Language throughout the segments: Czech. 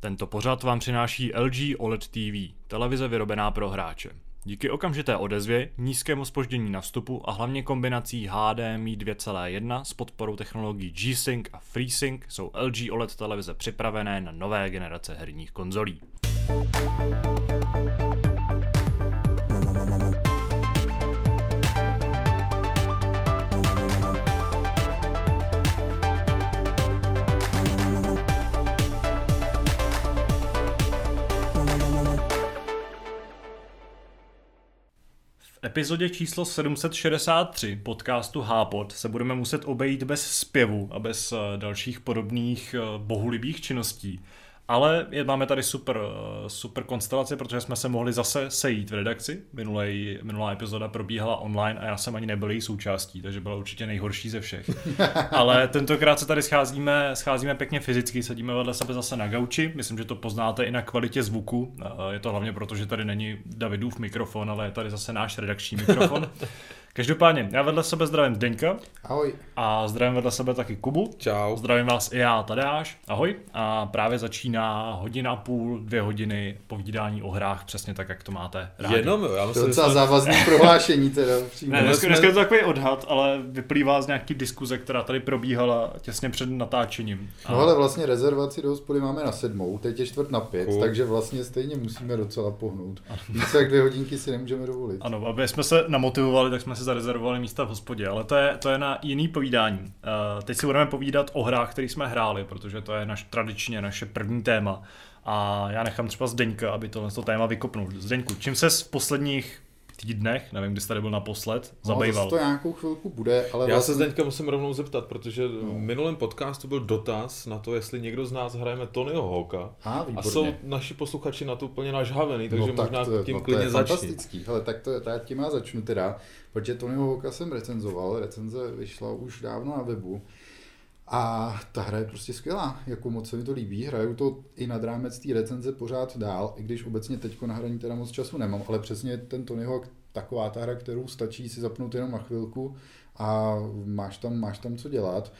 Tento pořad vám přináší LG OLED TV, televize vyrobená pro hráče. Díky okamžité odezvě, nízkému spoždění na vstupu a hlavně kombinací HDMI 2.1 s podporou technologií G-Sync a FreeSync jsou LG OLED televize připravené na nové generace herních konzolí. Epizodě číslo 763 podcastu Hápod se budeme muset obejít bez zpěvu a bez eh, dalších podobných eh, bohulibých činností. Ale je, máme tady super, eh, super konstelace, protože jsme se mohli zase sejít v redakci. Minulej, minulá epizoda probíhala online a já jsem ani nebyl její součástí, takže byla určitě nejhorší ze všech. Ale tentokrát se tady scházíme, scházíme pěkně fyzicky, sedíme vedle sebe zase na gauči. Myslím, že to poznáte i na kvalitě zvuku. Je to hlavně proto, že tady není Davidův mikrofon, ale je tady zase náš redakční mikrofon. Každopádně, já vedle sebe zdravím Zdeňka. Ahoj. A zdravím vedle sebe taky Kubu. Čau. Zdravím vás i já, Tadeáš. Ahoj. A právě začíná hodina a půl, dvě hodiny povídání o hrách, přesně tak, jak to máte rádi. Jenom jo, já To je myslím, docela že závazný prohlášení teda. přímo. Ne, dneska, jsme- dneska je to takový odhad, ale vyplývá z nějaký diskuze, která tady probíhala těsně před natáčením. A No ale vlastně rezervaci do hospody máme na sedmou, teď je čtvrt na pět, Cool. takže vlastně stejně musíme docela pohnout. Více jak dvě hodinky si nemůžeme dovolit. Ano, aby jsme se namotivovali, tak jsme si zarezervovali místa v hospodě, ale to je, to je na jiný povídání. Uh, teď si budeme povídat o hrách, které jsme hráli, protože to je naš, tradičně naše první téma. A já nechám třeba Zdeňka, aby tohle to téma vykopnul. Zdeňku, čím ses v posledních týdnech, nevím, kdy jsi tady byl naposled, No, zabýval? to nějakou chvilku bude, ale Já vlastně... se Zdeňka musím rovnou zeptat, protože v minulém podcastu byl dotaz na to, jestli někdo z nás hrajeme Tonyho Hawka. A, A jsou naši posluchači na to úplně nažhavený, takže no, tak možná to, je- tím no, to klidně je začni. fantastický. Hele, tak to je, tak tím já začnu teda, protože Tonyho Hawka jsem recenzoval, recenze vyšla už dávno na webu. A ta hra je prostě skvělá, jako moc se mi to líbí, hraju to i nad rámec té recenze pořád dál, i když obecně teď na hraní teda moc času nemám, ale přesně ten Tony Hawk, taková ta hra, kterou stačí si zapnout jenom na chvilku a máš tam, máš tam co dělat.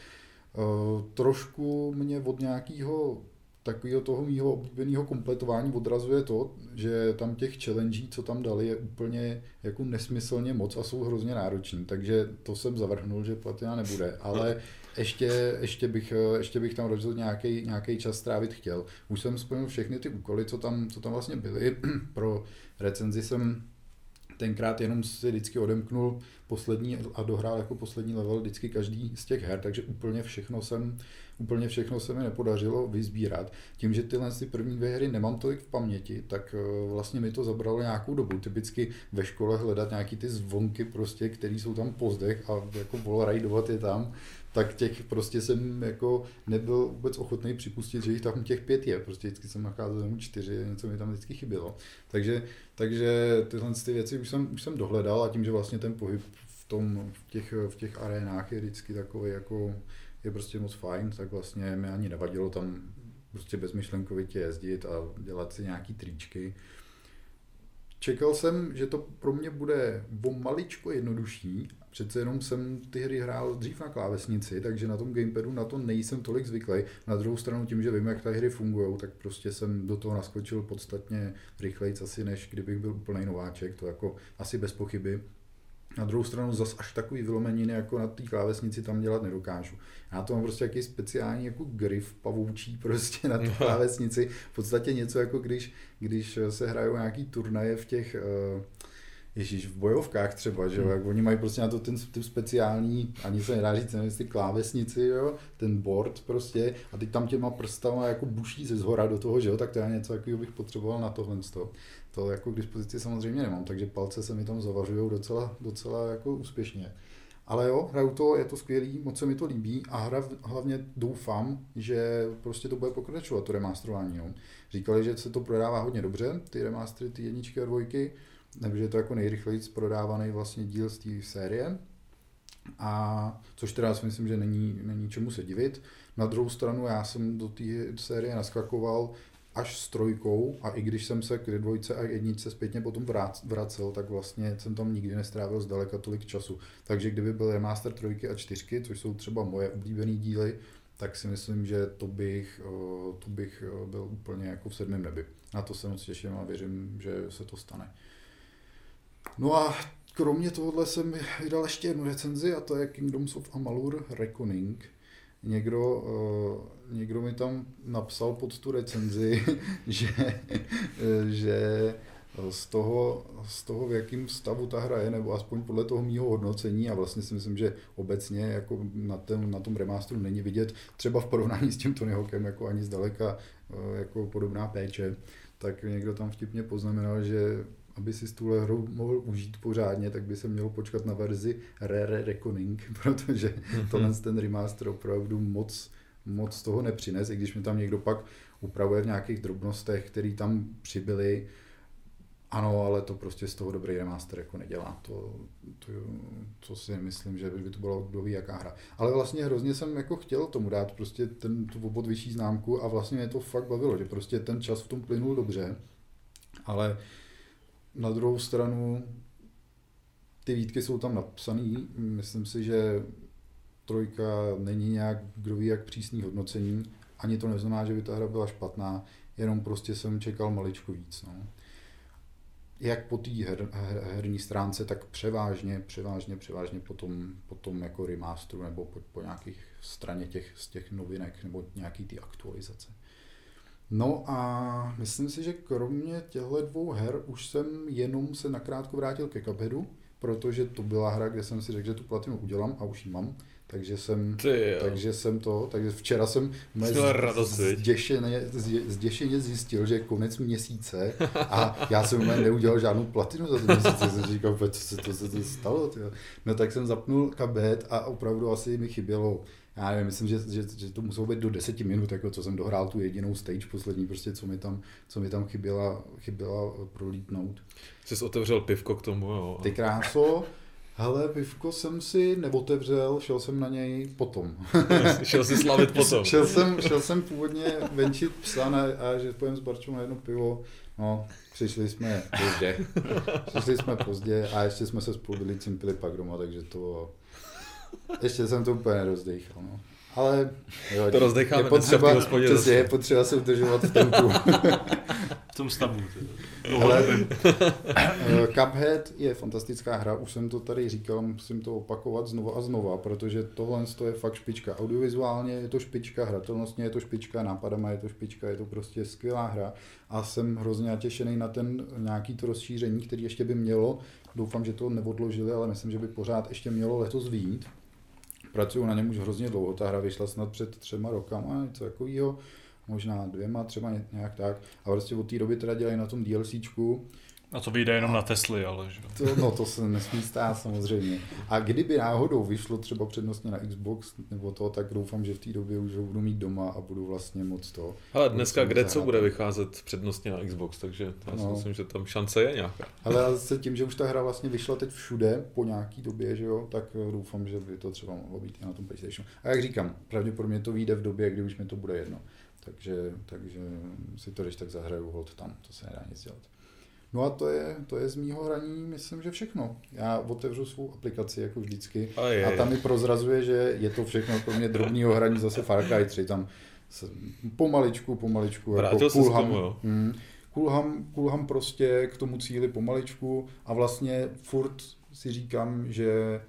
Uh, trošku mě od nějakého takového toho mýho oblíbeného kompletování odrazuje to, že tam těch challenge, co tam dali, je úplně jako nesmyslně moc a jsou hrozně nároční, takže to jsem zavrhnul, že platina nebude, ale ještě, ještě, bych, ještě bych tam rozhodl nějaký, nějaký čas strávit chtěl. Už jsem splnil všechny ty úkoly, co tam, co tam vlastně byly. Pro recenzi jsem tenkrát jenom si vždycky odemknul poslední a dohrál jako poslední level vždycky každý z těch her, takže úplně všechno jsem, úplně všechno se mi nepodařilo vyzbírat. Tím, že tyhle ty první dvě hry nemám tolik v paměti, tak eh, vlastně mi to zabralo nějakou dobu. Typicky ve škole hledat nějaký ty zvonky prostě, které jsou tam po zdech a jako wallrideovat je tam, tak těch prostě jsem jako nebyl vůbec ochotný připustit, že jich tam těch pět je. Prostě vždycky jsem nacházel jenom čtyři, něco mi tam vždycky chybělo. Takže, takže tyhle ty věci už jsem, už jsem dohledal a tím, že vlastně ten pohyb v, tom, v, těch, v těch arénách je vždycky takový jako je prostě moc fajn, tak vlastně mi ani nevadilo tam prostě bezmyšlenkovitě jezdit a dělat si nějaký tričky. Čekal jsem, že to pro mě bude o maličko jednodušší. Přece jenom jsem ty hry hrál dřív na klávesnici, takže na tom gamepadu na to nejsem tolik zvyklý. Na druhou stranu tím, že vím, jak ty hry fungují, tak prostě jsem do toho naskočil podstatně rychleji asi, než kdybych byl úplný nováček, to jako asi bez pochyby. Na druhou stranu zas až takový vylomeniny jako na té klávesnici tam dělat nedokážu. Já to mám prostě jaký speciální jako grif pavoučí prostě na té klávesnici. V podstatě něco jako když, když se hrajou nějaký turnaje v těch uh, Ježíš, v bojovkách třeba, že jo, jak oni mají prostě na to ten, ten speciální, ani se nedá říct, nevím, jestli klávesnici, jo, ten board prostě, a teď tam těma prstama jako buší ze zhora do toho, že jo, tak to já něco takového bych potřeboval na tohle. To, to jako k dispozici samozřejmě nemám, takže palce se mi tam zavařují docela, docela jako úspěšně. Ale jo, hraju to, je to skvělý, moc se mi to líbí a hra, hlavně doufám, že prostě to bude pokračovat, to remasterování. Jo. Říkali, že se to prodává hodně dobře, ty remastery, ty jedničky a dvojky, nebo že je to jako nejrychleji prodávaný vlastně díl z té série. A což teda si myslím, že není, není čemu se divit. Na druhou stranu já jsem do té série naskakoval až s trojkou a i když jsem se k dvojce a jedničce zpětně potom vracel, tak vlastně jsem tam nikdy nestrávil zdaleka tolik času. Takže kdyby byl remaster trojky a čtyřky, což jsou třeba moje oblíbené díly, tak si myslím, že to bych, to bych byl úplně jako v sedmém nebi. Na to se moc těším a věřím, že se to stane. No a kromě tohohle jsem vydal ještě jednu recenzi a to je Kingdoms of Amalur Reckoning. Někdo, uh, někdo mi tam napsal pod tu recenzi, že, že z toho, z toho, v jakém stavu ta hra je, nebo aspoň podle toho mýho hodnocení a vlastně si myslím, že obecně jako na, tom, na tom remasteru není vidět třeba v porovnání s tím Tony Hawkem jako ani zdaleka jako podobná péče, tak někdo tam vtipně poznamenal, že aby si tuhle hru mohl užít pořádně, tak by se mělo počkat na verzi Rare Reckoning, protože mm-hmm. tohle ten remaster opravdu moc, moc toho nepřines, i když mi tam někdo pak upravuje v nějakých drobnostech, které tam přibyly, ano, ale to prostě z toho dobrý remaster jako nedělá. To, to, to si myslím, že by to bylo kdo ví jaká hra. Ale vlastně hrozně jsem jako chtěl tomu dát prostě ten, tu obod vyšší známku a vlastně mě to fakt bavilo, že prostě ten čas v tom plynul dobře, ale na druhou stranu ty výtky jsou tam napsané. Myslím si, že trojka není nějak kdo ví jak přísný hodnocení. Ani to neznamená, že by ta hra byla špatná, jenom prostě jsem čekal maličko víc. No. Jak po té her, her, herní stránce, tak převážně, převážně, převážně potom, potom jako remasteru nebo po, po nějakých straně těch, z těch novinek nebo nějaký ty aktualizace. No a myslím si, že kromě těchto dvou her už jsem jenom se nakrátko vrátil ke Cupheadu, protože to byla hra, kde jsem si řekl, že tu platinu udělám a už ji mám. Takže jsem, takže jsem to, takže včera jsem zděšeně, zděšeně zjistil, že je konec měsíce a já jsem neudělal žádnou platinu za ten měsíc, jsem říkal, co se to, to, to stalo. Tyjo. No tak jsem zapnul kabet a opravdu asi mi chybělo já nevím, myslím, že, že, že to muselo být do deseti minut, jako co jsem dohrál tu jedinou stage poslední, prostě co mi tam, co mi tam chyběla, chyběla prolítnout. Jsi otevřel pivko k tomu, jo? Ty kráso, hele, pivko jsem si neotevřel, šel jsem na něj potom. šel si slavit potom. šel, jsem, šel jsem původně venčit psa na, a že pojem s Barčou na jedno pivo, no, přišli jsme pozdě. přišli jsme pozdě a ještě jsme se spolu byli cimpili pak doma, takže to ještě jsem to úplně nerozdechal, no. Ale jo, to rozdecháme je potřeba, přesně, je potřeba se udržovat v tempu. v tom stavu. Ale eh, Cuphead je fantastická hra, už jsem to tady říkal, musím to opakovat znova a znova, protože tohle je fakt špička. Audiovizuálně je to špička, hratelnostně je to špička, nápadama je to špička, je to prostě skvělá hra a jsem hrozně natěšený na ten nějaký to rozšíření, který ještě by mělo. Doufám, že to neodložili, ale myslím, že by pořád ještě mělo letos výjít pracuju na něm už hrozně dlouho, ta hra vyšla snad před třema rokama, něco takového, možná dvěma, třeba nějak tak. A prostě od té doby teda dělají na tom DLCčku, a to vyjde jenom na Tesly, ale že? To, no to se nesmí stát samozřejmě. A kdyby náhodou vyšlo třeba přednostně na Xbox nebo to, tak doufám, že v té době už ho budu mít doma a budu vlastně moc to. Ale dneska kde co bude vycházet přednostně na Xbox, takže já si no. myslím, že tam šance je nějaká. Ale se tím, že už ta hra vlastně vyšla teď všude po nějaký době, že jo, tak doufám, že by to třeba mohlo být i na tom PlayStationu. A jak říkám, pravděpodobně to vyjde v době, kdy už mi to bude jedno. Takže, takže si to když tak zahraju hold tam, to se nedá nic dělat. No a to je, to je z mýho hraní, myslím, že všechno. Já otevřu svou aplikaci jako vždycky a, tam mi prozrazuje, že je to všechno kromě drobného hraní zase Far Cry 3, tam pomaličku, pomaličku. Vrátil jako kulham, tomu, jo. Hmm, kulham, kulham prostě k tomu cíli pomaličku a vlastně furt si říkám, že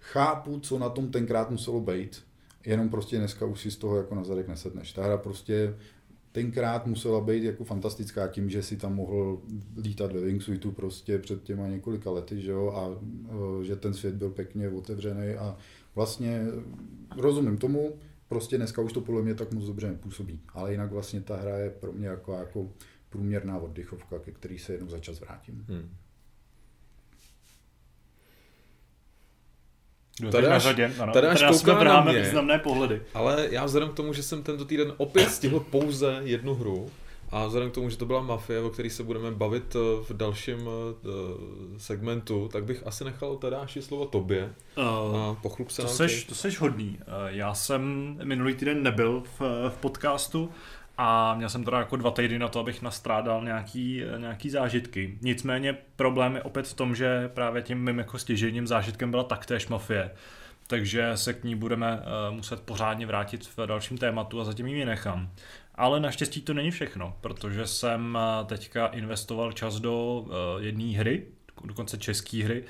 chápu, co na tom tenkrát muselo být, jenom prostě dneska už si z toho jako na zadek nesedneš. Ta hra prostě tenkrát musela být jako fantastická tím, že si tam mohl lítat ve wingsuitu prostě před těma několika lety, že jo, a e, že ten svět byl pěkně otevřený a vlastně rozumím tomu, prostě dneska už to podle mě tak moc dobře nepůsobí, ale jinak vlastně ta hra je pro mě jako, jako průměrná oddychovka, ke který se jednou za čas vrátím. Hmm. Tady až, řadě, ano. Tady až tady kouká na mě, významné pohledy. Ale já vzhledem k tomu, že jsem tento týden opět stihl pouze jednu hru, a vzhledem k tomu, že to byla mafie, o které se budeme bavit eh, v dalším eh, segmentu, tak bych asi nechal Tadáši slovo tobě uh, a pochlup se to seš, to seš hodný. Já jsem minulý týden nebyl v, v podcastu, a měl jsem teda jako dva týdny na to, abych nastrádal nějaký, nějaký zážitky. Nicméně problém je opět v tom, že právě tím mým jako stěžením zážitkem byla taktéž mafie. takže se k ní budeme uh, muset pořádně vrátit v dalším tématu a zatím ji nechám. Ale naštěstí to není všechno, protože jsem teďka investoval čas do jedné hry, dokonce české hry,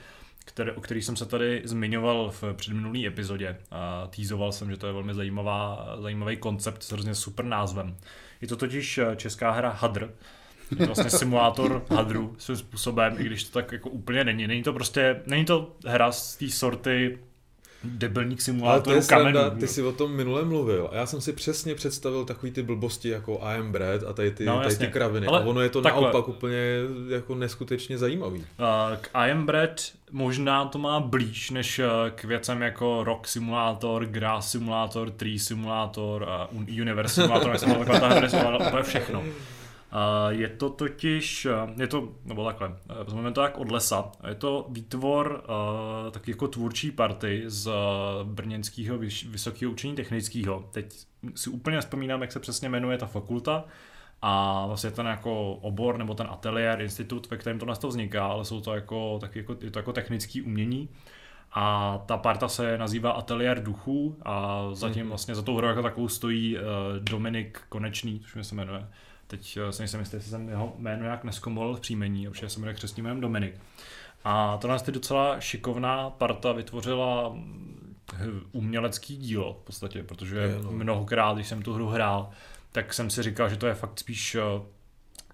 které, o kterých jsem se tady zmiňoval v předminulý epizodě. A týzoval jsem, že to je velmi zajímavá, zajímavý koncept s hrozně super názvem. Je to totiž česká hra Hadr, je to vlastně simulátor hadru svým způsobem, i když to tak jako úplně není. Není to prostě, není to hra z té sorty debilník simulátorů kamenů. Sranda, ty jsi o tom minule mluvil a já jsem si přesně představil takový ty blbosti jako I am bread a tady ty, no, tady ty kraviny. Ale a ono je to takhle. naopak úplně jako neskutečně zajímavý. Uh, k I am bread možná to má blíž než k věcem jako Rock Simulator, Grass Simulator, Tree Simulator a Universe Simulator, jak jsem taková ta hra, to je všechno. Je to totiž, je to, nebo takhle, vezmeme to jak od lesa. Je to výtvor taky jako tvůrčí party z brněnského vysokého učení technického. Teď si úplně nespomínám, jak se přesně jmenuje ta fakulta, a vlastně ten jako obor nebo ten ateliér, institut, ve kterém to nás to vzniká, ale jsou to jako, tak jako, je to jako technické umění. A ta parta se nazývá Ateliér duchů a zatím mhm. vlastně za tou hrou jako takovou stojí Dominik Konečný, což mi se jmenuje. Teď eh, si nejsem jistý, jestli jsem jeho jméno nějak neskomolil v příjmení, určitě se jmenuje křesním jménem Dominik. A to nás ty docela šikovná parta vytvořila hm, umělecký dílo v podstatě, protože je, no. mnohokrát, když jsem tu hru hrál, tak jsem si říkal, že to je fakt spíš eh,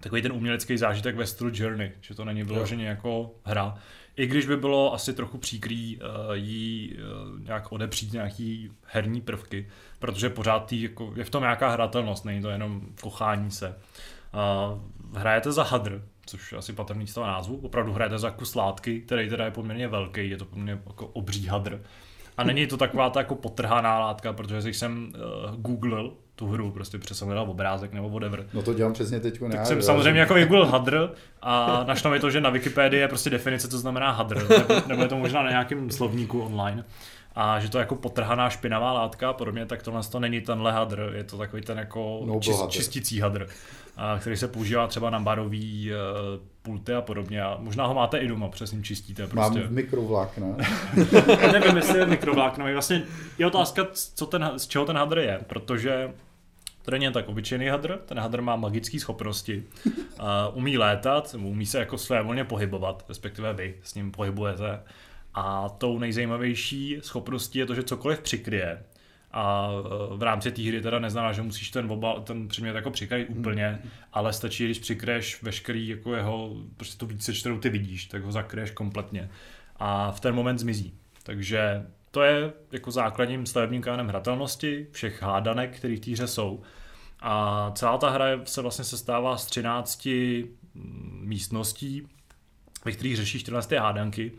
takový ten umělecký zážitek ve stylu Journey, že to není vyloženě jako hra. I když by bylo asi trochu příkrý uh, jí uh, nějak odepřít nějaký herní prvky, protože pořád tý, jako, je v tom nějaká hratelnost, není to jenom kochání se. Uh, hrajete za hadr, což je asi patrný z toho názvu, opravdu hrajete za kus látky, který teda je poměrně velký, je to poměrně jako obří hadr. A není to taková ta jako potrhaná látka, protože jsem uh, googlil tu hru, prostě přes obrázek nebo whatever. No to dělám přesně teď. Tak jsem samozřejmě jako googlil hadr a našlo mi to, že na Wikipedii je prostě definice, co znamená hadr, nebo, nebo je to možná na nějakém slovníku online a že to je jako potrhaná špinavá látka a podobně, tak tohle to není tenhle hadr, je to takový ten jako no, čist, hadr. čistící hadr, který se používá třeba na barový uh, pulty a podobně a možná ho máte i doma, přesně čistíte. Prostě. Mám mikrovlákna. Nevím, jestli je mikrovlákno, vlastně je otázka, co ten, z čeho ten hadr je, protože to není tak obyčejný hadr, ten hadr má magické schopnosti, uh, umí létat, umí se jako své volně pohybovat, respektive vy s ním pohybujete a tou nejzajímavější schopností je to, že cokoliv přikryje, a e, v rámci té hry teda neznamená, že musíš ten, obal, ten předmět jako přikrýt hmm. úplně, ale stačí, když přikryješ veškerý jako jeho, prostě tu více, kterou ty vidíš, tak ho zakryješ kompletně a v ten moment zmizí. Takže to je jako základním stavebním kánem hratelnosti všech hádanek, které v té hře jsou. A celá ta hra se vlastně sestává z 13 mm, místností, ve kterých řešíš 14 hádanky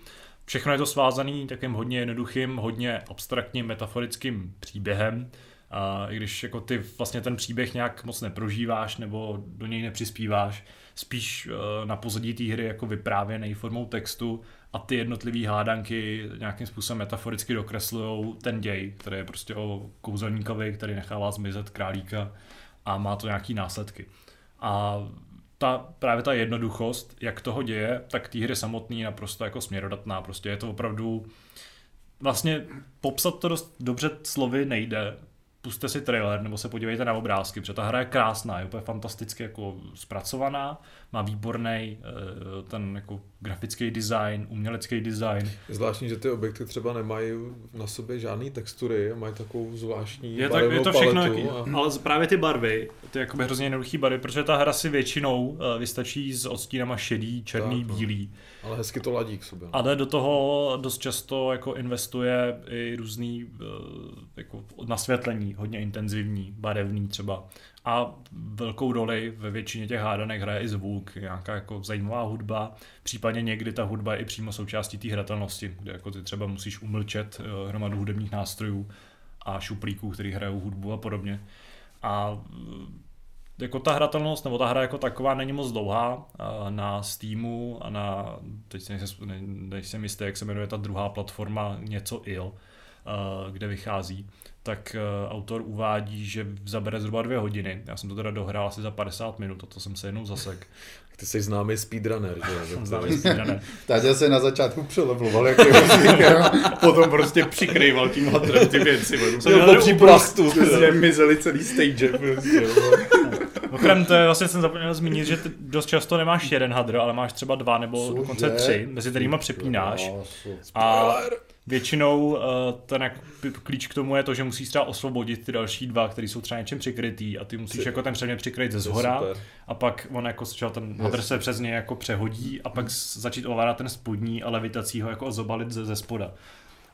Všechno je to svázané takým hodně jednoduchým, hodně abstraktním, metaforickým příběhem. A i když jako ty vlastně ten příběh nějak moc neprožíváš nebo do něj nepřispíváš, spíš uh, na pozadí té hry jako vyprávěný formou textu a ty jednotlivé hádanky nějakým způsobem metaforicky dokreslují ten děj, který je prostě o kouzelníkovi, který nechává zmizet králíka a má to nějaký následky. A ta, právě ta jednoduchost, jak toho děje, tak té hry samotný je naprosto jako směrodatná. Prostě je to opravdu vlastně popsat to dost dobře slovy nejde, puste si trailer nebo se podívejte na obrázky, protože ta hra je krásná, je úplně fantasticky jako zpracovaná, má výborný eh, ten jako grafický design, umělecký design. Je zvláštní, že ty objekty třeba nemají na sobě žádné textury, mají takovou zvláštní je, tak, je to všechno, a... ale právě ty barvy, ty jakoby hrozně jednoduché barvy, protože ta hra si většinou eh, vystačí s odstínama šedý, černý, tak, no. bílý. Ale hezky to ladí k sobě. No. A do toho dost často jako investuje i různý eh, jako nasvětlení, hodně intenzivní, barevný třeba. A velkou roli ve většině těch hádanek hraje i zvuk, nějaká jako zajímavá hudba, případně někdy ta hudba je i přímo součástí té hratelnosti, kde jako ty třeba musíš umlčet eh, hromadu hudebních nástrojů a šuplíků, který hrajou hudbu a podobně. A jako ta hratelnost, nebo ta hra jako taková není moc dlouhá na Steamu a na, teď nejsem, nejsem jistý, jak se jmenuje ta druhá platforma, něco IL, kde vychází, tak uh, autor uvádí, že zabere zhruba dvě hodiny. Já jsem to teda dohrál asi za 50 minut, a to jsem se jednou zasek. Ty jsi známý speedrunner, že? Známý speedrunner. Tádě se na začátku přelevloval, jak je potom prostě přikrýval tím hadrem ty věci. Jsem měl po plastu. Prostě mizeli celý stage. Prostě, Mimochodem, to je, vlastně jsem zapomněl zmínit, že ty dost často nemáš jeden hadr, ale máš třeba dva nebo Cože? dokonce tři, mezi kterými přepínáš. A většinou uh, ten jak, klíč k tomu je to, že musíš třeba osvobodit ty další dva, které jsou třeba něčem přikrytý a ty musíš Při... jako ten předmět přikryt ze zhora a pak on jako třeba ten hadr se přes něj jako přehodí a pak začít ovládat ten spodní a levitací ho jako zobalit ze, ze spoda.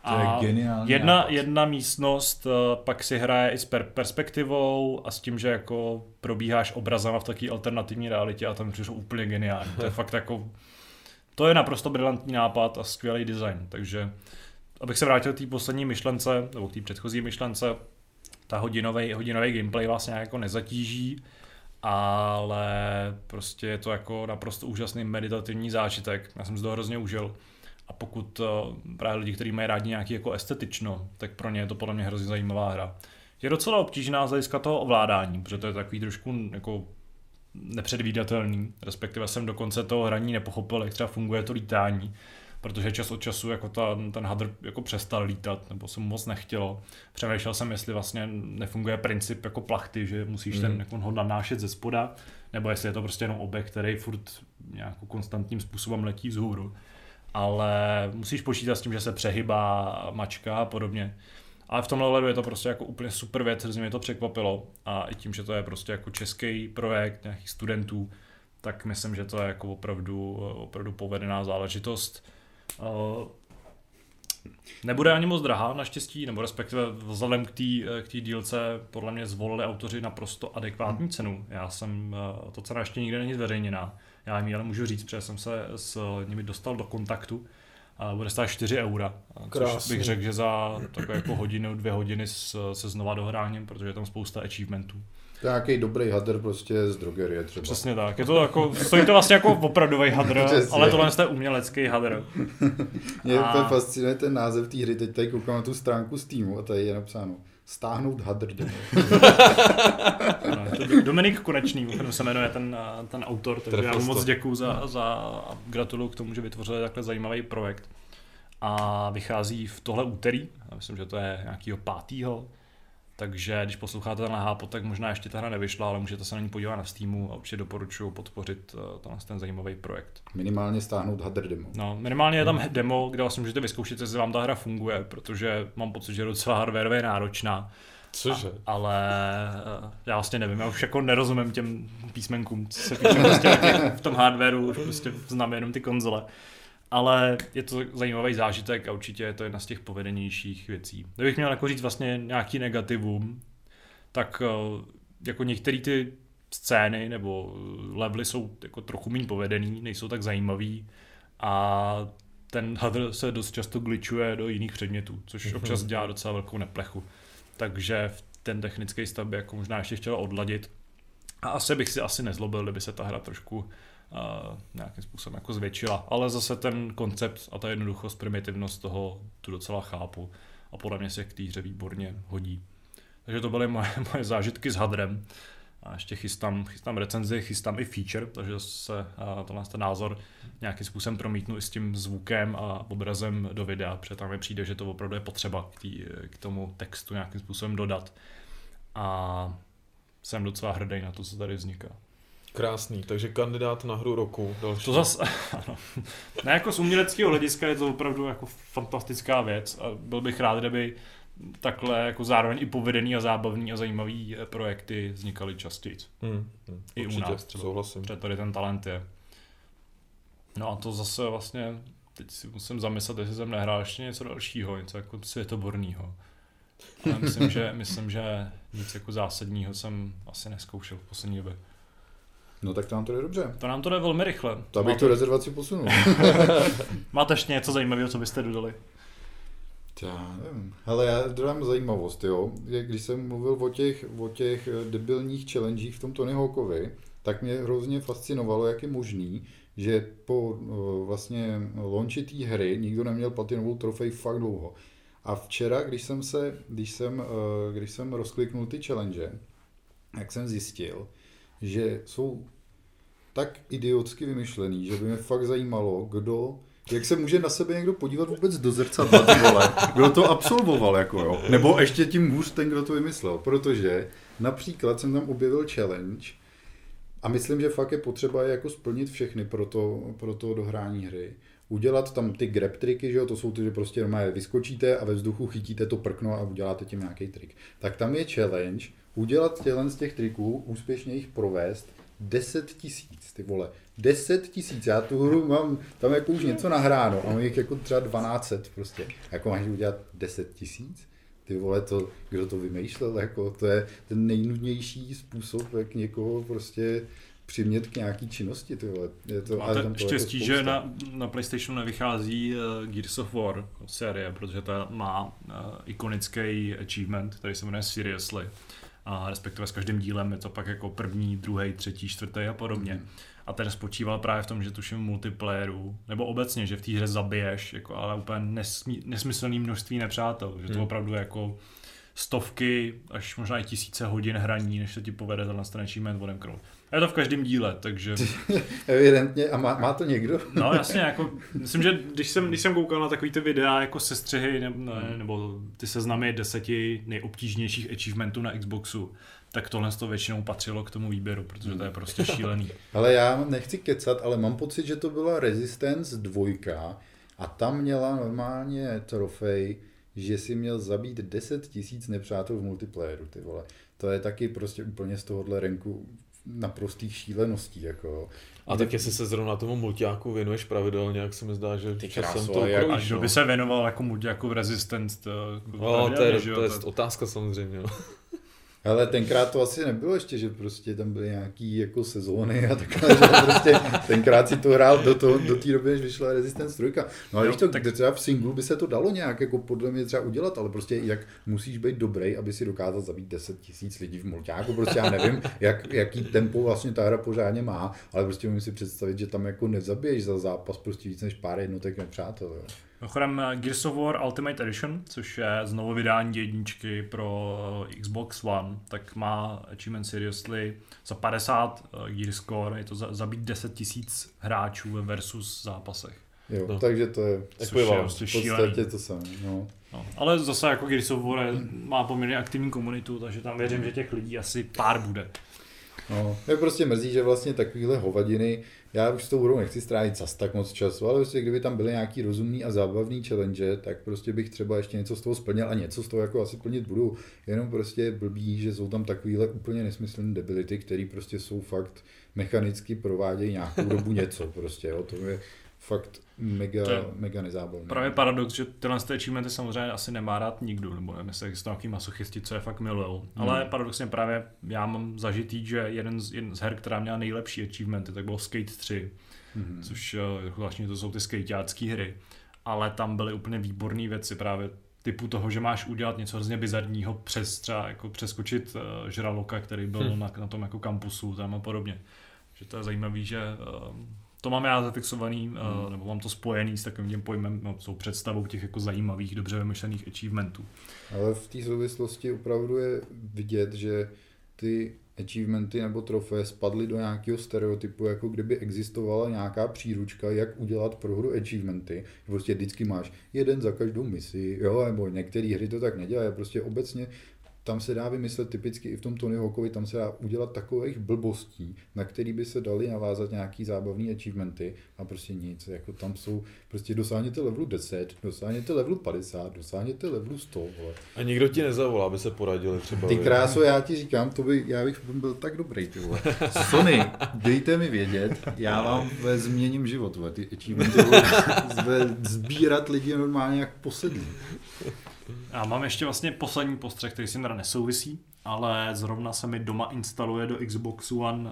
A jedna, jedna místnost uh, pak si hraje i s per- perspektivou a s tím, že jako probíháš obrazama v takové alternativní realitě a tam přišlo úplně geniální. To je fakt jako, to je naprosto brilantní nápad a skvělý design, takže abych se vrátil k té poslední myšlence, nebo k té předchozí myšlence, ta hodinový, hodinový gameplay vás nějak jako nezatíží, ale prostě je to jako naprosto úžasný meditativní zážitek. Já jsem z toho hrozně užil. A pokud uh, právě lidi, kteří mají rádi nějaký jako estetično, tak pro ně je to podle mě hrozně zajímavá hra. Je docela obtížná z hlediska toho ovládání, protože to je takový trošku jako nepředvídatelný, respektive jsem do konce toho hraní nepochopil, jak třeba funguje to lítání, protože čas od času jako ta, ten hadr jako přestal lítat, nebo se mu moc nechtělo. Přemýšlel jsem, jestli vlastně nefunguje princip jako plachty, že musíš mm. ten mhm. jako ho nanášet ze spoda, nebo jestli je to prostě jenom objekt, který furt nějakou konstantním způsobem letí vzhůru ale musíš počítat s tím, že se přehybá mačka a podobně. Ale v tomhle ohledu je to prostě jako úplně super věc, že mě to překvapilo a i tím, že to je prostě jako český projekt nějakých studentů, tak myslím, že to je jako opravdu, opravdu povedená záležitost. Eh, nebude ani moc drahá naštěstí, nebo respektive vzhledem k té k dílce podle mě zvolili autoři naprosto adekvátní cenu. Já jsem, eh, to cena ještě nikde není zveřejněná, já jim ale můžu říct, protože jsem se s nimi dostal do kontaktu a bude stát 4 eura. Což bych řekl, že za takové jako hodinu, dvě hodiny se znova dohráním, protože je tam spousta achievementů. To je nějaký dobrý hadr prostě z drogerie třeba. Přesně tak. Je to jako, stojí to vlastně jako opravdový hadr, ale tohle je umělecký hadr. Mě a... fascinuje ten název té hry. Teď tady koukám na tu stránku z týmu a tady je napsáno stáhnout hadr no, Dominik Konečný, se jmenuje ten, ten autor, takže já mu moc děkuju za, za a gratuluju k tomu, že vytvořili takhle zajímavý projekt. A vychází v tohle úterý, já myslím, že to je nějakýho pátýho, takže když posloucháte ten hápo, tak možná ještě ta hra nevyšla, ale můžete se na ní podívat na Steamu a určitě doporučuji podpořit uh, tenhle ten zajímavý projekt. Minimálně stáhnout hadr demo. No, minimálně je tam hmm. demo, kde vlastně můžete vyzkoušet, jestli vám ta hra funguje, protože mám pocit, že je docela hardwareově náročná. Cože? A, ale uh, já vlastně nevím, já už jako nerozumím těm písmenkům, co se píše prostě v tom hardwareu, už prostě znám jenom ty konzole ale je to zajímavý zážitek a určitě je to jedna z těch povedenějších věcí. Kdybych měl jako říct vlastně nějaký negativum, tak eh, jako některé ty scény nebo levely jsou jako trochu méně povedený, nejsou tak zajímavý a ten hadr se dost často glitchuje do jiných předmětů, což mhm. občas dělá docela velkou neplechu. Takže ten technický stav by jako možná ještě chtěl odladit. A asi bych si asi nezlobil, kdyby se ta hra trošku nějakým způsobem jako zvětšila. Ale zase ten koncept a ta jednoduchost, primitivnost toho tu docela chápu a podle mě se k té hře výborně hodí. Takže to byly moje, moje zážitky s hadrem. A ještě chystám, chystám recenzi, chystám i feature, takže se tenhle ten názor nějakým způsobem promítnu i s tím zvukem a obrazem do videa, protože tam mi přijde, že to opravdu je potřeba k, tý, k tomu textu nějakým způsobem dodat. A jsem docela hrdý na to, co tady vzniká. Krásný, takže kandidát na hru roku. Další. To zase, ano. Ne, jako z uměleckého hlediska je to opravdu jako fantastická věc a byl bych rád, kdyby takhle jako zároveň i povedený a zábavný a zajímavý eh, projekty vznikaly častěji. Hmm, hmm, I určitě, u nás třeba. Souhlasím. Protože tady ten talent je. No a to zase vlastně, teď si musím zamyslet, jestli jsem nehrál ještě něco dalšího, něco jako světoborného. Ale myslím, že, myslím, že nic jako zásadního jsem asi neskoušel v poslední době. No tak to nám to jde dobře. To nám to jde velmi rychle. To abych Máte... tu rezervaci posunul. Máte ještě něco zajímavého, co byste dodali? Já nevím. Hele, já dodám zajímavost, jo. Když jsem mluvil o těch, o těch eh, debilních challengech v tom Tony Hawkovi, tak mě hrozně fascinovalo, jak je možný, že po eh, vlastně launchi té hry nikdo neměl platinovou trofej fakt dlouho. A včera, když jsem se, když jsem, uh, když jsem rozkliknul ty challenge, jak jsem zjistil, že jsou tak idiotsky vymyšlený, že by mě fakt zajímalo, kdo jak se může na sebe někdo podívat vůbec do zrcadla, vole, kdo to absolvoval, jako jo. Nebo ještě tím hůř ten, kdo to vymyslel, protože například jsem tam objevil challenge a myslím, že fakt je potřeba je jako splnit všechny pro to, pro to dohrání hry. Udělat tam ty grab triky, že jo, to jsou ty, že prostě normálně vyskočíte a ve vzduchu chytíte to prkno a uděláte tím nějaký trik. Tak tam je challenge, udělat tělen z těch triků, úspěšně jich provést 10 tisíc, ty vole. 10 tisíc, já tu hru mám tam jako už něco nahráno a mám jich jako třeba 1200 prostě. Jako máš udělat 10 tisíc? Ty vole, to, kdo to vymýšlel, jako to je ten nejnudnější způsob, jak někoho prostě přimět k nějaký činnosti, ty vole. Je to, Máte tam to štěstí, jako že na, na PlayStationu nevychází uh, Gears of War série, protože ta má uh, ikonický achievement, který se jmenuje Seriously. A respektive s každým dílem je to pak jako první, druhý, třetí, čtvrtý a podobně. Mm. A ten spočíval právě v tom, že tuším multiplayeru, nebo obecně, že v té hře zabiješ, jako, ale úplně nesmí, nesmyslný množství nepřátel, že to mm. opravdu jako stovky až možná i tisíce hodin hraní, než se ti povede ten achievement odemknout. A je to v každém díle, takže... Evidentně, a má, má to někdo? no jasně, jako, myslím, že když jsem, když jsem koukal na takový ty videa jako sestřihy ne, ne, hmm. nebo ty seznamy deseti nejobtížnějších achievementů na Xboxu, tak tohle to většinou patřilo k tomu výběru, protože to je prostě šílený. ale já nechci kecat, ale mám pocit, že to byla Resistance 2 a tam měla normálně trofej, že si měl zabít 10 tisíc nepřátel v multiplayeru, ty vole. To je taky prostě úplně z tohohle renku naprostých šíleností. Jako. A tak jestli se zrovna tomu multiáku věnuješ pravidelně, jak se mi zdá, že Ty časem to jak, A kdo by se věnoval jako multiáku v Resistance? To, no, to, je, to je otázka samozřejmě. Ale tenkrát to asi nebylo ještě, že prostě tam byly nějaký jako sezóny a takhle, že prostě tenkrát si to hrál do, toho, do té doby, než vyšla Resistance 3. No ale jo, to, tak... třeba v singlu by se to dalo nějak jako podle mě třeba udělat, ale prostě jak musíš být dobrý, aby si dokázal zabít 10 tisíc lidí v mulťáku, prostě já nevím, jak, jaký tempo vlastně ta hra pořádně má, ale prostě můžu si představit, že tam jako nezabiješ za zápas prostě víc než pár jednotek nepřátel. Jo. Mimochodem eh, Gears of War Ultimate Edition, což je znovu vydání jedničky pro eh, Xbox One, tak má Achievement Seriously za 50 eh, Gear Score, je to za, zabít 10 tisíc hráčů ve versus zápasech. Jo, no. takže to je, je prostě v podstatě to samé. No. No, ale zase jako Gears of War má poměrně aktivní komunitu, takže tam věřím, že těch lidí asi pár bude. No, je prostě mrzí, že vlastně takovýhle hovadiny já už s tou hrou nechci strávit zas tak moc času, ale prostě kdyby tam byly nějaký rozumný a zábavný challenge, tak prostě bych třeba ještě něco z toho splnil a něco z toho jako asi plnit budu. Jenom prostě blbý, že jsou tam takovýhle úplně nesmyslné debility, které prostě jsou fakt mechanicky provádějí nějakou dobu něco prostě, jo. To je fakt mega, to je mega nezábavné. Právě paradox, že tyhle ty achievementy samozřejmě asi nemá rád nikdo, nebo nevím, jestli jsou nějaký masochisti, co je fakt milujou. Hmm. Ale paradoxně právě já mám zažitý, že jeden z, jeden z her, která měla nejlepší achievementy, tak byl Skate 3, hmm. což eh, vlastně to jsou ty skateácké hry. Ale tam byly úplně výborné věci právě typu toho, že máš udělat něco hrozně bizarního přes třeba jako přeskočit uh, žraloka, který byl hmm. na, na tom jako kampusu tam a podobně. Že to je zajímavé, že uh, to mám já zafixovaný, hmm. uh, nebo mám to spojený s takovým tím pojmem, no, jsou představou těch jako zajímavých, dobře vymyšlených achievementů. Ale v té souvislosti opravdu je vidět, že ty achievementy nebo trofeje spadly do nějakého stereotypu, jako kdyby existovala nějaká příručka, jak udělat pro hru achievementy. Prostě vždycky máš jeden za každou misi, jo, nebo některé hry to tak nedělají, prostě obecně tam se dá vymyslet typicky i v tom Tony Hawkovi, tam se dá udělat takových blbostí, na který by se dali navázat nějaký zábavný achievementy a prostě nic. Jako tam jsou, prostě dosáhněte levelu 10, dosáhněte levelu 50, dosáhněte levelu 100. Vole. A nikdo ti nezavolá, aby se poradili třeba. Ty kráso, já ti říkám, to by, já bych byl tak dobrý, ty vole. Sony, dejte mi vědět, já vám změním život, vole. ty achievementy, vole, sbírat lidi normálně jak posedlí. Já mám ještě vlastně poslední postřeh, který s tím teda nesouvisí, ale zrovna se mi doma instaluje do Xbox One uh,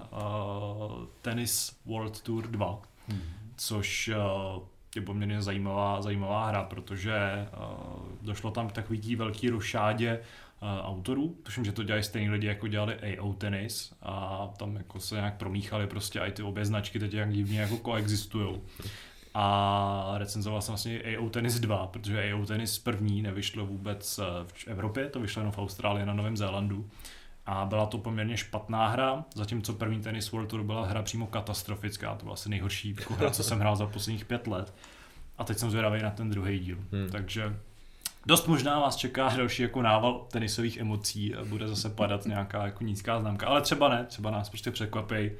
Tennis World Tour 2, hmm. což uh, je poměrně zajímavá, zajímavá hra, protože uh, došlo tam k takový tí velký rošádě uh, autorů. Tuším, že to dělají stejní lidi, jako dělali AO Tennis a tam jako se nějak promíchali prostě i ty obě značky teď jak divně jako koexistují. A recenzoval jsem vlastně AO Tennis 2, protože AO Tennis první nevyšlo vůbec eh, v Evropě, to vyšlo jenom v Austrálii na Novém Zélandu. A byla to poměrně špatná hra, zatímco první Tennis World Tour byla hra přímo katastrofická, to byla asi nejhorší jako hra, co jsem hrál za posledních pět let. A teď jsem zvědavý na ten druhý díl. Hmm. Takže dost možná vás čeká další jako nával tenisových emocí a bude zase padat nějaká jako nízká známka, ale třeba ne, třeba nás prostě překvapí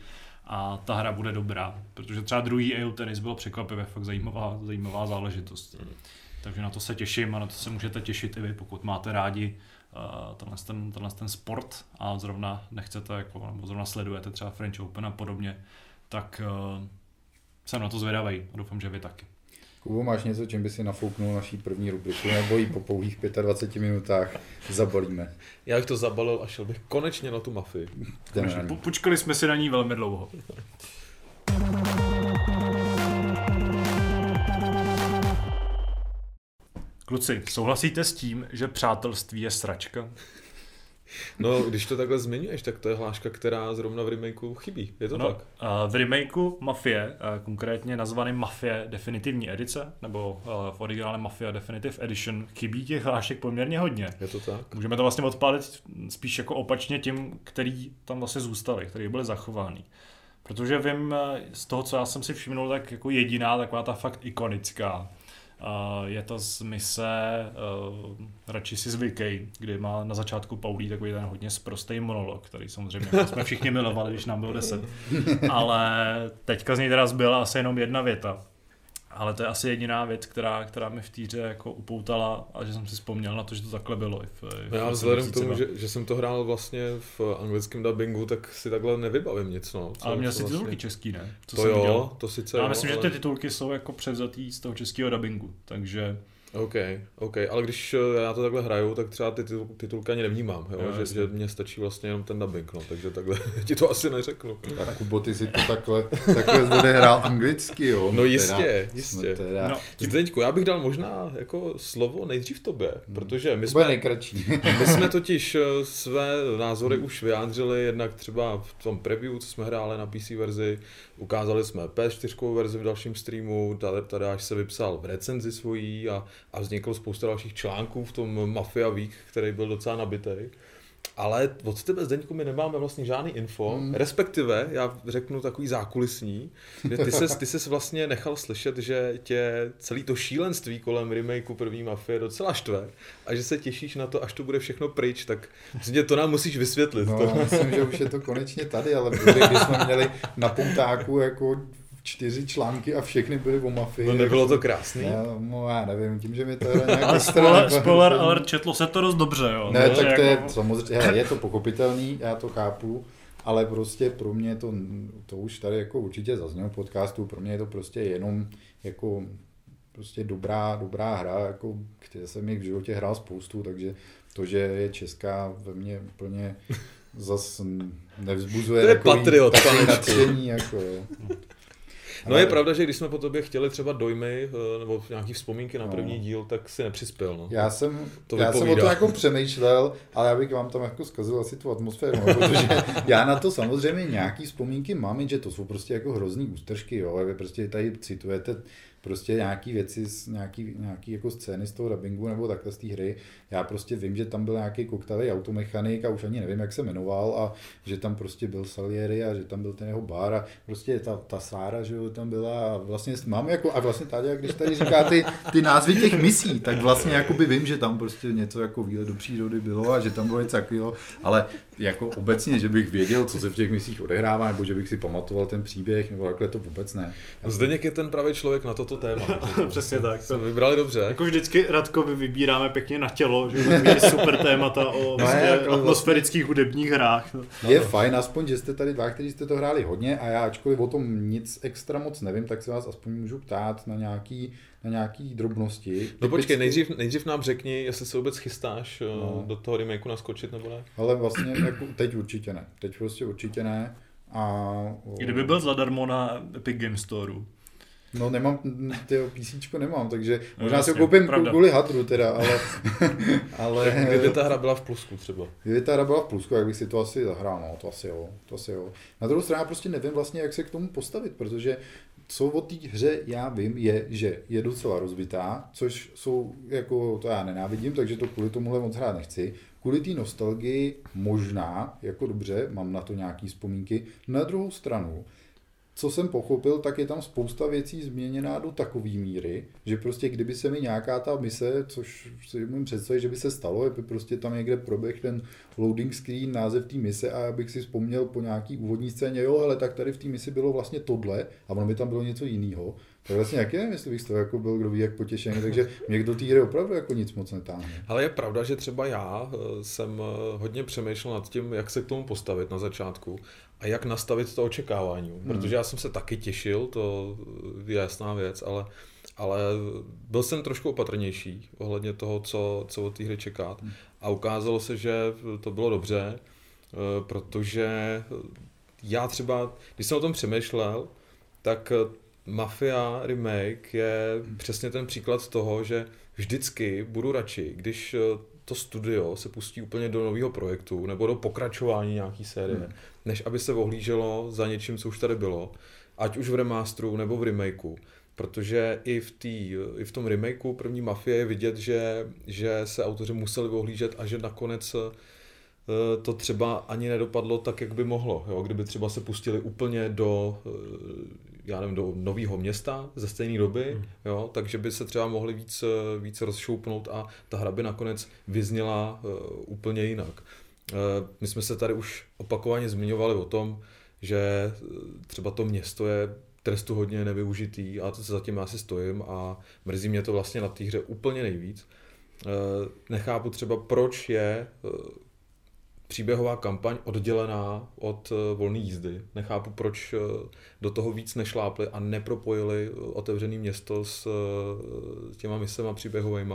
a ta hra bude dobrá, protože třeba druhý EU tenis byl překvapivě fakt zajímavá, zajímavá záležitost. Hmm. Takže na to se těším a na to se můžete těšit i vy, pokud máte rádi uh, tenhle, ten, tenhle ten sport a zrovna nechcete, jako, nebo zrovna sledujete třeba French Open a podobně, tak uh, jsem na to zvědavý a doufám, že vy taky. Kubo, máš něco, čím by si nafouknul naší první rubriku, nebo ji po pouhých 25 minutách zabalíme? Já bych to zabalil a šel bych konečně na tu mafii. Po, počkali jsme si na ní velmi dlouho. Kluci, souhlasíte s tím, že přátelství je sračka? No, když to takhle zmiňuješ, tak to je hláška, která zrovna v remakeu chybí. Je to no, tak? v remakeu Mafie, konkrétně nazvaný Mafie definitivní edice, nebo v originále Mafia Definitive Edition, chybí těch hlášek poměrně hodně. Je to tak? Můžeme to vlastně odpálit spíš jako opačně tím, který tam vlastně zůstali, který byly zachovány. Protože vím z toho, co já jsem si všimnul, tak jako jediná taková ta fakt ikonická je to z mise uh, Radši si zvykej, kdy má na začátku Paulí takový ten hodně sprostý monolog, který samozřejmě jsme všichni milovali, když nám bylo 10. Ale teďka z něj teda zbyla asi jenom jedna věta ale to je asi jediná věc, která, která mi v týře jako upoutala a že jsem si vzpomněl na to, že to takhle bylo. I v, v já vzhledem k tomu, že, že, jsem to hrál vlastně v anglickém dubbingu, tak si takhle nevybavím nic. No, ale měl si titulky vlastně... český, ne? Co to jo, dělal? to sice Já myslím, ale... že ty titulky jsou jako převzatý z toho českého dubbingu, takže OK, OK, ale když eh, já to takhle hraju, tak třeba ty titul, titulky ani nevnímám, jo? Jo, že, že mě stačí vlastně jenom ten dubbing, no, takže takhle ti to asi neřeknu. Tak Kubo, ty si to takhle, takhle odehrál anglicky, jo? No jistě, teda, jistě. Teda... No, Zdeňku, já bych dal možná jako slovo nejdřív tobě, hmm. protože my jsme, nejkratší. my jsme totiž eh, své názory hmm. už vyjádřili, jednak třeba v tom preview, co jsme hráli na PC verzi, ukázali jsme PS4 verzi v dalším streamu, tady, tady až se vypsal v recenzi svojí a a vzniklo spousta dalších článků v tom Mafia Week, který byl docela nabitý. Ale od tebe, Zdeňku, my nemáme vlastně žádný info, hmm. respektive, já řeknu takový zákulisní, že ty ses, ty ses vlastně nechal slyšet, že tě celý to šílenství kolem remakeu první Mafie docela štve a že se těšíš na to, až to bude všechno pryč, tak myslím, to nám musíš vysvětlit. No, to. myslím, že už je to konečně tady, ale když jsme měli na puntáku jako čtyři články a všechny byly o mafii. No nebylo to krásný? Já, no, já nevím, tím, že mi to nějak Ale spoiler, spoiler ale četlo se to dost dobře, jo. Ne, tak to jako... je samozřejmě, je to pochopitelný, já to chápu, ale prostě pro mě to, to už tady jako určitě zaznělo v podcastu, pro mě je to prostě jenom jako prostě dobrá, dobrá hra, jako, které jsem jich v životě hrál spoustu, takže to, že je česká, ve mně úplně zas nevzbuzuje to je takový, patriot, takový nadšení, jako jo. No ale... je pravda, že když jsme po tobě chtěli třeba dojmy eh, nebo nějaký vzpomínky na no. první díl, tak si nepřispěl. No. Já jsem, to já jsem o to jako přemýšlel, ale já bych vám tam jako zkazil asi tu atmosféru, no, protože já na to samozřejmě nějaký vzpomínky mám, že to jsou prostě jako hrozný ústržky, jo, vy prostě tady citujete prostě nějaký věci, nějaký, nějaký jako scény z toho dubbingu nebo takhle z té hry. Já prostě vím, že tam byl nějaký koktavý automechanik a už ani nevím, jak se jmenoval a že tam prostě byl Salieri a že tam byl ten jeho bar a prostě ta, ta Sára, že jo, tam byla a vlastně mám jako, a vlastně tady, když tady říká ty, ty názvy těch misí, tak vlastně jakoby vím, že tam prostě něco jako výlet do přírody bylo a že tam bylo něco takového, ale jako obecně, že bych věděl, co se v těch misích odehrává, nebo že bych si pamatoval ten příběh, nebo takhle to vůbec ne. Zdeněk je ten pravý člověk na toto téma. Přesně tak. To vybrali dobře. Jako vždycky Radkovi vybíráme pěkně na tělo, že je super témata o no vlastně jako atmosférických vlastně... hudebních hrách. No. Je fajn, aspoň, že jste tady dva, kteří jste to hráli hodně a já ačkoliv o tom nic extra moc nevím, tak se vás aspoň můžu ptát na nějaký na nějaký drobnosti. No počkej, nejdřív, nejdřív nám řekni, jestli se vůbec chystáš eh, no. do toho remakeu naskočit nebo ne? Ale vlastně jako teď určitě ne. Teď prostě určitě ne. A, Kdyby byl zadarmo na Epic Game Store, No nemám, ty písíčko nemám, takže No, možná si ho koupím pravda. kvůli hadru teda, ale, ale Kdyby ta hra byla v plusku třeba. Kdyby ta hra byla v plusku, jak bych si to asi zahrál, no, to asi jo, to asi jo. Na druhou stranu já prostě nevím vlastně, jak se k tomu postavit, protože co o té hře já vím, je, že je docela rozbitá, což jsou, jako to já nenávidím, takže to kvůli tomuhle moc hrát nechci. Kvůli té nostalgii možná, jako dobře, mám na to nějaký vzpomínky. Na druhou stranu, co jsem pochopil, tak je tam spousta věcí změněná do takové míry, že prostě kdyby se mi nějaká ta mise, což si můžu představit, že by se stalo, aby prostě tam někde proběh ten loading screen, název té mise a abych si vzpomněl po nějaký úvodní scéně, jo, ale tak tady v té misi bylo vlastně tohle a ono by tam bylo něco jiného. Tak vlastně jak je, jestli bych z toho jako byl kdo ví jak potěšený, takže mě do té hry opravdu jako nic moc netáhne. Ale je pravda, že třeba já eh, jsem eh, hodně přemýšlel nad tím, jak se k tomu postavit na začátku a jak nastavit to očekávání. Hmm. Protože já jsem se taky těšil, to je jasná věc, ale, ale byl jsem trošku opatrnější ohledně toho, co, co od té hry čekat. A ukázalo se, že to bylo dobře, eh, protože já třeba, když jsem o tom přemýšlel, tak Mafia Remake je přesně ten příklad toho, že vždycky budu radši, když eh, to studio se pustí úplně do nového projektu nebo do pokračování nějaký série, hmm. než aby se ohlíželo za něčím, co už tady bylo, ať už v remasteru nebo v remakeu. Protože i v, tý, i v tom remakeu první Mafie je vidět, že, že se autoři museli ohlížet a že nakonec eh, to třeba ani nedopadlo tak, jak by mohlo. Jo? Kdyby třeba se pustili úplně do, eh, já nevím, do nového města ze stejné doby, hmm. jo? takže by se třeba mohli víc, eh, víc rozšoupnout a ta hra by nakonec vyzněla uh, úplně jinak. Uh, my jsme se tady už opakovaně zmiňovali o tom, že třeba to město je trestu hodně nevyužitý a to se zatím já si stojím a mrzí mě to vlastně na té hře úplně nejvíc. Uh, nechápu třeba, proč je uh, příběhová kampaň oddělená od uh, volné jízdy. Nechápu, proč uh, do toho víc nešlápli a nepropojili otevřené město s, těma misema příběhovými.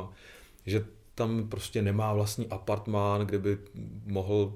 Že tam prostě nemá vlastní apartmán, kde by mohl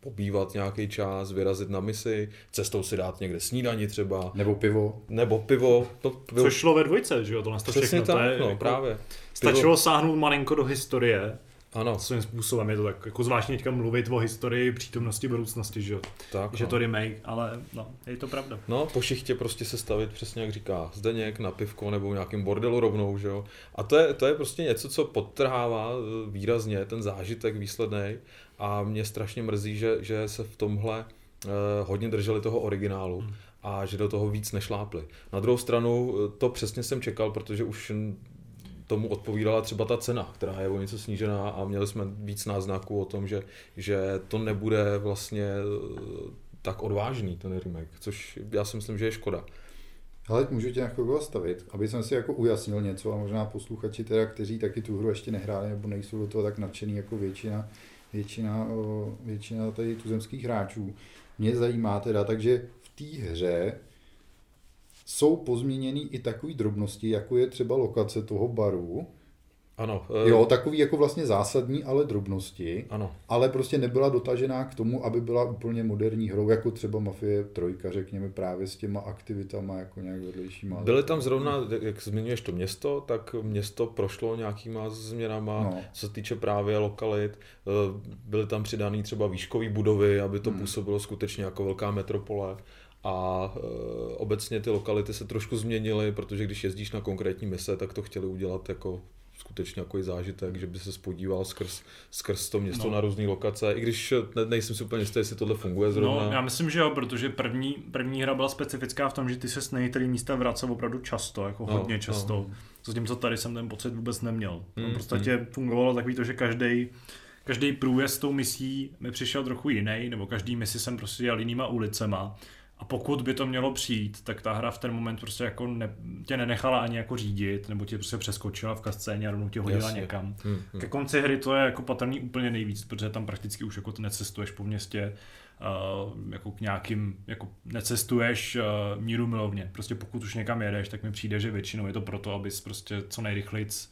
pobývat nějaký čas, vyrazit na misi, cestou si dát někde snídani třeba. Nebo pivo. Nebo pivo. To pivo. Což šlo ve dvojce, že jo, tohle to Přesně všechno. tak, to je, no, jako, právě. Stačilo pivo. sáhnout malinko do historie, ano. Svým způsobem je to tak jako zvláštně teďka mluvit o historii přítomnosti budoucnosti, že jo? Tak, že no. to remake, ale no, je to pravda. No, po šichtě prostě se stavit přesně jak říká Zdeněk na pivko nebo v nějakém bordelu rovnou, že jo? A to je, to je prostě něco, co podtrhává eh, výrazně ten zážitek výsledný a mě strašně mrzí, že, že se v tomhle eh, hodně drželi toho originálu. Hmm a že do toho víc nešlápli. Na druhou stranu eh, to přesně jsem čekal, protože už tomu odpovídala třeba ta cena, která je o něco snížená a měli jsme víc náznaků o tom, že, že to nebude vlastně eh, tak odvážný ten remake, což já si myslím, že je škoda. Ale můžu tě na chvilku zastavit, aby jsem si jako ujasnil něco a možná posluchači teda, kteří taky tu hru ještě nehráli nebo nejsou do toho tak nadšený jako většina, většina, většina tady tuzemských hráčů. Mě zajímá teda, takže v té hře jsou pozměněny i takové drobnosti, jako je třeba lokace toho baru. Ano. E... Jo, takový jako vlastně zásadní, ale drobnosti. Ano. Ale prostě nebyla dotažená k tomu, aby byla úplně moderní hrou, jako třeba Mafie trojka, řekněme, právě s těma aktivitama jako nějak vedlejšíma. Byly tam zrovna, jak zmiňuješ to město, tak město prošlo nějakýma změnama, no. co se týče právě lokalit. Byly tam přidané třeba výškové budovy, aby to hmm. působilo skutečně jako velká metropole a e, obecně ty lokality se trošku změnily, protože když jezdíš na konkrétní mise, tak to chtěli udělat jako skutečně jako zážitek, že by se spodíval skrz, skrz to město no. na různé lokace, i když ne, nejsem si úplně jistý, jestli tohle funguje zrovna. No, já myslím, že jo, protože první, první hra byla specifická v tom, že ty se na některé místa vracel opravdu často, jako no, hodně často. No. Co tím, co tady jsem ten pocit vůbec neměl. Mm, v podstatě mm. fungovalo takový to, že každý každý průjezd tou misí mi přišel trochu jiný, nebo každý misi jsem prostě jel jinýma ulicema. A pokud by to mělo přijít, tak ta hra v ten moment prostě jako ne, tě nenechala ani jako řídit, nebo tě prostě přeskočila v kascéně a rovnou tě hodila Jasně. někam. Hmm, hmm. Ke konci hry to je jako patrný úplně nejvíc, protože tam prakticky už jako necestuješ po městě, uh, jako k nějakým, jako necestuješ uh, míru milovně. Prostě pokud už někam jedeš, tak mi přijde, že většinou je to proto, abys prostě co nejrychlejc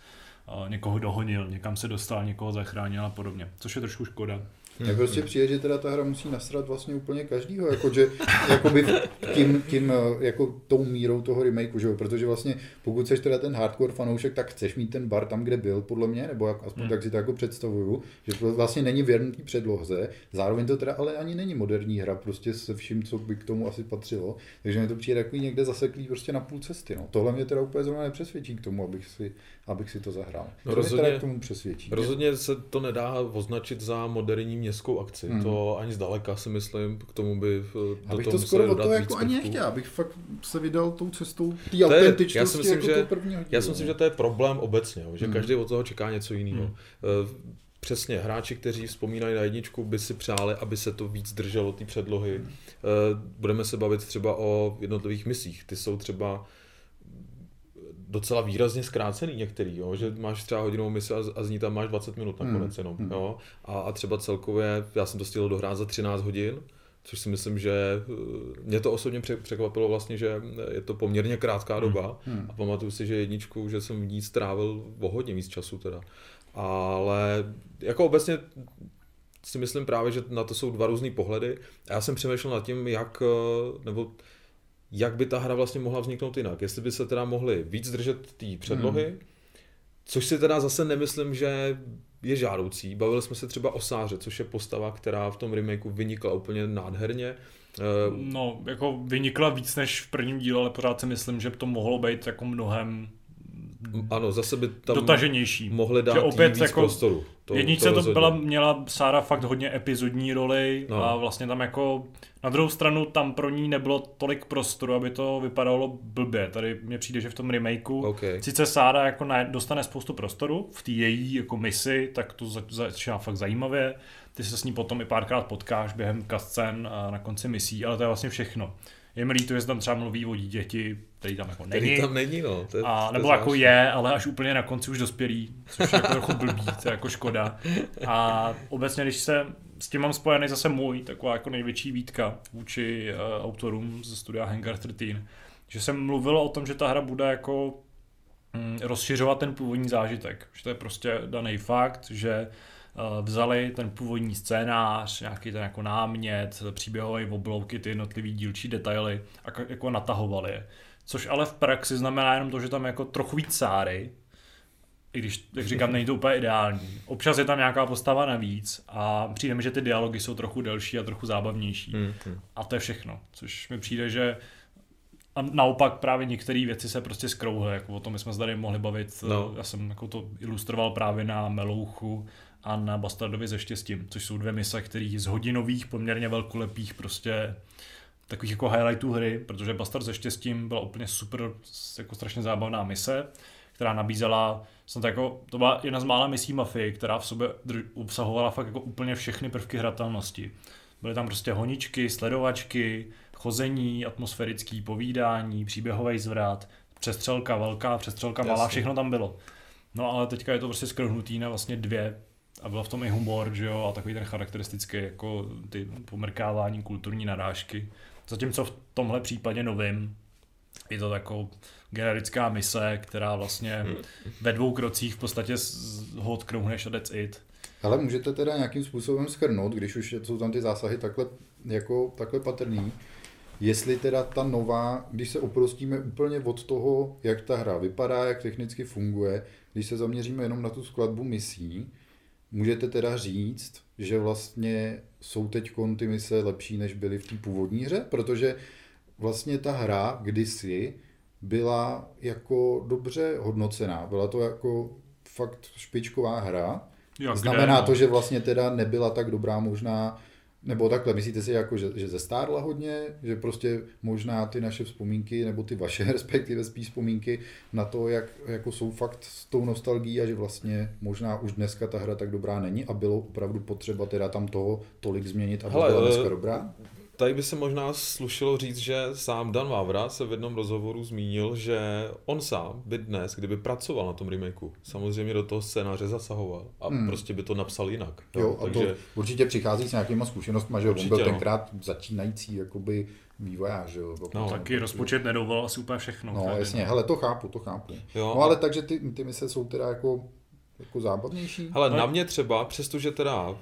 uh, někoho dohonil, někam se dostal, někoho zachránil a podobně. Což je trošku škoda. Mně prostě přijde, že teda ta hra musí nasrat vlastně úplně každýho, jakože jakoby tím, tím, jako tou mírou toho remakeu, že jo? protože vlastně pokud jsi teda ten hardcore fanoušek, tak chceš mít ten bar tam, kde byl, podle mě, nebo jak, aspoň hmm. tak si to jako představuju, že to vlastně není věrný té předloze, zároveň to teda ale ani není moderní hra, prostě se vším, co by k tomu asi patřilo, takže mi to přijde takový někde zaseklý prostě na půl cesty. No. Tohle mě teda úplně zrovna nepřesvědčí k tomu, abych si, abych si to zahrál. No, rozhodně, k tomu přesvědčí. Rozhodně se to nedá označit za moderní městskou akci. Hmm. To ani zdaleka si myslím, k tomu by do Abych to skoro to jako ani nechtěl, abych fakt se vydal tou cestou té autentičnosti já si myslím, jako že, prvního Já si myslím, že to je problém obecně, že hmm. každý od toho čeká něco jiného. Hmm. Eh, přesně, hráči, kteří vzpomínají na jedničku, by si přáli, aby se to víc drželo té předlohy. Hmm. Eh, budeme se bavit třeba o jednotlivých misích. Ty jsou třeba docela výrazně zkrácený některý, jo? že máš třeba hodinovou misi a, a z ní tam máš 20 minut nakonec hmm. jenom. Hmm. Jo? A, a třeba celkově, já jsem to stihl dohrát za 13 hodin, což si myslím, že eh, mě to osobně překvapilo vlastně, že je to poměrně krátká hmm. doba hmm. a pamatuju si, že jedničku, že jsem v ní strávil o hodně víc času teda. Ale jako obecně si myslím právě, že na to jsou dva různé pohledy. Já jsem přemýšlel nad tím, jak, eh, nebo jak by ta hra vlastně mohla vzniknout jinak. Jestli by se teda mohli víc držet té předlohy, hmm. což si teda zase nemyslím, že je žádoucí. Bavili jsme se třeba o Sáře, což je postava, která v tom remakeu vynikla úplně nádherně. Eh, no, jako vynikla víc než v prvním díle, ale pořád si myslím, že to mohlo být jako mnohem ano, zase by tam dotaženější. mohli dát že opět víc jako prostoru. To, jedničce to, to byla, měla Sára fakt hodně epizodní roli no. a vlastně tam jako na druhou stranu tam pro ní nebylo tolik prostoru, aby to vypadalo blbě. Tady mně přijde, že v tom remakeu okay. sice Sára jako na, dostane spoustu prostoru v té její jako misi, tak to začíná fakt zajímavě. Ty se s ní potom i párkrát potkáš během kascen a na konci misí, ale to je vlastně všechno. Je mi líto, že tam třeba mluví o dítěti, který tam jako není. Který tam není, no. To je, a, nebo to jako je, ale až úplně na konci už dospělý, což je jako trochu blbý, to je jako škoda. A obecně, když se s tím mám spojený zase můj, taková jako největší výtka vůči uh, autorům ze studia Hangar 13, že jsem mluvil o tom, že ta hra bude jako mm, rozšiřovat ten původní zážitek. Že to je prostě daný fakt, že Eh, vzali ten původní scénář, nějaký ten jako námět, příběhové oblouky, ty jednotlivý dílčí detaily a jako natahovali je. Což ale v praxi znamená jenom to, že tam jako trochu víc sáry, i když, jak říkám, není to úplně ideální. Občas je tam nějaká postava navíc a přijde mi, že ty dialogy jsou trochu delší a trochu zábavnější. Mm-hmm. A to je všechno, což mi přijde, že a naopak právě některé věci se prostě skrouhly, jako o tom jsme se tady mohli bavit, no. já jsem jako to ilustroval právě na Melouchu, a na Bastardovi ze štěstím, což jsou dvě mise, které z hodinových, poměrně velkolepých prostě takových jako highlightů hry, protože Bastard ze štěstím byla úplně super, jako strašně zábavná mise, která nabízela, to, jako, to byla jedna z mála misí Mafie, která v sobě obsahovala fakt jako úplně všechny prvky hratelnosti. Byly tam prostě honičky, sledovačky, chození, atmosférický povídání, příběhový zvrat, přestřelka velká, přestřelka malá, všechno tam bylo. No ale teďka je to prostě skrhnutý na vlastně dvě a byl v tom i humor, že jo, a takový ten charakteristický jako ty pomrkávání kulturní narážky. Zatímco v tomhle případě novým je to takovou generická mise, která vlastně ve dvou krocích v podstatě ho odkrouhneš a that's it. Ale můžete teda nějakým způsobem schrnout, když už jsou tam ty zásahy takhle, jako, takhle patrný, jestli teda ta nová, když se oprostíme úplně od toho, jak ta hra vypadá, jak technicky funguje, když se zaměříme jenom na tu skladbu misí, Můžete teda říct, že vlastně jsou teď ty mise lepší, než byly v té původní hře? Protože vlastně ta hra kdysi byla jako dobře hodnocená. Byla to jako fakt špičková hra. Jak Znamená kde, no? to, že vlastně teda nebyla tak dobrá možná nebo takhle, myslíte si, jako, že, že zestárla hodně, že prostě možná ty naše vzpomínky, nebo ty vaše respektive spíš vzpomínky na to, jak jako jsou fakt s tou nostalgií a že vlastně možná už dneska ta hra tak dobrá není a bylo opravdu potřeba teda tam toho tolik změnit, aby Hele, byla dneska eh, dobrá? Tady by se možná slušilo říct, že sám Dan Vávra se v jednom rozhovoru zmínil, že on sám by dnes, kdyby pracoval na tom remakeu, samozřejmě do toho scénáře zasahoval a hmm. prostě by to napsal jinak. Jo, jo a takže... to určitě přichází s nějakýma zkušenostmi, že určitě, on byl no. tenkrát začínající jakoby vývojář. Jo, no, taky rozpočet nedovolil asi úplně všechno. No jasně, hele, to chápu, to chápu. Jo, no ale takže ty, ty mise jsou teda jako, jako zábavnější. Ale no. na mě třeba, přestože teda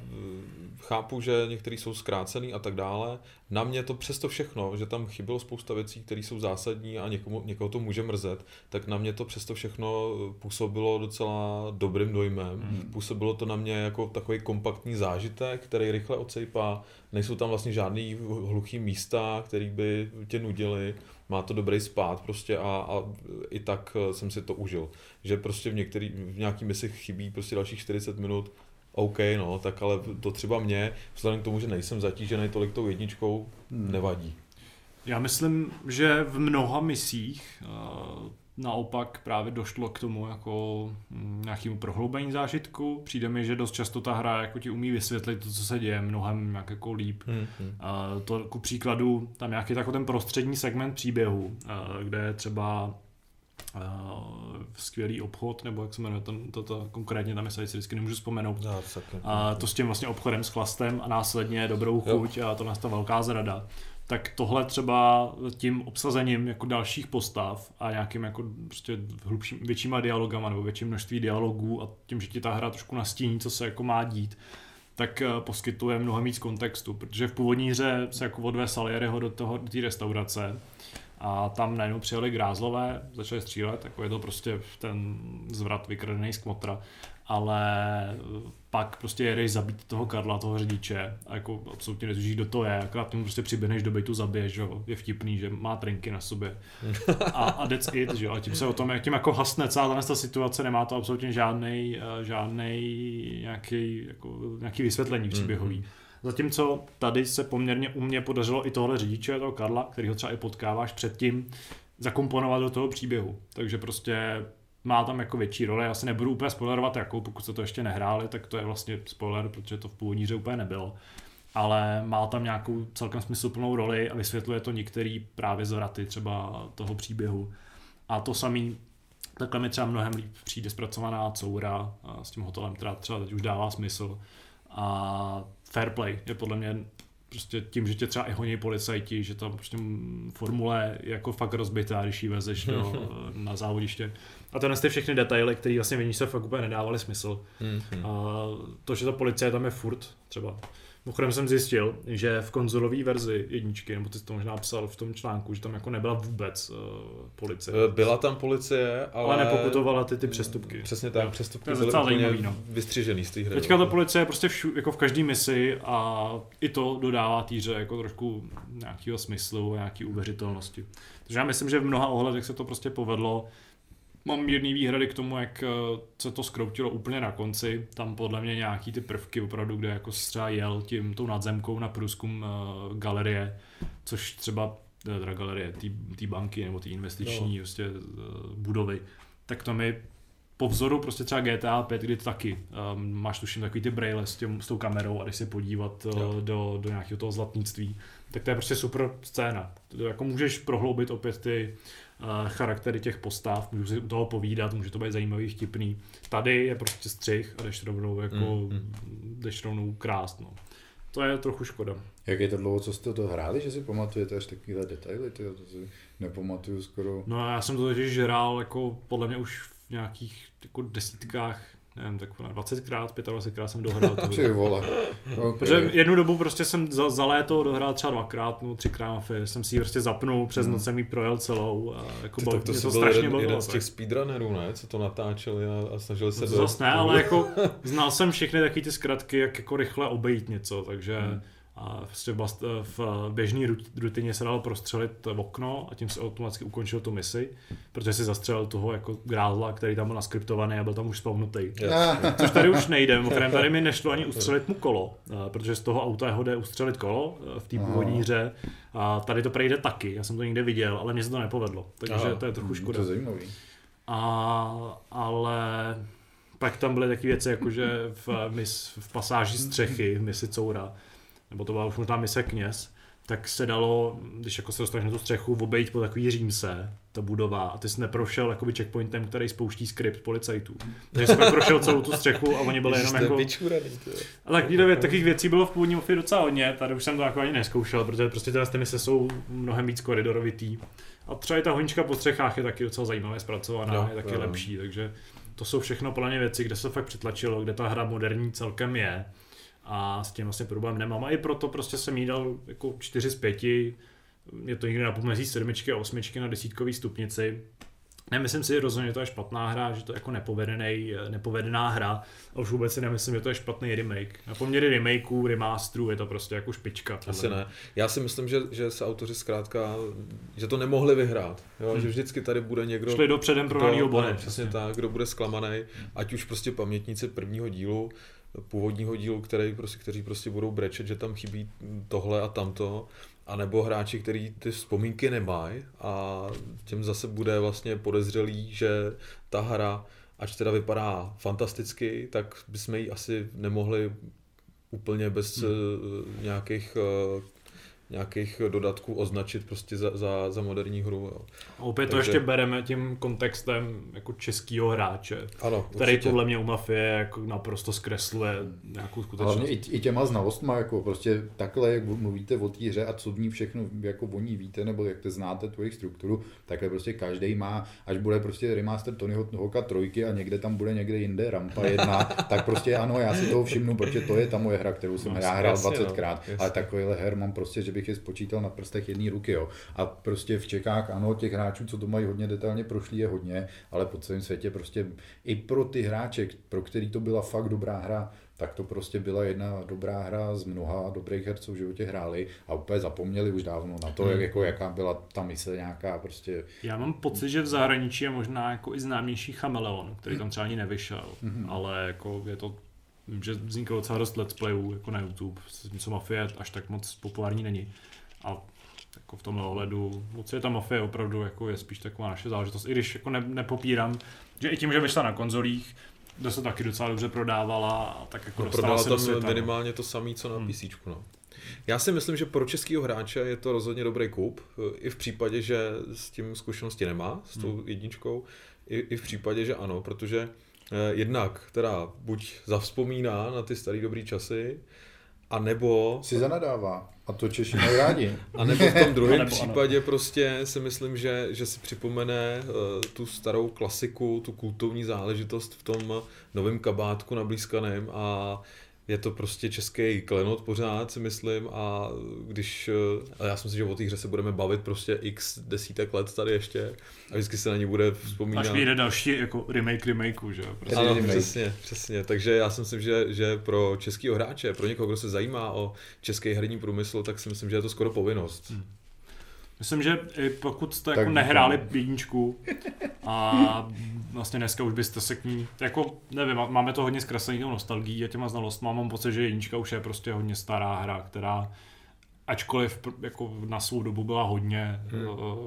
chápu, že některý jsou zkrácený a tak dále. Na mě to přesto všechno, že tam chybělo spousta věcí, které jsou zásadní a někomu, někoho to může mrzet, tak na mě to přesto všechno působilo docela dobrým dojmem. Hmm. Působilo to na mě jako takový kompaktní zážitek, který rychle odsejpá. Nejsou tam vlastně žádný hluchý místa, který by tě nudili. Má to dobrý spát prostě a, a i tak jsem si to užil. Že prostě v, některý, v nějaký misi chybí prostě dalších 40 minut, OK, no, tak ale to třeba mě, vzhledem k tomu, že nejsem zatížený tolik tou jedničkou, hmm. nevadí. Já myslím, že v mnoha misích uh, naopak právě došlo k tomu jako mm, nějakému prohloubení zážitku. Přijde mi, že dost často ta hra jako ti umí vysvětlit to, co se děje mnohem nějak jako líp. Hmm, hmm. Uh, to ku příkladu, tam nějaký takový ten prostřední segment příběhu, uh, kde je třeba skvělý obchod, nebo jak se jmenuje ten, to, to, konkrétně tam je se vždycky nemůžu vzpomenout. No, a to s tím vlastně obchodem s chlastem a následně dobrou chuť jo. a to nás ta velká zrada. Tak tohle třeba tím obsazením jako dalších postav a nějakým jako prostě hlubším, většíma dialogama nebo větším množství dialogů a tím, že ti ta hra trošku nastíní, co se jako má dít, tak uh, poskytuje mnohem víc kontextu, protože v původní hře se jako odve Salieriho do toho, do té restaurace a tam najednou přijeli grázlové, začali střílet, jako je to prostě ten zvrat vykradený z kmotra, ale pak prostě jedeš zabít toho Karla, toho řidiče a jako absolutně netužíš, kdo to je, akorát tomu prostě přiběhneš do bytu, zabiješ, že jo, je vtipný, že má trenky na sobě a, a that's it, že jo, a tím se o tom, jak tím jako hasne celá ta situace, nemá to absolutně žádný, eh, žádný nějaký, jako, nějaký vysvětlení příběhový. Mm-hmm. Zatímco tady se poměrně u mě podařilo i tohle řidiče, toho Karla, který ho třeba i potkáváš předtím, zakomponovat do toho příběhu. Takže prostě má tam jako větší roli. Já si nebudu úplně spoilerovat jakou, pokud se to ještě nehráli, tak to je vlastně spoiler, protože to v původní hře úplně nebylo. Ale má tam nějakou celkem smysluplnou roli a vysvětluje to některý právě zvraty třeba toho příběhu. A to samý takhle mi třeba mnohem líp přijde zpracovaná coura s tím hotelem, která třeba teď už dává smysl. A fair play je podle mě prostě tím, že tě třeba i honí policajti, že tam prostě formule je jako fakt rozbitá, když ji vezeš do, na závodiště. A to ty všechny detaily, které vlastně v se fakt úplně nedávaly smysl. Mm-hmm. A to, že ta policie tam je furt třeba Mimochodem jsem zjistil, že v konzolové verzi jedničky, nebo ty jsi to možná psal v tom článku, že tam jako nebyla vůbec uh, policie. Eh, byla tam policie, ale... ale nepokutovala ty ty přestupky. Přesně tak, přestupky byly úplně no. vystřižený z té hry. Teďka ta policie je prostě všu, jako v každé misi a i to dodává týře jako trošku nějakého smyslu, nějaký uvěřitelnosti. Takže já myslím, že v mnoha ohledech se to prostě povedlo mám mírný výhrady k tomu, jak eh, se to skroutilo úplně na konci. Tam podle mě nějaký ty prvky opravdu, kde jako třeba jel tím tou nadzemkou na průzkum uh, galerie, což třeba eh, teda galerie té banky nebo té investiční no. prostě, uh, budovy, tak to mi po vzoru prostě třeba GTA 5, kdy taky um, máš tuším takový ty braille s, tím, s tou kamerou a když se podívat uh, do, do nějakého toho zlatnictví, tak to je prostě super scéna. To jako můžeš prohloubit opět ty charaktery těch postav, můžu si u toho povídat, může to být zajímavý, vtipný. Tady je prostě střih a jdeš rovnou jako, mm, mm. jdeš rovnou krást, no. To je trochu škoda. Jak je to dlouho, co jste to hráli, že si pamatujete až takovýhle detaily, tyjo, to si nepamatuju skoro. No já jsem to totiž hrál jako podle mě už v nějakých jako desítkách nevím, tak 20krát, 25krát jsem dohrál. Ty vole. Okay. Protože jednu dobu prostě jsem za, za léto dohrál třeba dvakrát, no třikrát mafie, jsem si ji prostě zapnul, přes hmm. noc jsem ji projel celou. A jako Ty, tak to, to byl jeden, jeden z těch speedrunnerů, ne? Co to natáčeli a, a snažili se... No, zase ne, ale jako znal jsem všechny takové ty zkratky, jak jako rychle obejít něco, takže... Hmm a prostě v, v běžné rutině se dalo prostřelit v okno a tím se automaticky ukončil tu misi, protože si zastřelil toho jako grázla, který tam byl naskriptovaný a byl tam už spavnutý. Yes. Což tady už nejde, mimochodem tady mi nešlo ani ustřelit mu kolo, protože z toho auta jeho jde ustřelit kolo v té původní hře a tady to prejde taky, já jsem to někde viděl, ale mně se to nepovedlo, takže Aha. to je trochu škoda. To je zajímavý. A, ale pak tam byly takové věci, jako že v, mis, v pasáži střechy, v misi Coura, nebo to byla už možná mise kněz, tak se dalo, když jako se dostaneš na tu střechu, obejít po takový římse, ta budova, a ty jsi neprošel jakoby checkpointem, který spouští skript policajtů. Takže jsem prošel celou tu střechu a oni byli jenom jako... A tak takových věcí bylo v původním ofy docela hodně, tady už jsem to jako ani neskoušel, protože prostě ty mise jsou mnohem víc koridorovitý. A třeba i ta honička po střechách je taky docela zajímavě zpracovaná, no, je taky no. lepší, takže to jsou všechno plně věci, kde se fakt přitlačilo, kde ta hra moderní celkem je a s tím vlastně problém nemám. A i proto prostě jsem jí dal jako 4 z 5, je to někde na pomezí sedmičky a osmičky na desítkový stupnici. Nemyslím si rozhodně, že to je špatná hra, že to je jako nepovedený, nepovedená hra. A už vůbec si nemyslím, že to je špatný remake. Na poměry remakeů, remasterů je to prostě jako špička. Asi ne. Já si myslím, že, že se autoři zkrátka, že to nemohli vyhrát. Jo? Hmm. Že vždycky tady bude někdo... Šli do předem prodaného body. Přesně tak, kdo bude zklamaný, ať už prostě pamětníci prvního dílu, původního dílu, který prostě, kteří prostě budou brečet, že tam chybí tohle a tamto, a nebo hráči, kteří ty vzpomínky nemají a těm zase bude vlastně podezřelý, že ta hra, ač teda vypadá fantasticky, tak bychom ji asi nemohli úplně bez hmm. Eh, nějakých eh, nějakých dodatků označit prostě za, za, za moderní hru. Jo. A opět Takže... to ještě bereme tím kontextem jako českého hráče, ano, který určitě. podle mě u Mafie jako naprosto zkresluje nějakou skutečnost. Hlavně i, i těma znalostma, jako prostě takhle, jak mluvíte o té hře a co v ní všechno, jako o ní víte, nebo jak to znáte tu jejich strukturu, takhle prostě každý má, až bude prostě remaster Tonyho Hoka trojky a někde tam bude někde jinde rampa jedna, tak prostě ano, já si toho všimnu, protože to je ta moje hra, kterou jsem no, já hrál 20krát, no, ale takovýhle her mám prostě, že bych je spočítal na prstech jedné ruky. Jo. A prostě v Čechách, ano, těch hráčů, co to mají hodně detailně prošlý, je hodně, ale po celém světě prostě i pro ty hráče, pro který to byla fakt dobrá hra, tak to prostě byla jedna dobrá hra z mnoha dobrých her, co v životě hráli a úplně zapomněli už dávno na to, hmm. jak, jako, jaká byla ta mise nějaká prostě. Já mám pocit, že v zahraničí je možná jako i známější Chameleon, který tam třeba ani nevyšel, hmm. ale jako je to Vím, že vzniklo docela dost let's playů jako na YouTube, co Mafie až tak moc populární není. A jako v tomhle ohledu, moc je ta Mafie opravdu jako je spíš taková naše záležitost, i když jako ne, nepopírám, že i tím, že vyšla na konzolích, to se taky docela dobře prodávala, tak jako no, prodala tam světa, no. minimálně to samé, co na hmm. PC. No. Já si myslím, že pro českého hráče je to rozhodně dobrý kup, i v případě, že s tím zkušenosti nemá, s tou hmm. jedničkou, i, i v případě, že ano, protože Eh, jednak teda buď zavzpomíná na ty staré dobré časy, a nebo... Si zanadává. A to Češi mají rádi. A nebo v tom druhém případě ano. prostě si myslím, že, že si připomene uh, tu starou klasiku, tu kultovní záležitost v tom novém kabátku nablízkaném a je to prostě český klenot pořád, si myslím, a když, a já si myslím, že o té hře se budeme bavit prostě x desítek let tady ještě a vždycky se na ní bude vzpomínat. Až vyjde další jako remake remakeu, že jo? Prostě. Ano, remake. přesně, přesně, takže já si myslím, že, že pro českého hráče, pro někoho, kdo se zajímá o český herní průmysl, tak si myslím, že je to skoro povinnost. Hmm. Myslím, že pokud jste jako nehráli jedničku a vlastně dneska už byste se k ní, jako nevím, máme to hodně zkreslený nostalgií a těma znalostmi, mám pocit, že jednička už je prostě hodně stará hra, která ačkoliv jako na svou dobu byla hodně, hmm.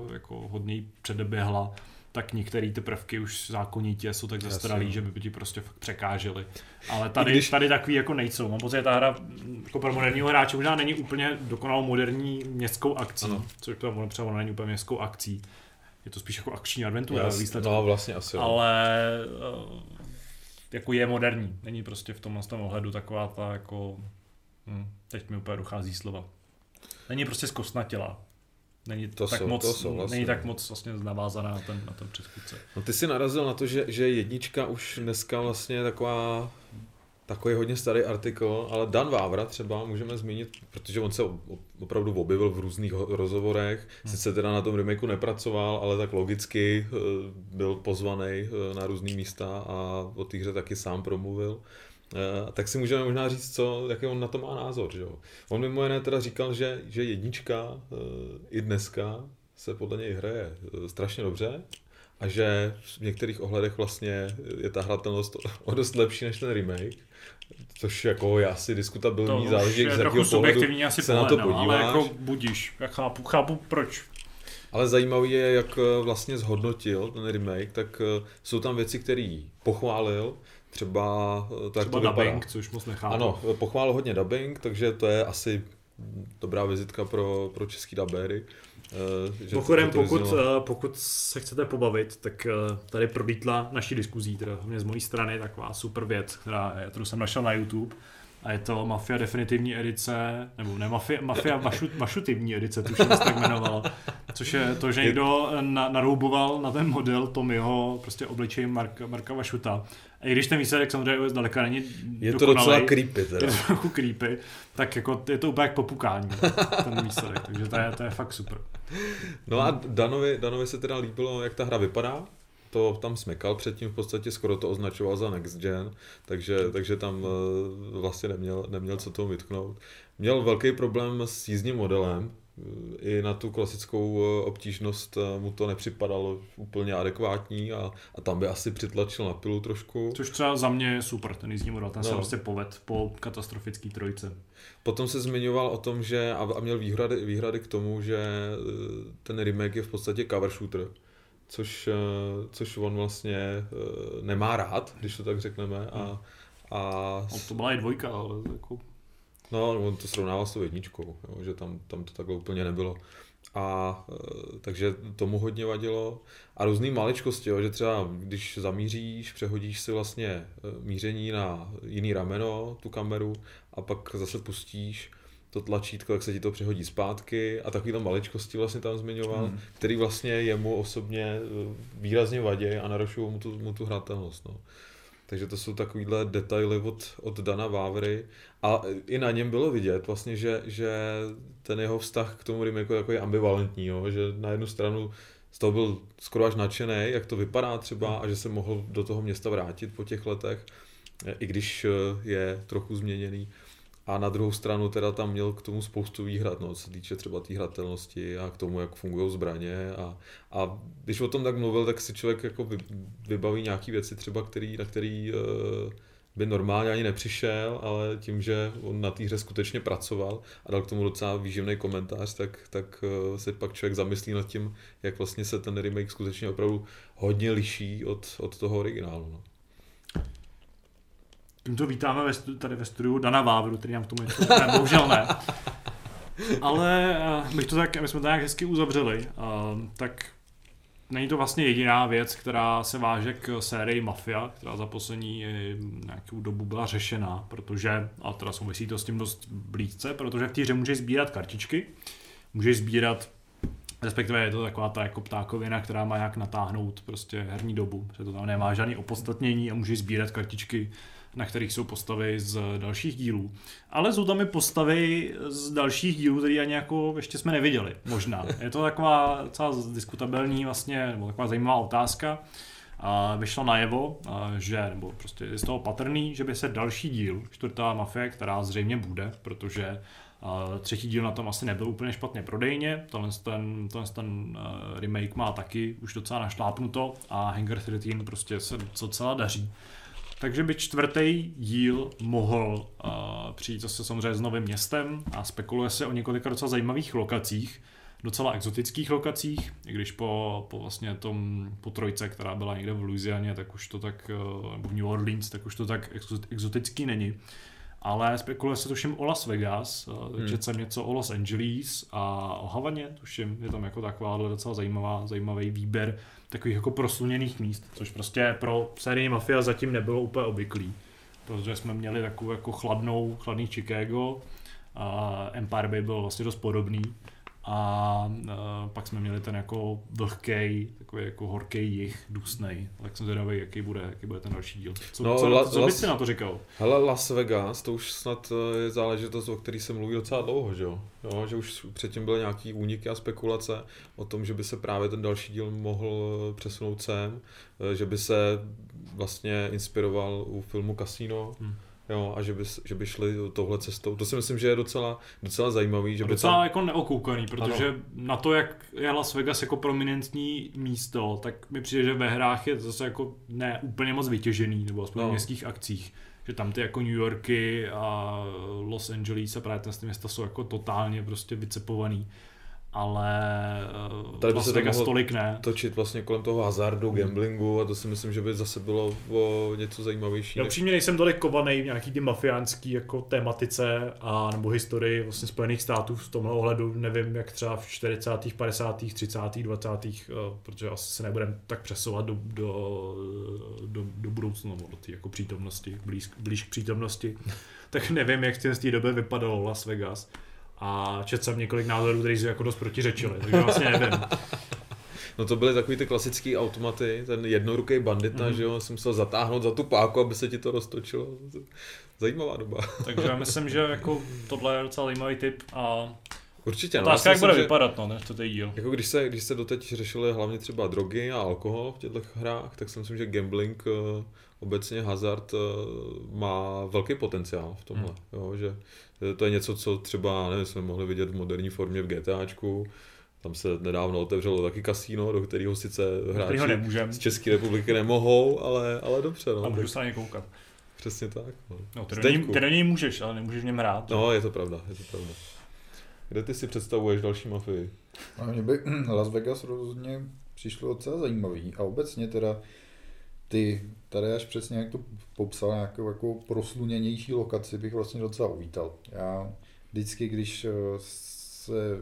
Eh, jako hodně předeběhla, tak některé ty prvky už zákonitě jsou tak zastaralý, no. že by ti prostě fakt překážely. Ale tady, když... tady takový jako nejsou. Mám pocit, že ta hra jako pro moderního hráče možná není úplně dokonalou moderní městskou akcí, ano. což to třeba není úplně městskou akcí. Je to spíš jako akční adventura. No vlastně asi. Ale eh, jako je moderní. Není prostě v tomhle tom ohledu taková ta jako... Hm, teď mi úplně dochází slova. Není prostě zkostnatělá. Není to tak, jsou, moc, to jsou vlastně. není tak moc vlastně navázaná na ten, na ten předchůdce. No ty si narazil na to, že, že jednička už dneska vlastně je taková takový hodně starý artikl, ale Dan Vávra třeba můžeme zmínit, protože on se opravdu objevil v různých rozhovorech, hmm. sice teda na tom remakeu nepracoval, ale tak logicky eh, byl pozvaný eh, na různé místa a o té hře taky sám promluvil. Eh, tak si můžeme možná říct, co, jaký on na to má názor. Že jo? On mimo jiné teda říkal, že, že jednička i dneska se podle něj hraje strašně dobře a že v některých ohledech vlastně je ta hratelnost o dost lepší než ten remake. Což jako je asi diskutabilní, záleží, z jakého pohledu asi se na to podíváš. Ale jako budíš, já chápu, chápu proč. Ale zajímavý je, jak eh, vlastně zhodnotil ten remake, tak eh, jsou tam věci, které pochválil, třeba eh, tak třeba to dubbing, což moc nechápu. Ano, pochválil hodně dubbing, takže to je asi dobrá vizitka pro, pro český dubéry. Uh, Pochodem, pokud, uh, pokud se chcete pobavit, tak tady prolítla naší diskuzí, teda mě z mojí strany taková super věc, která, kterou jsem našel na YouTube. a je to Mafia definitivní edice, nebo ne, Mafia, Mafia vašu, vašutivní edice, tuším se tak jmenovalo, což je to, že někdo na, narouboval na ten model Tommyho prostě obličej Marka, Marka Vašuta. A i když ten výsledek samozřejmě zdaleka není Je to docela creepy teda. je to trochu creepy, tak jako je to úplně jak popukání, ten výsledek, takže to je, to je fakt super. No a Danovi, Danovi se teda líbilo, jak ta hra vypadá, to tam smekal předtím v podstatě, skoro to označoval za next gen, takže, takže tam eh, vlastně neměl, neměl co tomu vytknout. Měl velký problém s jízdním modelem, i na tu klasickou eh, obtížnost eh, mu to nepřipadalo úplně adekvátní a, a tam by asi přitlačil na pilu trošku. Což třeba za mě je super, ten jízdní model, ten no. se prostě poved po katastrofický trojce. Potom se zmiňoval o tom, že a měl výhrady, výhrady k tomu, že ten remake je v podstatě cover shooter což, eh, což on vlastně eh, nemá rád, když to tak řekneme. A, Hmm. a No, to byla i dvojka, ale jako... no, on to srovnával s tou jedničkou, jo, že tam, tam to takhle úplně nebylo. A eh, takže tomu hodně vadilo. A různý maličkosti, jo, že třeba když zamíříš, přehodíš si vlastně míření na jiný rameno, tu kameru, a pak zase pustíš, to tlačítko, jak se ti to přehodí zpátky a takovýhle maličkosti vlastně tam zmiňoval, hmm. který vlastně jemu osobně výrazně vadí a narušují mu tu, mu tu hratelnost. No. Takže to jsou takovýhle detaily od, od Dana Vávry a i na něm bylo vidět vlastně, že, že ten jeho vztah k tomu remake je takový ambivalentní, jo? že na jednu stranu z toho byl skoro až nadšený, jak to vypadá třeba a že se mohl do toho města vrátit po těch letech, i když je trochu změněný. A na druhou stranu teda tam měl k tomu spoustu výhrad, no, co se týče třeba té hratelnosti a k tomu, jak fungují zbraně. A, a když o tom tak mluvil, tak si člověk jako vybaví nějaké věci třeba, který, na který uh, by normálně ani nepřišel, ale tím, že on na té hře skutečně pracoval a dal k tomu docela výživný komentář, tak, tak uh, se pak člověk zamyslí nad tím, jak vlastně se ten remake skutečně opravdu hodně liší od, od toho originálu. No. Tímto vítáme ve stu, tady ve studiu Dana Vávru, který nám k tomu něco ne, bohužel ne. Ale my, to tak, my jsme to nějak hezky uzavřeli, uh, tak není to vlastně jediná věc, která se váže k sérii Mafia, která za poslední nějakou dobu byla řešena, protože, a teda souvisí to s tím dost blízce, protože v té hře můžeš sbírat kartičky, můžeš sbírat respektive je to taková ta jako ptákovina, která má jak natáhnout prostě herní dobu, protože to tam nemá žádný opodstatnění a můžeš sbírat kartičky na kterých jsou postavy z dalších dílů. Ale jsou tam i postavy z dalších dílů, které ani jako ještě jsme neviděli, možná. Je to taková docela diskutabilní vlastně, nebo taková zajímavá otázka. A vyšlo najevo, že, nebo prostě je z toho patrný, že by se další díl, čtvrtá mafie, která zřejmě bude, protože třetí díl na tom asi nebyl úplně špatně prodejně, tenhle ten, tenhle ten remake má taky už docela našlápnuto a Hangar 13 prostě se docela daří. Takže by čtvrtý díl mohl uh, přijít zase samozřejmě s novým městem a spekuluje se o několika docela zajímavých lokacích, docela exotických lokacích, i když po, po vlastně tom, po trojce, která byla někde v Louisianě, tak už to tak, uh, v New Orleans, tak už to tak exotický není. Ale spekuluje se tuším o Las Vegas, takže hmm. jsem něco o Los Angeles a o Havaně, tuším, je tam jako taková docela zajímavá, zajímavý výběr takových jako prosluněných míst, což prostě pro sérii Mafia zatím nebylo úplně obvyklý. Protože jsme měli takovou jako chladnou, chladný Chicago, a Empire Bay byl vlastně dost podobný, a uh, pak jsme měli ten jako vlhký, takový jako horký jich, dusnej. Tak jsem zvědavý, jaký bude, jaký bude ten další díl. Co, no, co, la, co bys si na to říkal? Hele, Las Vegas, to už snad eh, je záležitost, o který se mluví docela dlouho, že jo? jo? Že už předtím byly nějaký úniky a spekulace o tom, že by se právě ten další díl mohl eh, přesunout sem, že by se vlastně inspiroval u filmu Casino. Hmm Jo, a že by, že by šli touhle cestou. To si myslím, že je docela, docela zajímavý. Že a by docela tam... jako neokoukaný, protože ano. na to, jak je Las Vegas jako prominentní místo, tak mi přijde, že ve hrách je zase jako ne úplně moc vytěžený, nebo aspoň no. v městských akcích. Že tam ty jako New Yorky a Los Angeles a právě ty města jsou jako totálně prostě vycepovaný. Ale Tady tady by Las se to Vegas mohlo tolik ne. Točit vlastně kolem toho hazardu, gamblingu a to si myslím, že by zase bylo o něco zajímavější. Já než- upřímně nejsem tolik kovaný v nějaký ty mafiánský jako tématice a nebo historii vlastně Spojených států v tomhle ohledu. Nevím, jak třeba v 40., 50., 30., 20., eh, protože asi se nebudeme tak přesouvat do, do, do, do budoucna, nebo do té jako přítomnosti, blíž, blíž k přítomnosti. tak nevím, jak z té doby vypadalo Las Vegas. A četl jsem několik názorů, které jsou jako dost protiřečily, takže vlastně nevím. No to byly takový ty klasický automaty, ten jednoruký bandita, Mhm. mm-hmm. že jo, jsem musel zatáhnout za tu páku, aby se ti to roztočilo. Zajímavá doba. Takže já myslím, že jako tohle je docela zajímavý tip a Určitě, no. otázka, jak bude že- vypadat, no, než to teď díl. Jako když se, když se doteď řešily hlavně třeba drogy a alkohol v těchto hrách, tak si myslím, že gambling, eh, obecně hazard, eh, má velký potenciál v tomhle. Hmm. Jo, že to je něco, co třeba, nevím, jsme mohli vidět v moderní formě v GTAčku, tam se nedávno otevřelo taky kasíno, do kterého sice hráči nemůžem. z České republiky nemohou, ale, ale dobře, no. A můžu se na ně koukat. Přesně tak. No. No, ty, do něj, ty do něj můžeš, ale nemůžeš v něm hrát. no, je to pravda, je to pravda. Kde ty si představuješ další mafii? A mě by Las Vegas rozhodně přišlo docela zajímavý. A obecně teda ty, tady až přesně jak to popsal, nějakou jako prosluněnější lokaci bych vlastně docela uvítal. Já vždycky, když eh, se,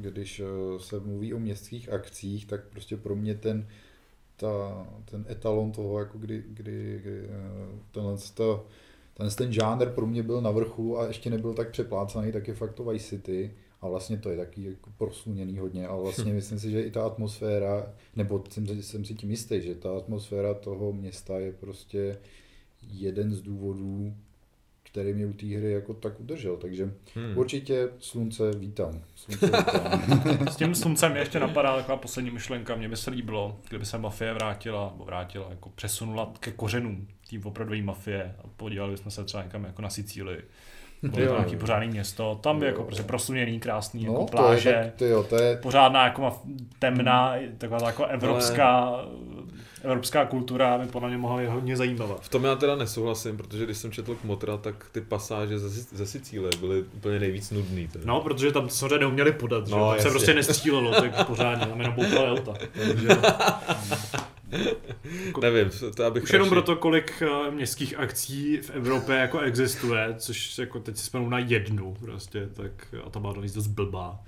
když eh, se mluví o městských akcích, tak prostě pro mě ten, ta, ten etalon toho, jako kdy, kdy, kdy eh, tenhle, ta, ten, ten žánr pro mě byl na vrchu a ještě nebyl tak přeplácaný, tak je fakt to Vice City. A vlastně to je taky jako prosluněný hodně, ale vlastně myslím si, že i ta atmosféra, nebo jsem, jsem si tím jistý, že ta atmosféra toho města je prostě jeden z důvodů, který mě u té hry jako tak udržel. Takže Hmm. určitě slunce vítám. Slunce vítám. S tím sluncem mě ještě napadá taková poslední myšlenka. Mně by se líbilo, kdyby se mafie vrátila, nebo vrátila, jako přesunula ke kořenům tým opravdové mafie a podívali bychom se třeba někam jako na Sicílii. Bylo to nějaký pořádný město, tam je Jo. jako prostě prosluněný, krásný, jako No, to je, pláže. tak, ty jo, to je, pořádná jako temná, taková ta jako evropská, evropská kultura by podle mě mohla hodně zajímavá. V tom já teda nesouhlasím, protože když jsem četl Kmotra, tak ty pasáže ze, ze Sicílie byly úplně nejvíc nudný. Teda. No, protože tam to samozřejmě neuměli podat, že? No, No, tam se prostě nestřílelo, tak pořádně, tam jenom boukali auta. Takže, Nevím, to já bych už jenom proto, kolik eh, městských akcí v Evropě jako existuje, což jako teď si na jednu prostě, tak a ta byla navíc dost blbá.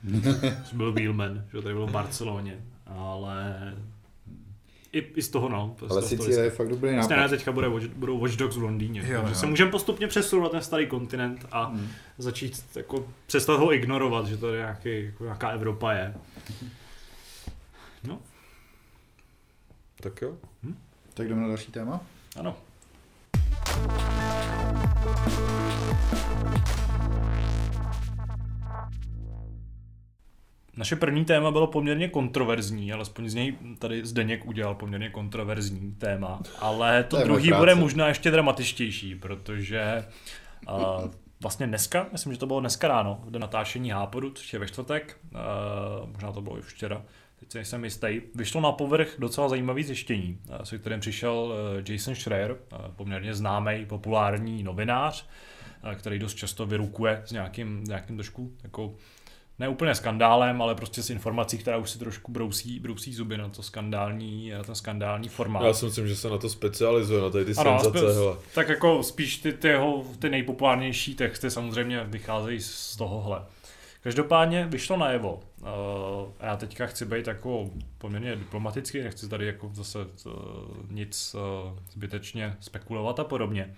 což byl Wheelman, že tady byl v Barceloně, ale i, i z toho no. ale Sicílie je fakt dobrý Vlastně nápad. teďka bude, Watch- budou Watch Dogs v Londýně. Jo, takže jo. se můžeme postupně přesunout na ten starý kontinent a Hmm. začít jako přestat ho ignorovat, že to je nějaký, jako nějaká Evropa je. No, Tak jo. Tak jdeme na další téma. ano. Naše první téma bylo poměrně kontroverzní, alespoň z něj tady Zdeněk udělal poměrně kontroverzní téma, ale to, To druhý bude možná ještě dramatičtější, protože uh, vlastně dneska, myslím, že to bylo dneska ráno, den natáčení Hápodu, což je ve čtvrtek, uh, možná to bylo i včera, teď si nejsem jistý, vyšlo na povrch docela zajímavý zjištění, uh, se kterým přišel uh, Jason Schreier, uh, poměrně známý, populární novinář, který dost často vyrukuje s nějakým, nějakým trošku jako ne úplně skandálem, ale prostě s informací, která už si trošku brousí, brousí zuby na to skandální, na ten skandální formát. Já si myslím, že se na to specializuje, na tady ty Ano, senzace. hele. tak jako spíš ty, ty, jeho, ty nejpopulárnější texty samozřejmě vycházejí z tohohle. Každopádně vyšlo najevo, uh, a já teďka chci být jako poměrně diplomatický, nechci tady jako zase uh, nic uh, zbytečně spekulovat a podobně,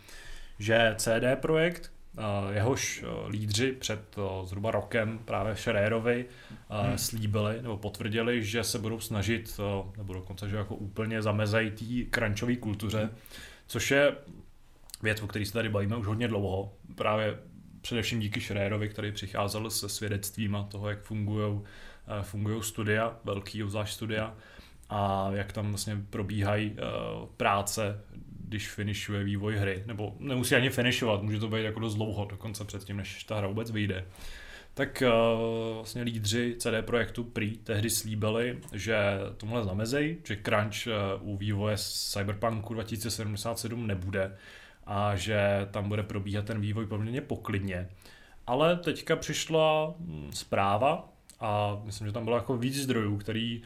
že CD Projekt, uh, jehož uh, lídři před uh, zhruba rokem právě Schererovi uh, Hmm. slíbili nebo potvrdili, že se budou snažit, uh, nebo dokonce, že jako úplně zamezají té crunchové kultuře, což je věc, o které se tady bavíme už hodně dlouho. Právě především díky Schreierovi, který přicházel se svědectvím a toho, jak fungují fungují studia, velký obzvlášť studia a jak tam vlastně probíhají eh, práce, když finišuje vývoj hry. Nebo nemusí ani finišovat, může to být jako dost dlouho, dokonce předtím, než ta hra vůbec vyjde. Tak eh, vlastně lídři CD Projektu prý tehdy slíbili, že tomuhle zamezej, že crunch eh, u vývoje Cyberpunku 2077 nebude a že tam bude probíhat ten vývoj poměrně poklidně. Ale teďka přišla mm, zpráva a myslím, že tam bylo jako víc zdrojů, který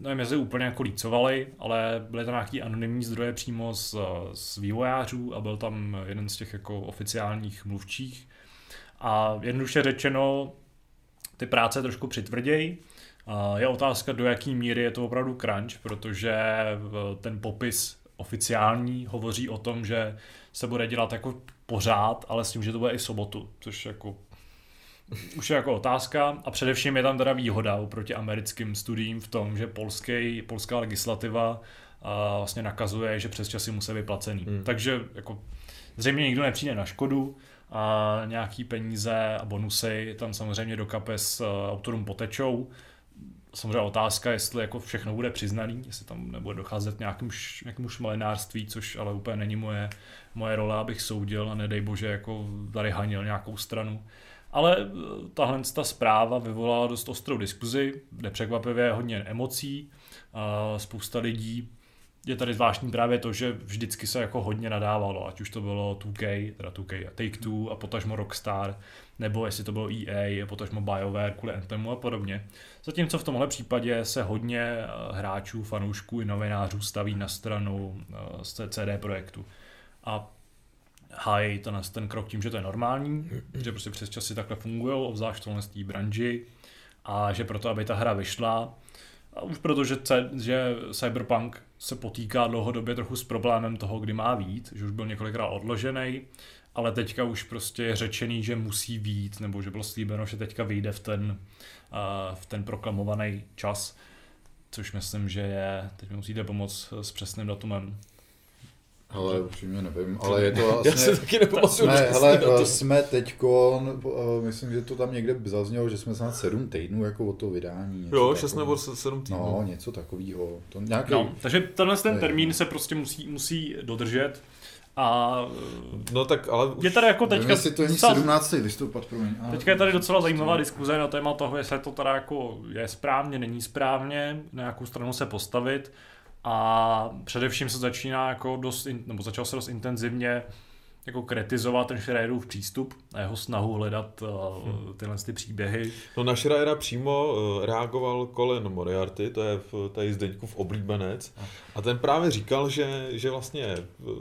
nevím, jestli úplně jako lícovali, ale byly tam nějaký anonymní zdroje přímo z, z vývojářů a byl tam jeden z těch jako oficiálních mluvčích. A jednoduše řečeno, ty práce trošku přitvrdějí. Je otázka, do jaký míry je to opravdu crunch, protože ten popis oficiální hovoří o tom, že se bude dělat jako pořád, ale s tím, že to bude i sobotu, což jako už je jako otázka a především je tam teda výhoda oproti americkým studiím v tom, že polský, polská legislativa a vlastně nakazuje, že přes časy musí být placený. Hmm. Takže jako zřejmě nikdo nepřijde na škodu a nějaký peníze a bonusy tam samozřejmě do kapes autorům potečou. Samozřejmě otázka, jestli jako všechno bude přiznaný, jestli tam nebude docházet nějakým, nějakému šmalinářství, což ale úplně není moje, moje role, abych soudil a nedej bože jako tady hanil nějakou stranu. Ale eh, tahle ta zpráva vyvolala dost ostrou diskuzi, nepřekvapivě hodně emocí, a spousta lidí. Je tady zvláštní právě to, že vždycky se jako hodně nadávalo, ať už to bylo 2K, teda 2K a Take-Two a potažmo Rockstar, nebo jestli to bylo EA potažmo BioWare kvůli Anthemu a podobně. Zatímco v tomhle případě se hodně eh, hráčů, fanoušků i novinářů staví na stranu eh, z CD projektu. A hájí ten, ten krok tím, že to je normální, že prostě přes časy takhle fungují, obzvlášť v té branži a že proto, aby ta hra vyšla, a už protože že Cyberpunk se potýká dlouhodobě trochu s problémem toho, kdy má vít, že už byl několikrát odložený, ale teďka už prostě je řečený, že musí vít, nebo že bylo slíbeno, že teďka vyjde v ten, uh, v ten proklamovaný čas, což myslím, že je, teď mi musíte pomoct s přesným datumem, ale upřímně nevím, ale je to vlastně... Já si taky nepamatuju. Jsme, hele, jsme teďko, eh, myslím, že to tam někde zaznělo, že jsme snad sedm týdnů jako o to vydání. Jo, šest nebo sedm týdnů. No, něco takového. To nějaký... no, takže tenhle ten termín se prostě musí, musí dodržet. A no tak ale je tady jako teďka... Nevím, to je docela, 17. listopad, promiň. Teďka je tady docela zajímavá diskuze na téma toho, jestli to teda jako je správně, není správně, na jakou stranu se postavit. A především se začíná jako dost, nebo začal se dost intenzivně jako kritizovat ten Schreiderův přístup a jeho snahu hledat uh, tyhle ty příběhy. No na Schreidera přímo uh, reagoval Colin Moriarty, to je v, tady v oblíbenec, a ten právě říkal, že, že vlastně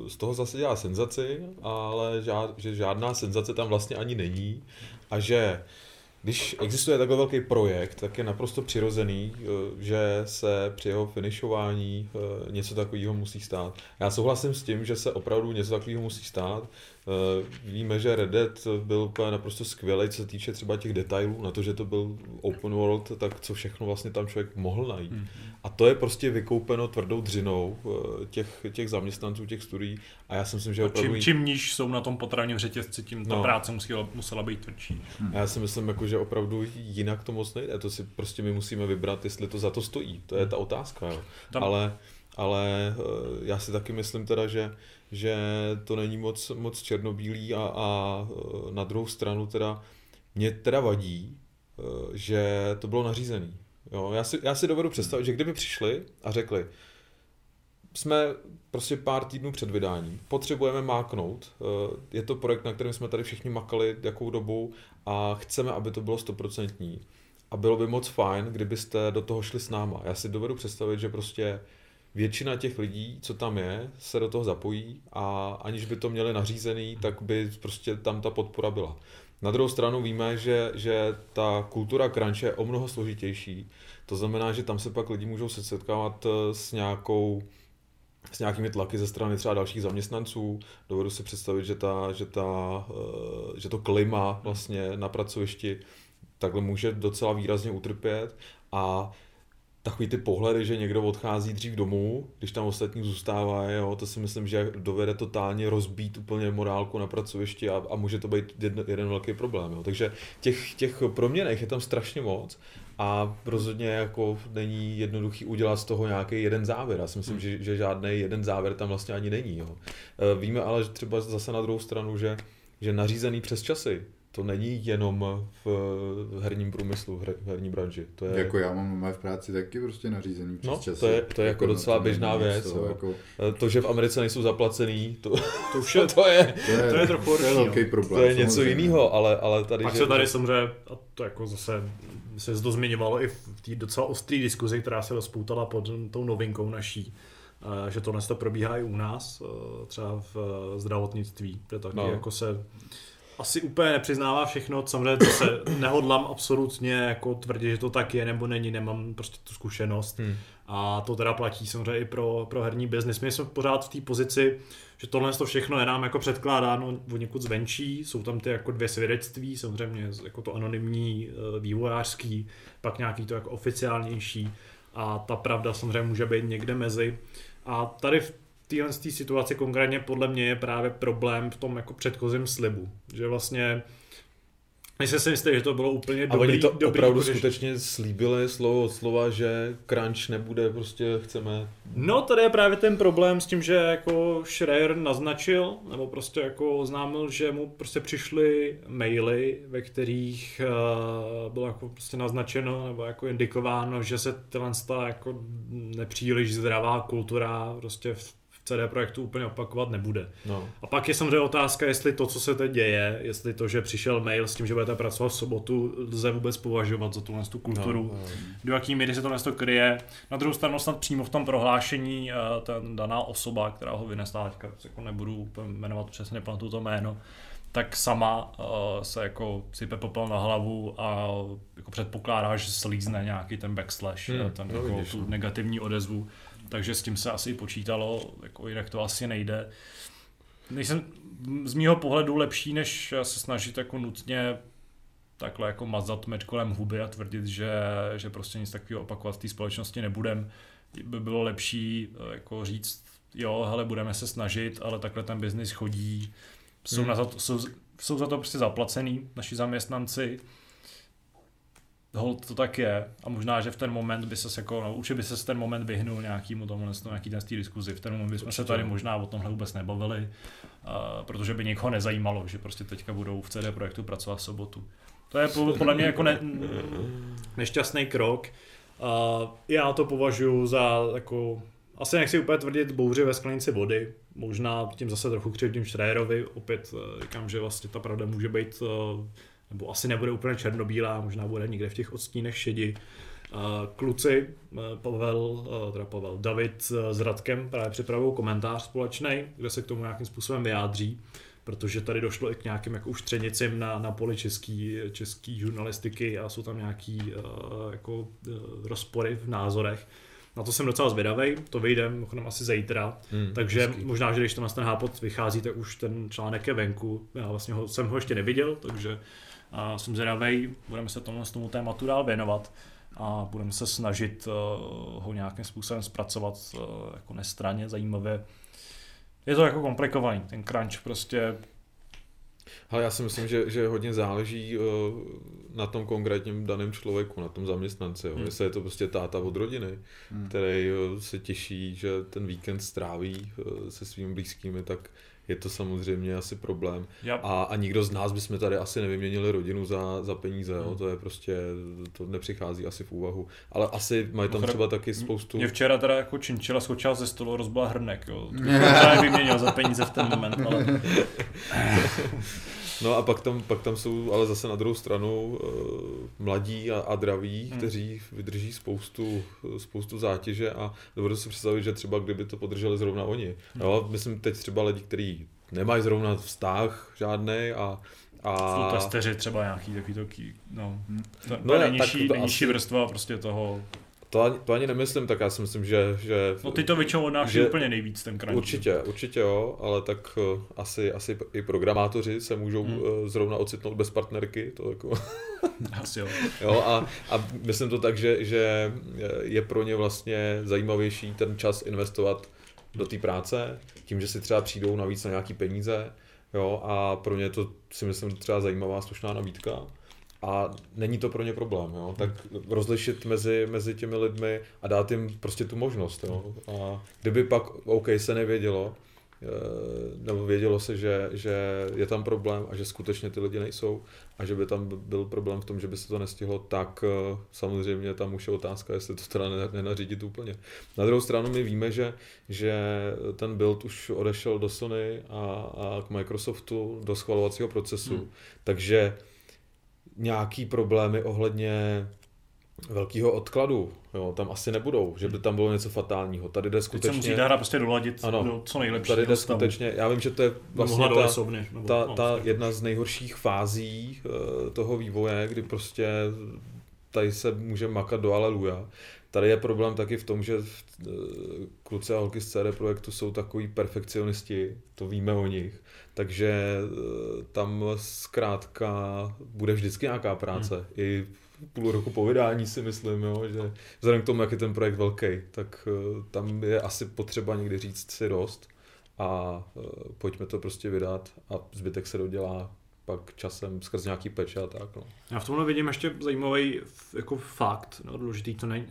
z toho zase dělá senzaci, ale žád, že žádná senzace tam vlastně ani není. A že uh, když existuje takhle velký projekt, tak je naprosto přirozený, eh, že se při jeho finišování eh, něco takového musí stát. Já souhlasím s tím, že se opravdu něco takového musí stát. Eh, víme, že Red Dead byl úplně naprosto skvělý, co se týče třeba těch detailů, na to, že to byl open world, tak co všechno vlastně tam člověk mohl najít. Mm. A to je prostě vykoupeno tvrdou dřinou těch, těch zaměstnanců, těch studií a já si myslím, že opravdu... Čím, čím níž jsou na tom potravním řetězci, tím ta no. práce musela, musela být tvrdší. Mm. Já si myslím, jako, že opravdu jinak to moc nejde. To si prostě my musíme vybrat, jestli to za to stojí. To je ta otázka. Jo. Tam... Ale, ale eh, já si taky myslím teda, že, že to není moc, moc černobílý a, a eh, na druhou stranu teda mě teda vadí, eh, že to bylo nařízený. Jo, já, si, já si dovedu představit, že kdyby přišli a řekli, jsme prostě pár týdnů před vydáním, potřebujeme máknout, je to projekt, na kterém jsme tady všichni makali jakou dobu a chceme, aby to bylo stoprocentní. A bylo by moc fajn, kdybyste do toho šli s náma. Já si dovedu představit, že prostě většina těch lidí, co tam je, se do toho zapojí a aniž by to měli nařízený, tak by prostě tam ta podpora byla. Na druhou stranu víme, že, že ta kultura crunch je o mnoho složitější. To znamená, že tam se pak lidi můžou se setkávat eh, s nějakou s nějakými tlaky ze strany třeba dalších zaměstnanců. Dovedu si představit, že, ta, že, ta, eh, že to klima vlastně na pracovišti takhle může docela výrazně utrpět a takový ty pohledy, že někdo odchází dřív domů, když tam ostatní zůstává, jo, to si myslím, že dovede totálně rozbít úplně morálku na pracovišti a, a může to být jeden, jeden velký problém. Jo. Takže těch, těch proměnek je tam strašně moc a rozhodně jako není jednoduchý udělat z toho nějaký jeden závěr. Já si myslím, hmm. že, že žádný jeden závěr tam vlastně ani není. Jo. E, víme ale že třeba zase na druhou stranu, že, že nařízený přes časy to není jenom v herním průmyslu, v her- v herní branži. To je, Jako já mám v práci taky prostě nařízený přes No, časy. to je- to je jako no, docela běžná věc, jo. Jako, to, že v Americe nejsou zaplacený, to, To už je, to je, to, je, To je trochu to je velký jo. problém. to je něco samozřejmě. jiného, ale, ale tady... Pak že- se tady samozřejmě, a to jako zase se to zmiňovalo i v té docela ostré diskuzi, která se rozpoutala pod tou novinkou naší, eh, že tohle to probíhá i u nás, eh, třeba v eh, zdravotnictví, kde taky No. jako se asi úplně nepřiznává všechno, samozřejmě to se nehodlám absolutně jako tvrdit, že to tak je nebo není, nemám prostě tu zkušenost. Hmm. A to teda platí samozřejmě i pro, pro herní biznis. My jsme pořád v té pozici, že tohle to všechno je nám jako předkládáno od někud zvenčí, jsou tam ty jako dvě svědectví, samozřejmě jako to anonymní eh, vývojářský, pak nějaký to jako oficiálnější a ta pravda samozřejmě může být někde mezi. A tady v téhle té situaci konkrétně podle mě je právě problém v tom jako předchozím slibu, že vlastně Nejsem si jistý, že to bylo úplně A dobrý, oni to dobrý opravdu řešení. skutečně slíbili slovo od slova, že crunch nebude, prostě chceme... No, tady je právě ten problém s tím, že jako Schreier naznačil, nebo prostě jako oznámil, že mu prostě přišly maily, ve kterých uh, bylo jako prostě naznačeno nebo jako indikováno, že se tyhle ta jako nepříliš zdravá kultura prostě v CD projektu úplně opakovat nebude. No. A pak je samozřejmě otázka, jestli to, co se teď děje, jestli to, že přišel mail s tím, že budete pracovat v sobotu, lze vůbec považovat za tuhle tu kulturu. No, no. Do jaký míry se to to kryje. Na druhou stranu snad přímo v tom prohlášení eh, ten daná osoba, která ho vynesla, teďka jako nebudu jmenovat přesně, nepamatuju to jméno, tak sama uh, se jako sype popel na hlavu a jako předpokládá, že slízne nějaký ten backslash, Hmm, hmm, ten no jako, vidíš, tu no. negativní odezvu. Takže s tím se asi počítalo, jako jinak to asi nejde. Nejsem z mýho pohledu lepší, než se snažit jako nutně takhle jako mazat meč kolem huby a tvrdit, že, že prostě nic takového opakovat v té společnosti nebudem. By bylo lepší eh, jako říct, jo, hele, budeme se snažit, ale takhle ten biznis chodí, jsou, Hmm. na za to, jsou, jsou za to prostě zaplacený naši zaměstnanci, Hold to tak je a možná, že v ten moment by se jako, no, určitě by se ten moment vyhnul nějakýmu tomu, nějaký ten z té diskuzi. V ten moment bychom se tady možná o tomhle vůbec nebavili, uh, protože by někoho nezajímalo, že prostě teďka budou v CD projektu pracovat v sobotu. To je po- podle mě jako ne, nešťastný krok. Uh, já to považuji za jako, asi nechci úplně tvrdit bouři ve sklenici vody, možná tím zase trochu křivdím Schreierovi, opět eh, říkám, že vlastně ta pravda může být, eh, nebo asi nebude úplně černobílá, možná bude někde v těch odstínech šedi. Eh, Kluci, eh, Pavel, eh, teda Pavel, David s Radkem právě připravují komentář společný, kde se k tomu nějakým způsobem vyjádří, protože tady došlo i k nějakým jako už třenicím na, na poli český, český žurnalistiky a jsou tam nějaký jako rozpory v názorech. Na to jsem docela zvědavý, to vyjde mimochodem asi zítra, Hmm, takže hezký. možná, že když to na ten hápot vychází, tak už ten článek je venku. Já vlastně ho, jsem ho ještě neviděl, takže a jsem zvědavý, budeme se tomu, tomu tématu dál věnovat a budeme se snažit uh, ho nějakým způsobem zpracovat uh, jako nestraně, zajímavě. Je to jako komplikovaný, ten crunch prostě Ale já si myslím, že, že hodně záleží uh, na tom konkrétním daném člověku, na tom zaměstnanci. Jo. Hmm. Jestli je to prostě táta od rodiny, Hmm. který uh, se těší, že ten víkend stráví uh, se svými blízkými, tak je to samozřejmě asi problém. já, A, a nikdo z nás bychom tady asi nevyměnili rodinu za, za peníze, jo? Hmm. to je prostě, to nepřichází asi v úvahu. Ale asi mají tam třeba taky spoustu... mě včera teda jako činčila skočila ze stolu, rozbila hrnek, jo. To vyměnil za peníze v ten moment, ale No a pak tam, pak tam jsou ale zase na druhou stranu uh, mladí a, a draví, Hmm. kteří vydrží spoustu, spoustu zátěže a dovedu si představit, že třeba kdyby to podrželi zrovna oni. Hmm. Jo, myslím teď třeba lidi, kteří nemají zrovna vztah žádný a, a jsou testeři třeba nějaký takový to, no, to, No no, tak to nejnižší asi- vrstva prostě toho, to, ani, to ani nemyslím, tak já si myslím, že, že no ty to většinou odnáší že- úplně nejvíc ten crunch. Určitě, určitě jo, ale tak uh, asi, asi i programátoři se můžou Hmm. uh, zrovna ocitnout bez partnerky, to jako... Asi jo. Jo, a, a myslím to tak, že, že je pro ně vlastně zajímavější ten čas investovat do té práce, tím, že si třeba přijdou navíc na nějaký peníze, jo, a pro ně to si myslím třeba zajímavá slušná nabídka. A není to pro ně problém, jo? tak rozlišit mezi, mezi těmi lidmi a dát jim prostě tu možnost. Jo? A kdyby pak OK se nevědělo, nebo vědělo se, že, že je tam problém a že skutečně ty lidi nejsou a že by tam byl problém v tom, že by se to nestihlo, tak eh, samozřejmě tam už je otázka, jestli to teda nenařídit úplně. Na druhou stranu my víme, že, že ten build už odešel do Sony a, a k Microsoftu do schvalovacího procesu, hmm. takže nějaký problémy ohledně velkého odkladu, jo, tam asi nebudou, že by tam bylo něco fatálního. Tady jde skutečně... Teď se musí ta hra prostě doladit ano, do co nejlepšího Tady jde stavu. skutečně, já vím, že to je vlastně ta, sobny, nebo, ta, no, ta jedna z nejhorších fází uh, toho vývoje, kdy prostě tady se může makat do aleluja. Tady je problém taky v tom, že uh, kluci a holky z CD Projektu jsou takový perfekcionisti, to víme o nich, takže uh, tam zkrátka bude vždycky nějaká práce. Hmm. I půl roku po vydání si myslím, jo, že vzhledem k tomu, jak je ten projekt velký, tak uh, tam je asi potřeba někdy říct si dost a uh, pojďme to prostě vydat a zbytek se dodělá pak časem skrz nějaký peče a tak. No. Já v tomhle vidím ještě zajímavý jako fakt, no, důležitý, to ne,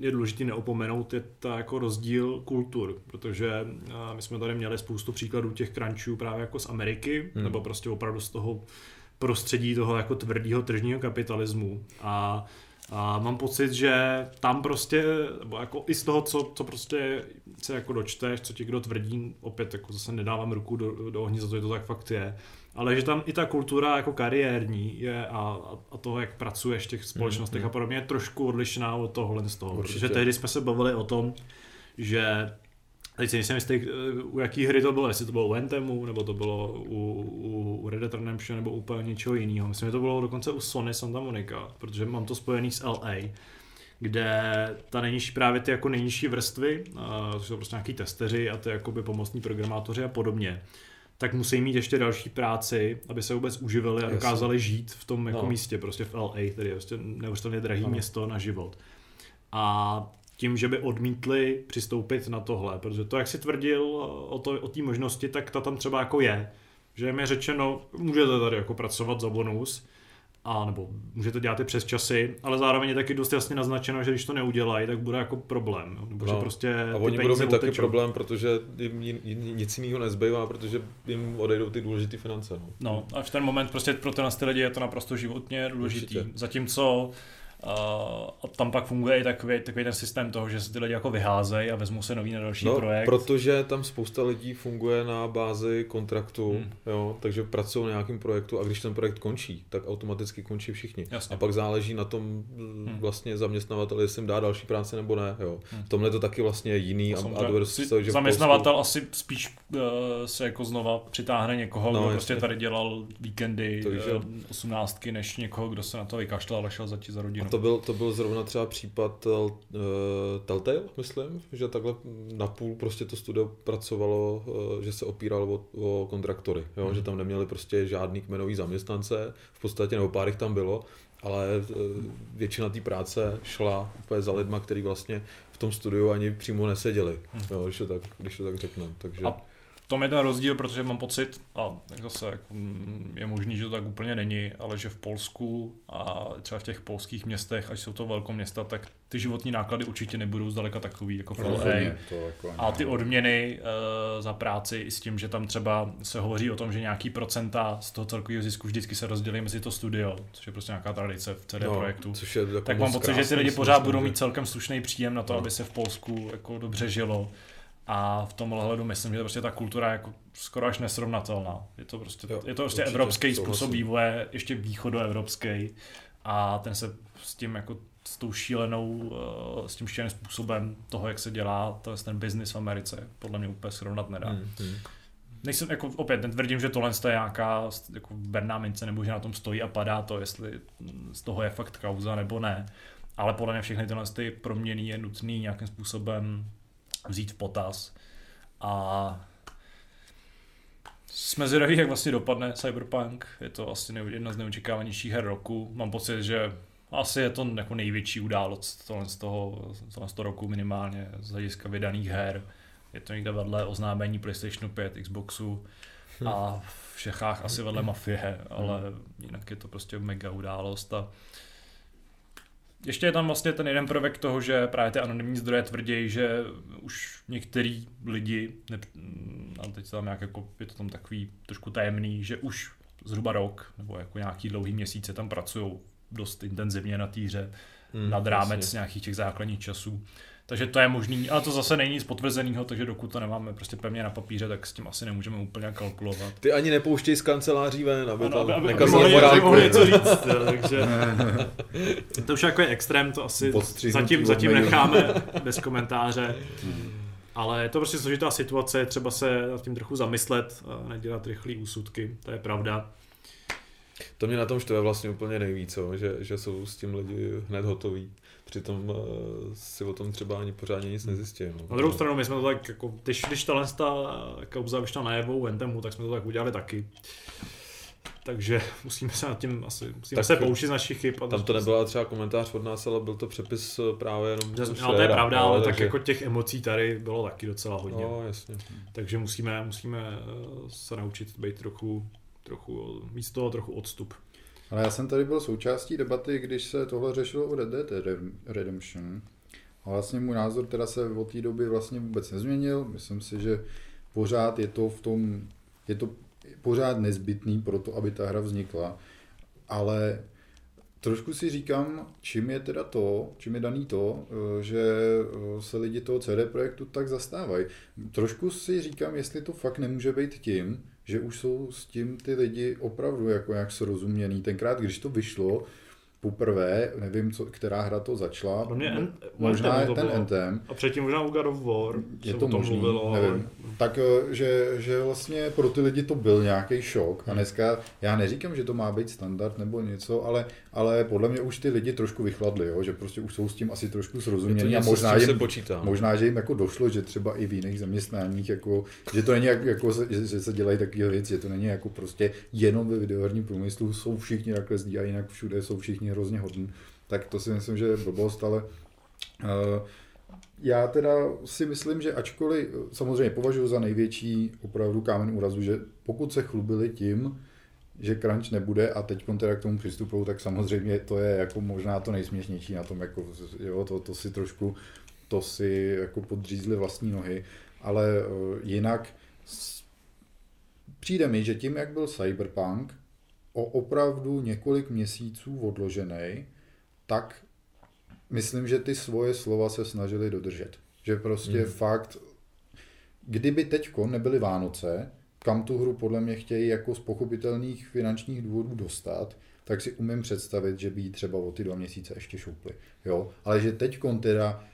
je důležitý neopomenout, je ta jako rozdíl kultur, protože uh, my jsme tady měli spoustu příkladů těch crunchů právě jako z Ameriky, hmm. nebo prostě opravdu z toho prostředí toho jako tvrdého tržního kapitalismu a a mám pocit, že tam prostě, nebo jako i z toho, co, co prostě se jako dočteš, co ti kdo tvrdí, opět jako zase nedávám ruku do, do ohně za to, že to tak fakt je, ale že tam i ta kultura jako kariérní je a, a toho, jak pracuješ v těch společnostech mm, mm. a podobně, je trošku odlišná od tohohle z toho. Určitě. Protože tehdy jsme se bavili o tom, že Teď si nejsem jistý, eh, u jaký hry to bylo, jestli to bylo u Anthemu, nebo to bylo u, u, u Red Dead Redemption, nebo úplně něčeho jiného. Myslím, že to bylo dokonce u Sony Santa Monica, protože mám to spojený s LA, kde ta nejnižší, právě ty jako nejnižší vrstvy, to jsou prostě nějaký testeři a ty jakoby pomocní programátoři a podobně, tak musí mít ještě další práci, aby se vůbec uživili a dokázali žít v tom jako no. místě, prostě v LA, tedy je prostě neuvěřitelně drahý no. město na život. A tím, že by odmítli přistoupit na tohle, protože to, jak si tvrdil o té o možnosti, tak ta tam třeba jako je. Že mi řečeno, můžete tady jako pracovat za bonus, a nebo můžete dělat i přes časy, ale zároveň je taky dost jasně naznačeno, že když to neudělají, tak bude jako problém. Nebo no, že prostě a oni budou mít taky problém, protože jim nic jiného nezbývá, protože jim odejdou ty důležité finance. No. no a v ten moment prostě pro ty lidi je to naprosto životně důležitý. Určitě. Zatímco a tam pak funguje i takový, takový ten systém toho, že se ty lidi jako vyházejí a vezmou se nový na další no, projekt. protože tam spousta lidí funguje na bázi kontraktu, hmm. jo, takže pracují na nějakém projektu a když ten projekt končí, tak automaticky končí všichni. Jasně. A pak záleží na tom hmm. vlastně zaměstnavateli, jestli jim dá další práce nebo ne. Jo. Hmm. V tomhle je to taky vlastně jiný a, a dovedu že Zaměstnavatel Polsku... asi spíš uh, se jako znova přitáhne někoho, no, kdo prostě tady dělal víkendy uh, osmnáctky, než někoho, kdo se na to vykašlal a šel za za rodinou to byl, to byl zrovna třeba případ uh, Telltale, myslím, že takhle napůl prostě to studio pracovalo, uh, že se opíralo o, o kontraktory, jo? Hmm. že tam neměli prostě žádný kmenový zaměstnance, v podstatě nebo pár jich tam bylo, ale uh, většina té práce šla úplně za lidma, který vlastně v tom studiu ani přímo neseděli, hmm. jo, když, to tak, když to tak řeknu. Takže... A tom je ten rozdíl, protože mám pocit, a zase jako, je možný, že to tak úplně není, ale že v Polsku a třeba v těch polských městech, až jsou to velké města, tak ty životní náklady určitě nebudou zdaleka takový jako v LA. Jako a ty odměny uh, za práci i s tím, že tam třeba se hovoří o tom, že nějaký procenta z toho celkového zisku vždycky se rozdělí mezi to studio, což je prostě nějaká tradice v CD no, projektu. Což je tak mám pocit, že ty lidi pořád budou mít celkem slušný příjem na to, no. aby se v Polsku jako dobře žilo a v tomhle hledu myslím, že prostě ta kultura je jako skoro až nesrovnatelná. Je to prostě, jo, je to prostě evropský způsob vývoje, ještě východoevropský a ten se s tím jako s tou šílenou, eh, s tím šíleným způsobem toho, jak se dělá to ten biznis v Americe, podle mě úplně srovnat nedá. Hmm, hmm. Nejsem, jako opět netvrdím, že tohle je nějaká jako berná mince, nebo že na tom stojí a padá to, jestli z toho je fakt kauza nebo ne. Ale podle mě všechny tyhle ty proměny je nutný nějakým způsobem vzít v potaz. A jsme zvědaví, jak vlastně dopadne Cyberpunk. Je to asi jedna z neočekávanějších her roku. Mám pocit, že asi je to jako největší událost tohle z toho, tohle z toho roku minimálně z hlediska vydaných her. Je to někde vedle oznámení PlayStationu 5, Xboxu a v Čechách asi vedle Mafie, ale jinak je to prostě mega událost a ještě je tam vlastně ten jeden prvek toho, že právě ty anonymní zdroje tvrdí, že už některý lidi, ne, a teď tam nějak jako, je to tam takový trošku tajemný, že už zhruba rok nebo jako nějaký dlouhý měsíce tam pracují dost intenzivně na týře, hmm, nad rámec jasně. nějakých těch základních časů. Takže to je možný, ale to zase není nic potvrzeného, takže dokud to nemáme prostě pevně na papíře, tak s tím asi nemůžeme úplně kalkulovat. Ty ani nepouštěj z kanceláří ven, aby ano, tam aby, aby, mohli, aby mohli něco říct, jo, takže to už jako je extrém, to asi zatím, zatím necháme bez komentáře. Ale je to prostě složitá situace, je třeba se nad tím trochu zamyslet a nedělat rychlé úsudky, to je pravda. To mě na tom štve vlastně úplně nejvíc, že, že jsou s tím lidi hned hotoví přitom uh, si o tom třeba ani pořádně nic nezjistí. No. Na druhou stranu, my jsme to tak, jako, když, když tahle ta kauza vyšla najevo Ventemu, tak jsme to tak udělali taky. Takže musíme se nad tím asi musíme tak se poučit z našich chyb. Tam to nebyla třeba komentář od nás, ale byl to přepis eh, právě jenom No to je pravda, ale, ale tak takže... jako těch emocí tady bylo taky docela hodně. No, jasně. Takže musíme, musíme eh, se naučit být trochu, trochu místo toho trochu odstup. Ale já jsem tady byl součástí debaty, když se tohle řešilo o Red Dead Redemption. A vlastně můj názor teda se od té doby vlastně vůbec nezměnil. Myslím si, že pořád je to v tom, je to pořád nezbytný pro to, aby ta hra vznikla. Ale trošku si říkám, čím je teda to, čím je daný to, eh, že eh, se lidi toho CD projektu tak zastávají. Trošku si říkám, jestli to fakt nemůže být tím, že už jsou s tím ty lidi opravdu jako jak srozuměný. Tenkrát, když to vyšlo, poprvé, nevím, co, která hra to začala. Pro mě en, možná je ten bylo. Anthem. A předtím možná u God of War. Je to možný, mluvilo, nevím. Tak, eh, že, že vlastně pro ty lidi to byl nějaký šok. A dneska, já neříkám, že to má být standard nebo něco, ale, ale podle mě už ty lidi trošku vychladli, jo? že prostě už jsou s tím asi trošku srozumění. A možná, jim, se počítá. možná, že jim jako došlo, že třeba i v jiných zaměstnáních, jako, že to není jako, jako že, že se dělají takové věci, že to není jako prostě jenom ve videoherním průmyslu, jsou všichni takhle zdí a jinak všude jsou všichni hrozně hodný, tak to si myslím, že je blbost, ale uh, já teda si myslím, že ačkoliv samozřejmě považuji za největší opravdu kámen úrazu, že pokud se chlubili tím, že crunch nebude a teď teda k tomu přistupují, tak samozřejmě to je jako možná to nejsměšnější na tom, jako, jo, to, to si trošku, to si jako podřízli vlastní nohy, ale uh, jinak s, přijde mi, že tím, jak byl Cyberpunk, o opravdu několik měsíců odložený, tak myslím, že ty svoje slova se snažili dodržet. Že prostě hmm. fakt, kdyby teďko nebyly Vánoce, kam tu hru podle mě chtějí jako z pochopitelných finančních důvodů dostat, tak si umím představit, že by jí třeba o ty dva měsíce ještě šoupli. Jo? Ale že teď teda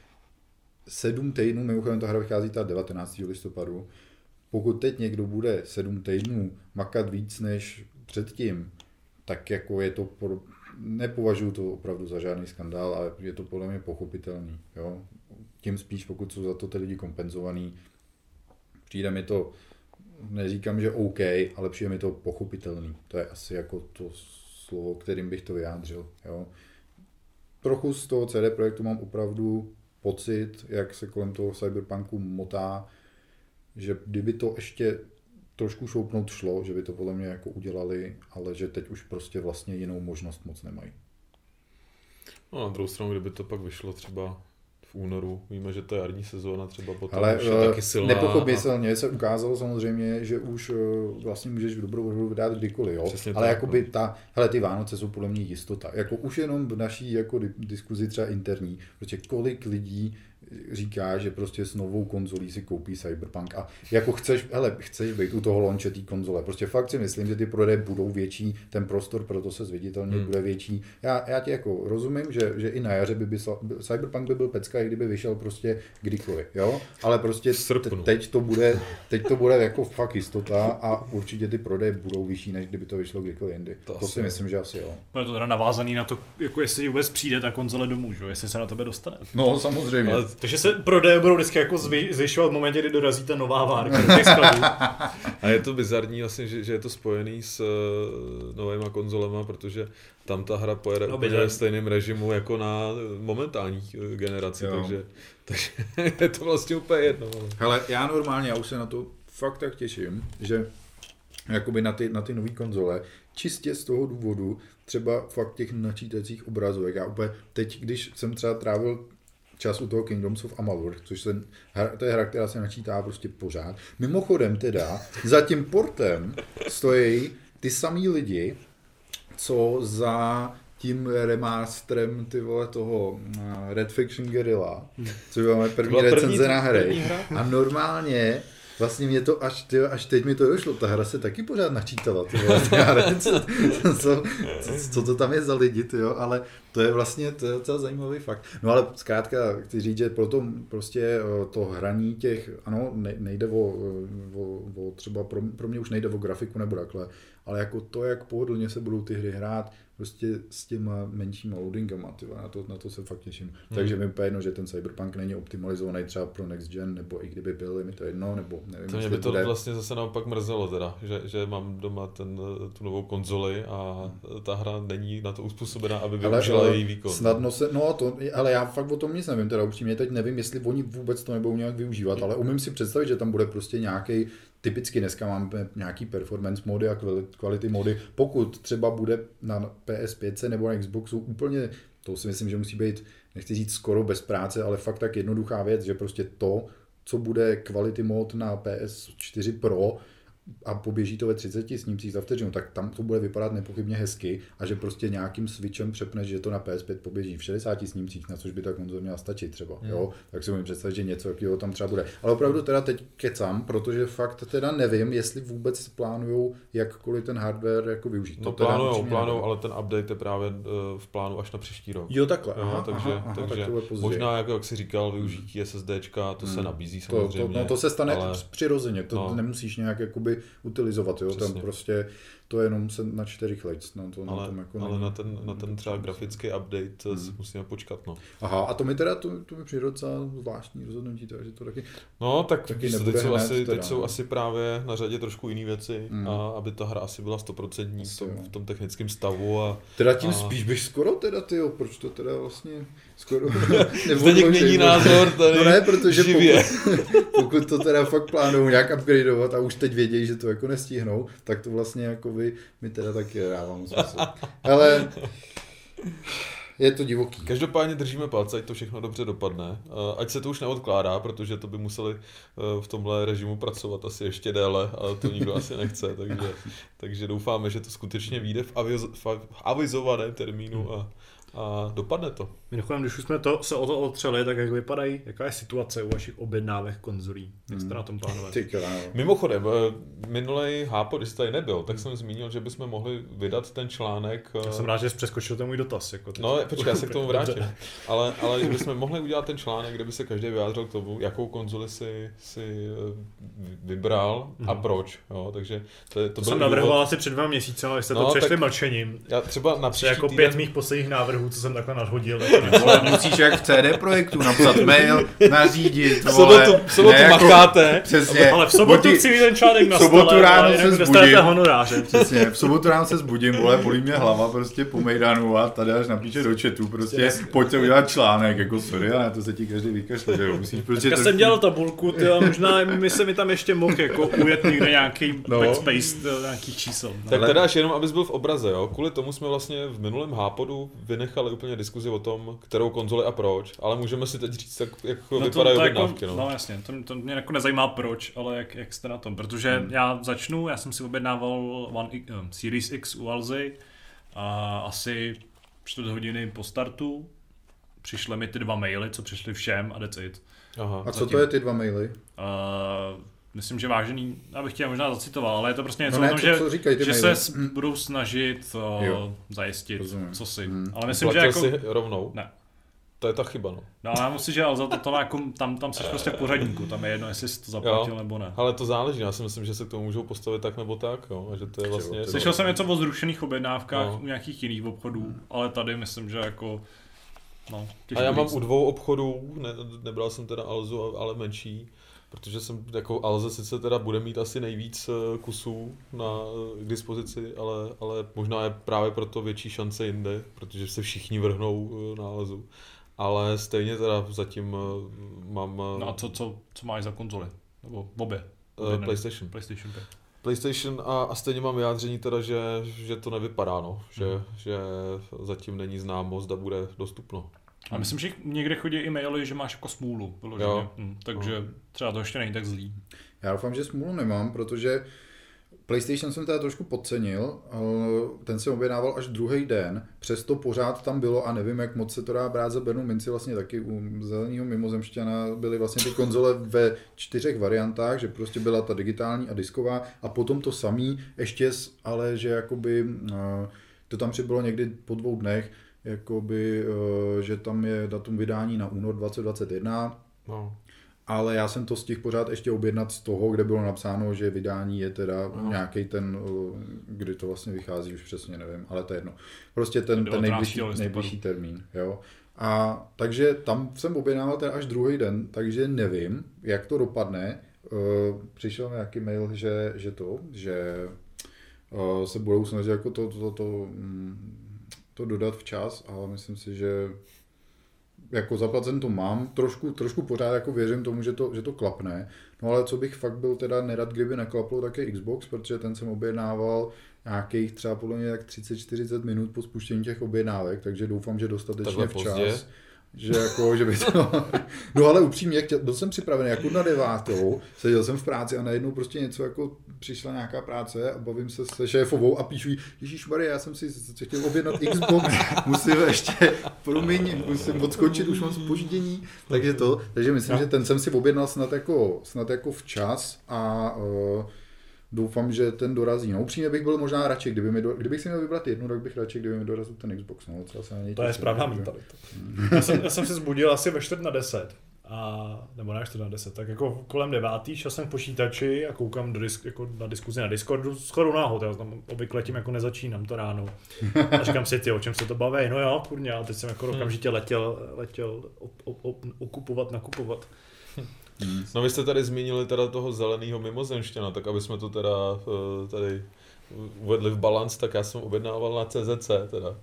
sedm týdnů, mimochodem ta hra vychází ta 19. listopadu, pokud teď někdo bude sedm týdnů makat víc než předtím, tak jako je to, pro, nepovažuji to opravdu za žádný skandál, ale je to podle mě pochopitelný. Jo? Tím spíš, pokud jsou za to ty lidi kompenzovaný, přijde mi to, neříkám, že OK, ale přijde mi to pochopitelný. To je asi jako to slovo, kterým bych to vyjádřil. Jo? Trochu z toho CD projektu mám opravdu pocit, jak se kolem toho cyberpunku motá, že kdyby to ještě trošku šoupnout šlo, že by to podle mě jako udělali, ale že teď už prostě vlastně jinou možnost moc nemají. No na druhou stranu, kdyby to pak vyšlo třeba v únoru, víme, že to je jarní sezóna třeba potom Ale už je taky silná. Nepochopitelně a... se ukázalo samozřejmě, že už eh, vlastně můžeš v dobrou hru vydát kdykoliv, jo? Přesně ale tak, jakoby no. ta, hele, ty Vánoce jsou podle mě jistota. Jako už jenom v naší jako diskuzi třeba interní, prostě kolik lidí říká, že prostě s novou konzolí si koupí Cyberpunk a jako chceš, hele, chceš být u toho launche té konzole. Prostě fakt si myslím, že ty prodeje budou větší, ten prostor pro to se zviditelně hmm. bude větší. Já, já ti jako rozumím, že, že i na jaře by, by Cyberpunk by byl pecka, i kdyby vyšel prostě kdykoliv, jo? Ale prostě t- teď to bude, teď to bude jako fakt jistota a určitě ty prodeje budou vyšší, než kdyby to vyšlo kdykoliv jindy. To, to si myslím, že asi jo. No je to teda navázaný na to, jako jestli vůbec přijde ta konzole domů, že? jestli se na tebe dostane. No samozřejmě. Ale takže se prodeje budou vždycky jako zvyšovat v momentě, kdy dorazí ta nová várka A je to bizarní vlastně, že, že je to spojený s uh, novýma konzolema, protože tam ta hra pojede no, úplně ve stejném režimu jako na momentální eh, generaci, jo. takže, takže je to vlastně úplně jedno. Hele, já normálně, já už se na to fakt tak těším, že jakoby na ty, na ty nové konzole, čistě z toho důvodu, třeba fakt těch načítacích obrazů. Jak já úplně teď, když jsem třeba trávil čas u toho Kingdoms of Amalur, což se, to je hra, která se načítá prostě pořád. Mimochodem teda, za tím portem stojí ty samý lidi, co za tím remasterem ty vole toho eh, Red Fiction Guerrilla, což máme první recenze na hry. A normálně Vlastně mě to až, ty, až teď mi to došlo, ta hra se taky pořád načítala, ty co, co, co, to tam je za lidi, ty jo, ale to je vlastně to je docela zajímavý fakt. No ale zkrátka chci říct, že proto prostě eh, to hraní těch, ano, nejde o, o, o třeba pro, pro mě už nejde o grafiku nebo takhle, ale jako to, jak pohodlně se budou ty hry hrát, prostě s těma menšíma loadingama, tyva, na, to, na to se fakt těším. Hmm. Takže mi úplně jedno, že ten Cyberpunk není optimalizovaný třeba pro Next Gen, nebo i kdyby byl, je mi to jedno, nebo nevím, To mě by to bude... vlastně zase naopak mrzelo teda, že, že mám doma ten, tu novou konzoli a ta hra není na to uspůsobená, aby využila ale, její výkon. Snadno se, no to, ale já fakt o tom nic nevím, teda upřímně teď nevím, jestli oni vůbec to nebudou nějak využívat, ale umím si představit, že tam bude prostě nějaký typicky dneska máme nějaký performance mody a quality mody. Pokud třeba bude na PS5 nebo na Xboxu úplně, to si myslím, že musí být, nechci říct skoro bez práce, ale fakt tak jednoduchá věc, že prostě to, co bude quality mod na PS4 Pro, a poběží to ve 30 snímcích za vteřinu, tak tam to bude vypadat nepochybně hezky a že prostě nějakým switchem přepneš, že to na PS5 poběží v 60 snímcích, na což by ta konzole měla stačit třeba, hmm. jo, tak si můžu představit, že něco takového tam třeba bude. Ale opravdu teda teď kecám, protože fakt teda nevím, jestli vůbec plánujou jakkoliv ten hardware jako využít. No plánujou, plánujou, ale ten update je právě eh, v plánu až na příští rok. Jo, takhle. Aha, takže aha, aha, takže tak možná, jako jak jsi říkal, využití SSDčka, to hmm. se nabízí samozřejmě. To, to, no, to se stane ale... přirozeně, to no. nemusíš nějak jakoby utilizovat, jo, Přesně. tam prostě to jenom se na čtyřech let. No, to ale, na tom jako ale na ten, na ten třeba grafický update hmm. musíme počkat. No. Aha, a to mi teda, to, to mi přijde docela zvláštní rozhodnutí, takže to taky No, tak taky teď, jsou hned, asi, teda, teď jsou asi právě na řadě trošku jiné věci, hmm. a aby ta hra asi byla stoprocentní v, tom, v tom technickém stavu. A, teda tím a... spíš bych skoro teda, ty proč to teda vlastně skoro... Zdeněk mění názor tady No ne, protože pokud, pokud, to teda fakt plánují nějak upgradeovat a už teď vědějí, že to jako nestihnou, tak to vlastně jako by mi teda taky dávám smysl. Ale je to divoký. Každopádně držíme palce, ať to všechno dobře dopadne. Ať se to už neodkládá, protože to by museli eh, v tomhle režimu pracovat asi ještě déle, ale to nikdo asi nechce, takže, takže doufáme, že to skutečně vyjde v, aviz, v avizovaném termínu a, a dopadne to. Mimochodem, když už jsme to, se o to otřeli, tak jak vypadají, jaká je situace u vašich objednávek konzolí? Jak jste hmm. na tom plánovali? Mimochodem, eh, minulý hápo, když jste tady nebyl, tak jsem zmínil, že bychom mohli vydat ten článek. Já jsem rád, že jsi přeskočil ten můj dotaz. Jako teď. No, počkej, já se k tomu vrátím. ale, ale bychom mohli udělat ten článek, kde by se každý vyjádřil k tomu, jakou konzoli si, si eh, vybral a hmm. proč. Jo, takže to, to, to jsem navrhoval asi před dva měsíce, ale jste no, to přešli mlčením. Já třeba na jako týden... pět mých posledních návrhů, co jsem takhle nadhodil. musíš jak v CD projektu napsat mail, nařídit, vole. Sobotu, sobotu ne, jako, makáte. Přesně. Ale v sobotu chci mít ten článek na sobotu stole, ráno se zbudím. honoráře. Přesně, v sobotu ráno se zbudím, vole, bolí mě hlava prostě po Mejdanu a tady až napíše do chatu, prostě pojďte udělat článek, jako sorry, ale to se ti každý vykašle, že jo, musíš prostě... Já jsem dělal tabulku, ty, možná my se mi tam ještě mohl jako ujet někde nějaký no. backspace nějakých čísel. No. Tak teda až jenom, abys byl v obraze, jo, kvůli tomu jsme vlastně v minulém hápodu vynechali úplně diskuzi o tom, kterou konzoli a proč, ale můžeme si teď říct, jak, jak no vypadají objednávky. Jako, no. no jasně, to, to mě jako nezajímá proč, ale jak, jak jste na tom, protože hmm. já začnu, já jsem si objednával One, um, Series X u Alzy a asi čtvrt hodiny po startu přišly mi ty dva maily, co přišly všem a that's it. Aha. A co Zatím, to je ty dva maily? Uh, myslím, že vážený, abych tě možná zacitoval, ale je to prostě něco no ne, o tom, co, že, co říkají že maily? se hmm. budou snažit uh, zajistit, Rozumím. co si. Hmm. Ale myslím, Platil že jako... si rovnou? Ne. To je ta chyba, no. No ale já musím, že ale za to, to jako, tam, tam jsi prostě v pořadníku, tam je jedno, jestli jsi to zaplatil jo, nebo ne. Ale to záleží, já si myslím, že se k tomu můžou postavit tak nebo tak, jo, a že to je vlastně... Slyšel jsem něco o zrušených objednávkách no. u nějakých jiných obchodů, hmm. ale tady myslím, že jako... No, a já mám u dvou obchodů, ne, nebral jsem teda Alzu, ale menší, protože jsem jako Alze sice teda bude mít asi nejvíc eh, kusů na, eh, k dispozici, ale, ale možná je právě proto větší šance jinde, protože se všichni vrhnou eh, na Alzu ale stejně teda zatím mám... No a co, co, co máš za konzoli? Nebo obě? Uh, PlayStation. PlayStation 5. PlayStation a, a stejně mám vyjádření teda, že, že to nevypadá, no. Že, Hmm. že zatím není známo, zda bude dostupno. A myslím, že někde chodí i maily, že máš jako smůlu, vyloženě. Hm, takže třeba to ještě není tak zlý. Já doufám, že smůlu nemám, protože PlayStation jsem teda trošku podcenil, ale ten se objednával až druhý den, přesto pořád tam bylo a nevím, jak moc se to dá brát za Bernu minci, vlastně taky u zeleného mimozemšťana byly vlastně ty konzole ve čtyřech variantách, že prostě byla ta digitální a disková a potom to samý, ještě, ale že jakoby eh, to tam přibylo někdy po dvou dnech, jakoby, eh, že tam je datum vydání na únor 2021, No. ale já jsem to stihl pořád ještě objednat z toho, kde bylo napsáno, že vydání je teda No. nějaký ten, uh, kdy to vlastně vychází, už přesně nevím, ale to je jedno. Prostě ten, ten 19. nejbližší, nejbližší termín, jo. A takže tam jsem objednával teda až druhý den, takže nevím, jak to dopadne. Uh, Přišel mi nějaký mail, že, že to, že se budou snažit jako to, to, to, to, mm, to dodat včas, ale myslím si, že jako zaplacen to mám, trošku, trošku pořád jako věřím tomu, že to, že to klapne, no ale co bych fakt byl teda nerad, kdyby neklaplo, tak je Xbox, protože ten jsem objednával nějakých třeba podle mě tak 30-40 minut po spuštění těch objednávek, takže doufám, že dostatečně Takhle včas. pozdě? Že jako, že by to... No ale upřímně, chtěl, byl jsem připravený jako na devátou, seděl jsem v práci a najednou prostě něco jako přišla nějaká práce a bavím se se šéfovou a píšu jí, Ježíš Maria, já jsem si chtěl objednat Xbox, musím ještě, promiň, musím odskočit, už mám spoždění, takže to, takže myslím, že ten jsem si objednal snad jako, snad jako včas a uh, doufám, že ten dorazí. No upřímně bych byl možná radši, kdyby mi do, kdybych si měl vybrat jednu, tak bych radši, kdyby mi dorazil ten Xbox. No, se na něj To je správná mentalita. Já jsem, já jsem se zbudil asi ve čtvrt na deset. A, nebo ne čtvrt na deset, tak jako kolem devátý šel jsem k počítači a koukám do disk, jako na diskuzi na Discordu, skoro náhod, já tam obvykle tím jako nezačínám to ráno. A říkám si, ty, o čem se to baví, no jo, kurně, ale teď jsem jako okamžitě letěl, letěl op, op, op, okupovat, nakupovat. No vy jste tady zmínili teda toho zeleného mimozemštěna, tak aby jsme to teda eh, tady uvedli v balans, tak já jsem objednával na CZC teda.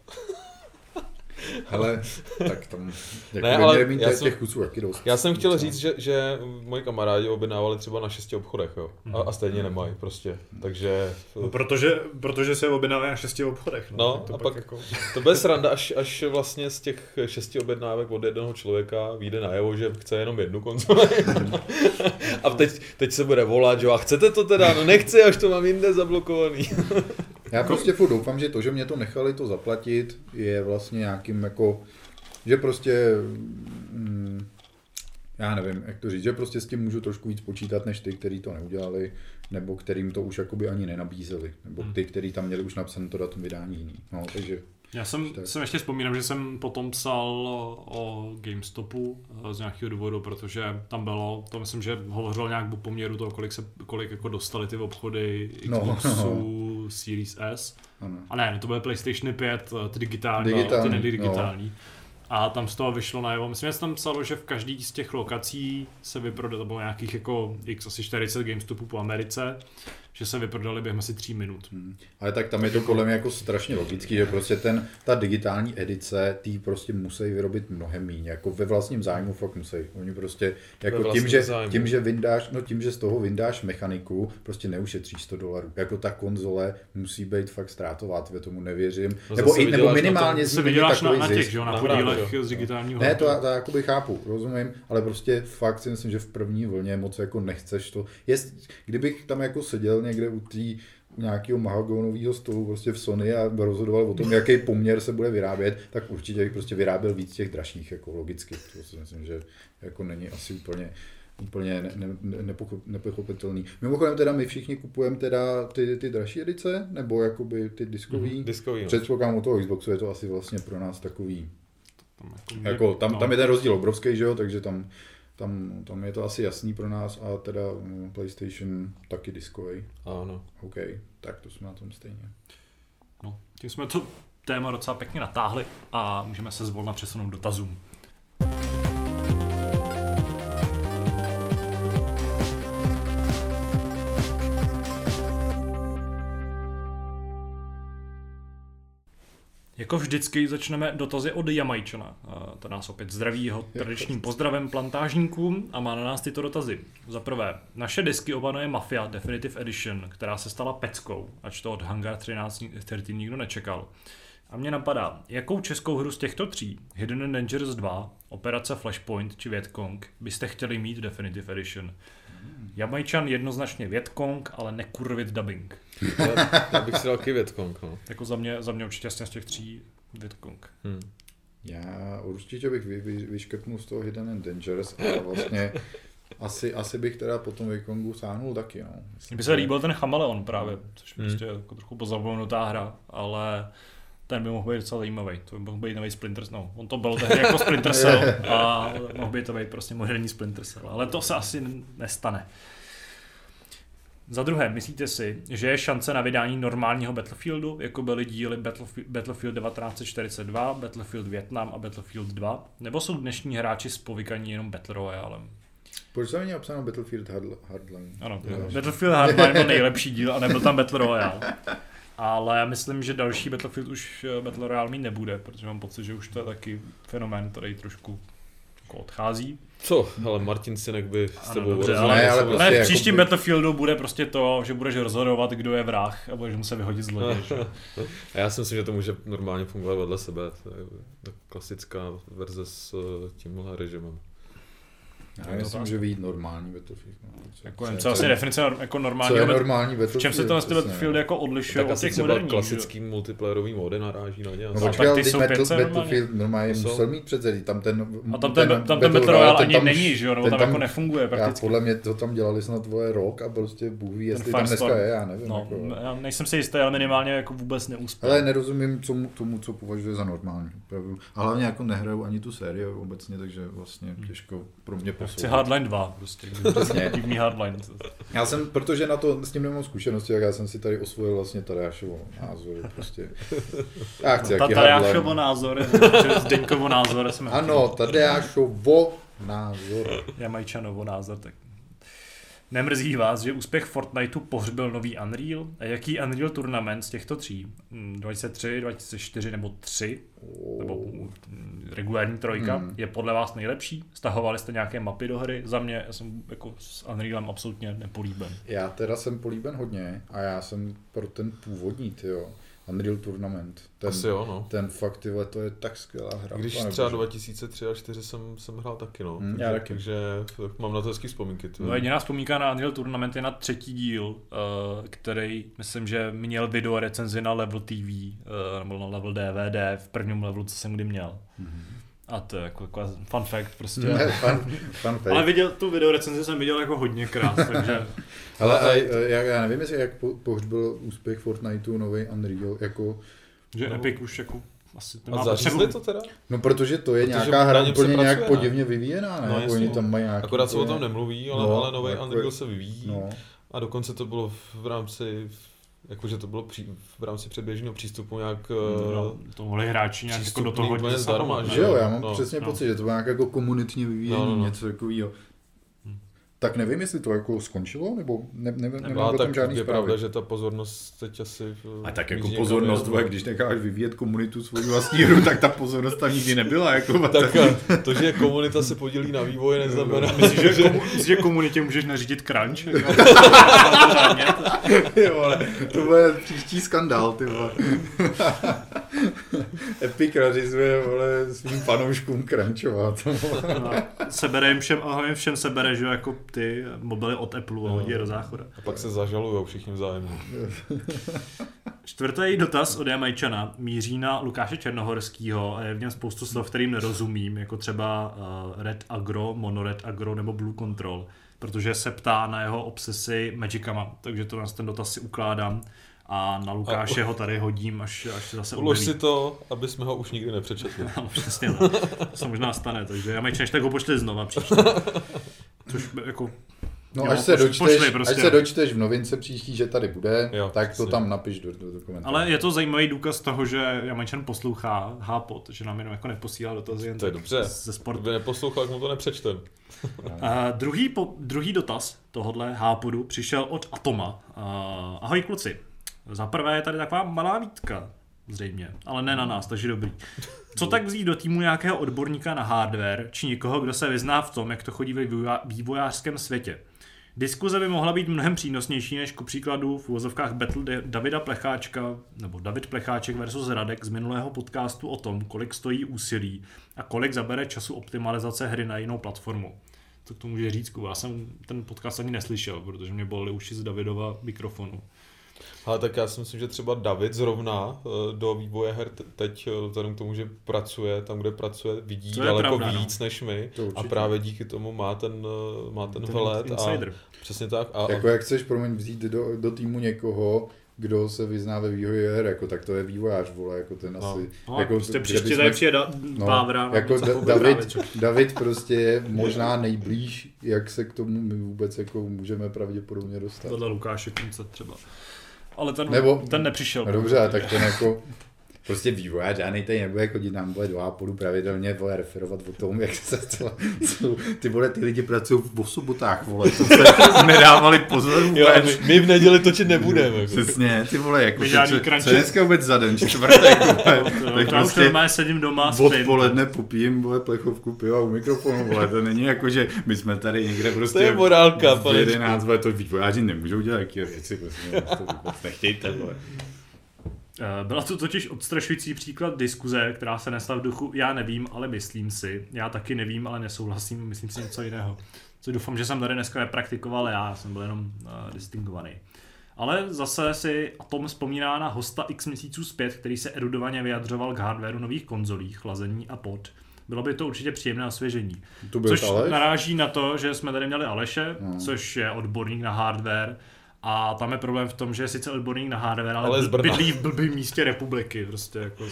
Hele, tak tam jako Ne, ne, ale mít já těch, jsem- těch kusů taky dost. Já jsem chtěl říct, že, že moji kamarádi objednávali třeba na šesti obchodech, jo. A, a stejně nemají prostě, takže... No, protože, protože se objednávají na šesti obchodech. No, No, tak to a pak, pak- jako... To bude sranda, až, až vlastně z těch šesti objednávek od jednoho člověka vyjde najevo, že chce jenom jednu konzoli. a teď, teď se bude volat, že jo, a chcete to teda? No nechci, až to mám jinde zablokovaný. Já prostě furt doufám, že to, že mě to nechali to zaplatit, je vlastně nějakým jako, že prostě, mm, já nevím, jak to říct, že prostě s tím můžu trošku víc počítat, než ty, kteří to neudělali, nebo kterým to už jakoby ani nenabízeli, nebo Hmm. ty, kteří tam měli už napsané to datum vydání jiný. No, takže Já jsem, Tak. jsem ještě vzpomínám, že jsem potom psal o GameStopu eh, z nějakého důvodu, protože tam bylo, to myslím, že hovořil nějak o poměru toho, kolik, se, kolik jako dostali ty obchody No, Xboxu Series S. ano. A ne, to byly PlayStation 5, eh, ty digitální, Digitální, ty nedigitální. A tam z toho vyšlo najevo, myslím, že tam psalo, že v každý z těch lokací se vyprodalo, to bylo nějakých jako x asi 40 GameStopů po Americe, že se vyprodali během asi 3 minut. Hmm. Ale tak tam je to podle mě jako strašně logický, že prostě ten, ta digitální edice, ty prostě musí vyrobit mnohem méně, jako ve vlastním zájmu fakt musí. Oni prostě, jako tím že, zájmu. tím, že vyndáš, no tím, že z toho vyndáš mechaniku, prostě neušetříš 100 dolarů. Jako ta konzole musí být fakt ztrátová, tebe tomu nevěřím. No nebo, i, nebo na minimálně z se vyděláš na, takový na těch, zisk. že jo, na, Na podílech z digitálního Ne, to, to já jakoby chápu, rozumím, ale prostě fakt si myslím, že v první vlně moc jako nechceš to. Jest, kdybych tam jako seděl někde u té u nějakého mahagonového stolu prostě v Sony a rozhodoval o tom, jaký poměr se bude vyrábět, tak určitě bych prostě vyráběl víc těch dražších, jako logicky. To si myslím, že jako není asi úplně úplně ne, ne, ne, nepochop, nepochopitelný. Mimochodem teda my všichni kupujeme teda ty, ty dražší edice, nebo jakoby ty diskový. Mhm, diskový, no. Předpokládám u toho Xboxu je to asi vlastně pro nás takový Tam, jako, jako, tam, no. tam je ten rozdíl obrovský, že jo, takže tam, tam, tam je to asi jasný pro nás a teda mm, PlayStation taky diskový. Ano. OK, tak to jsme na tom stejně. No, tím jsme to téma docela pěkně natáhli a můžeme se zvolna přesunout do Jako vždycky začneme dotazy od Jamajčana. To nás opět zdraví jeho tradičním pozdravem plantážníkům a má na nás tyto dotazy. Za prvé, naše disky obanuje Mafia Definitive Edition, která se stala peckou, ač to od Hangar 13 nikdo nečekal. A mě napadá, jakou českou hru z těchto tří, Hidden Dangerous 2, Operace Flashpoint či Vietkong, byste chtěli mít Definitive Edition? Jamajčan jednoznačně Vietkong, ale nekurvit dubbing. Já, já bych si dal taky Vietkong, no. Jako za mě, za mě určitě z těch tří Vietkong. Hmm. Já určitě bych vy, vy, vyškrtnul z toho Hidden and Dangerous, ale vlastně asi, asi bych teda po tom Vikongu sáhnul taky, no. Mně by se líbil ten Chameleon právě, což hmm. prostě jako trochu pozapomenutá hra, ale ten by mohl být docela zajímavý. To by mohl být nový Splinter. No, on to byl tehdy jako Splinter Cell a mohl by to být prostě moderní Splinter Cell. Ale to se asi nestane. Za druhé, myslíte si, že je šance na vydání normálního Battlefieldu, jako byly díly Battlefield, Battlefield 1942, Battlefield Vietnam a Battlefield 2, nebo jsou dnešní hráči spovykaní jenom Battle Royalem? Proč tam není napsáno Battlefield Hardline? Ano, Battlefield Hardline byl nejlepší díl a nebyl tam Battle Royale. Ale já myslím, že další Battlefield už eh, Battle Royale mít nebude, protože mám pocit, že už to je taky fenomén, který trošku jako odchází. Co? Ale Martin Sinek by s tebou ano, dobře, ale, ale, prostě ale v příštím jako... Battlefieldu bude prostě to, že budeš rozhodovat, kdo je vrah a budeš muset vyhodit zloděj. a já si myslím, že to může normálně fungovat vedle sebe. To je klasická verze s eh, tímhle režimem. Já myslím, že vyjít normální Battlefield. No. Jako, co, co asi definice jako normální, co je normální Battlefield? V čem se to ten Battlefield jako odlišuje od těch moderních? klasický že? multiplayerový mody naráží na ně. No, počkej, ty jsou Battle, Battlefield normálně musel mít přece, tam ten... A tam ten, tam ten, ten Battle Royale ani není, že jo, nebo tam, jako nefunguje prakticky. Já, podle mě to tam dělali snad tvoje rok a prostě Bůh ví, jestli tam dneska je, já nevím. No, jako. já nejsem si jistý, ale minimálně jako vůbec neúspěl. Ale nerozumím tomu, co považuje za normální. A hlavně jako nehraju ani tu sérii obecně, takže vlastně těžko pro mě posouvat. Chci Hardline 2 prostě. Přesně. Divný hardline. Já jsem, protože na to s tím nemám zkušenosti, tak já jsem si tady osvojil vlastně Tadeášovo názor. Prostě. Já chci no, Tadeášovo názor, Zdeňkovo názor. Jsme ano, Tadeášovo názor. Jamajčanovo názor, tak Nemrzí vás, že úspěch Fortniteu pohřbil nový Unreal? A jaký Unreal Tournament z těchto tří? 23, 2004 nebo 3? Nebo mm, regulární trojka? Hmm. Je podle vás nejlepší? Stahovali jste nějaké mapy do hry? Za mě já jsem jako s Unrealem absolutně nepolíben. Já teda jsem políben hodně a já jsem pro ten původní, tyjo. Unreal Tournament. Ten, Asi jo, no. Ten fakt, tyhle, to je tak skvělá hra. Když třeba 2003 a 2004 jsem, jsem hrál taky, no. Hmm, takže, takže mám na to hezký vzpomínky. Ty. No jediná vzpomínka na Unreal Tournament je na třetí díl, uh, který myslím, že měl video recenzi na Level TV, eh, nebo na Level DVD v prvním levelu, co jsem kdy měl. Mm-hmm. A to je jako, jako fun fact prostě. Ne, fun, fun fact. Ale viděl, tu video recenzi jsem viděl jako hodněkrát, takže... Ale a, já, já nevím, jestli jak po, pohřbil úspěch Fortniteu nový Unreal, jako... Že no. Epic už jako asi to A zařízli to teda? No protože to je protože nějaká hra úplně nějak podivně vyvíjená, ne? No, Oni tam mají nějaký... Akorát se o tom nemluví, ale, no, ale nový jako Unreal se vyvíjí. No. A dokonce to bylo v rámci jakože to bylo při, v rámci předběžného přístupu nějak... No, eh, to mohli hráči nějak jako do toho hodně zdarma, že jo, já mám no, přesně no. pocit, že to bylo nějak jako komunitně vyvíjení, no, no, no. něco takového. Tak nevím, jestli to jako skončilo, nebo ne, ne, ne, nemám tak tam žádný je zprávy. pravda, že ta pozornost teď asi... A tak jako pozornost, dvoje, když necháš vyvíjet komunitu svou vlastní hru, tak ta pozornost tam nikdy nebyla. Jako, tak to, že komunita se podílí na vývoji, neznamená... Myslíš, že, komu, že komunitě můžeš nařídit crunch? jo, ale to bude příští skandál, ty vole. Epic nařizuje vole, svým fanouškům crunchovat. sebere jim všem, a hlavně všem sebere, že jako ty mobily od Apple a hodí do záchoda. A pak se zažalují všichni vzájemně. Čtvrtý dotaz od Jamajčana míří na Lukáše Černohorského a je v něm spoustu slov, kterým nerozumím, jako třeba uh, Red Agro, Monored Agro nebo Blue Control, protože se ptá na jeho obsesy Magicama, takže to nás ten dotaz si ukládám a na Lukáše a, ho tady hodím, až, až se zase Ulož si to, aby jsme ho už nikdy nepřečetli. no, přesně, no. to se možná stane, takže já než tak ho pošli znova příště. Což jako No, jo, až, se dočteš, pošli prostě. až se dočteš v novince příští, že tady bude, jo, tak to tam napiš do, do dokumentu. Ale je to zajímavý důkaz toho, že Jamajčan poslouchá Hápot, že nám jenom jako neposílá dotazy jen to je dobře. ze sportu. Kdyby neposlouchal, mu to nepřečtem. uh, druhý, po, druhý dotaz tohohle Hápodu přišel od Atoma. Uh, ahoj kluci, za prvé je tady taková malá výtka. Zřejmě, ale ne na nás, takže dobrý. Co tak vzít do týmu nějakého odborníka na hardware, či někoho, kdo se vyzná v tom, jak to chodí ve vývojářském světě? Diskuze by mohla být mnohem přínosnější než ku příkladu v úvozovkách Battle Davida Plecháčka, nebo David Plecháček versus Radek z minulého podcastu o tom, kolik stojí úsilí a kolik zabere času optimalizace hry na jinou platformu. Co k tomu může říct? Já jsem ten podcast ani neslyšel, protože mě bolely uši z Davidova mikrofonu. Ale tak já si myslím, že třeba David zrovna eh, do vývoje her te- teď, eh, vzhledem k tomu, že pracuje tam, kde pracuje, vidí To daleko pravda, no. víc než my To a právě díky tomu má ten, eh, má ten, Ten vhled a přesně tak. A, Jako jak chceš, promiň, vzít do, do týmu někoho, kdo se vyzná ve vývoji her, jako tak to je vývojář, vole, jako ten No. asi. No, jako, prostě příště tady přijde da- No, Pávra. na jako da- David? David prostě je možná nejblíž, jak se k tomu my vůbec jako můžeme pravděpodobně dostat. Vedle Lukáše Kunce třeba. Ale ten, Nebo- ten nepřišel. Dobře, tak ten jako prostě vývojář, žádnej tady nebude chodit nám bude do Apolu pravidelně vole, referovat o tom, jak se celá, celou, ty vole, ty lidi pracují v sobotách, vole, to se nedávali pozor jo, my, my, v neděli točit nebudeme. Jako. Přesně, ty vole, jako My co, žádný co, co dneska vůbec za den, čtvrtek, vole, To, tak já už prostě normálně sedím doma, spím. odpoledne popijím, vole, plechovku piva u mikrofonu, vole, to není jako, že my jsme tady někde prostě To je morálka, v pane 11, vole, to vývojáři nemůžou dělat takové věci, prostě, to vůbec nechtějte, vole. Eh, Byla to totiž odstrašující příklad diskuze, která se nesla v duchu já nevím, ale myslím si. Já taky nevím, ale nesouhlasím, myslím si něco jiného. Co doufám, že jsem tady dneska nepraktikoval já, jsem byl jenom uh, distingovaný. Ale zase si Atom vzpomíná na hosta x měsíců zpět, který se erudovaně vyjadřoval k hardwareu nových konzolí, chlazení a pod. Bylo by to určitě příjemné osvěžení. To Což Aleš? naráží na to, že jsme tady měli Aleše, No. což je odborník na hardware. A tam je problém v tom, že je sice odborník na hardware, ale, Ale ale bydlí v blbým místě republiky. Prostě jako.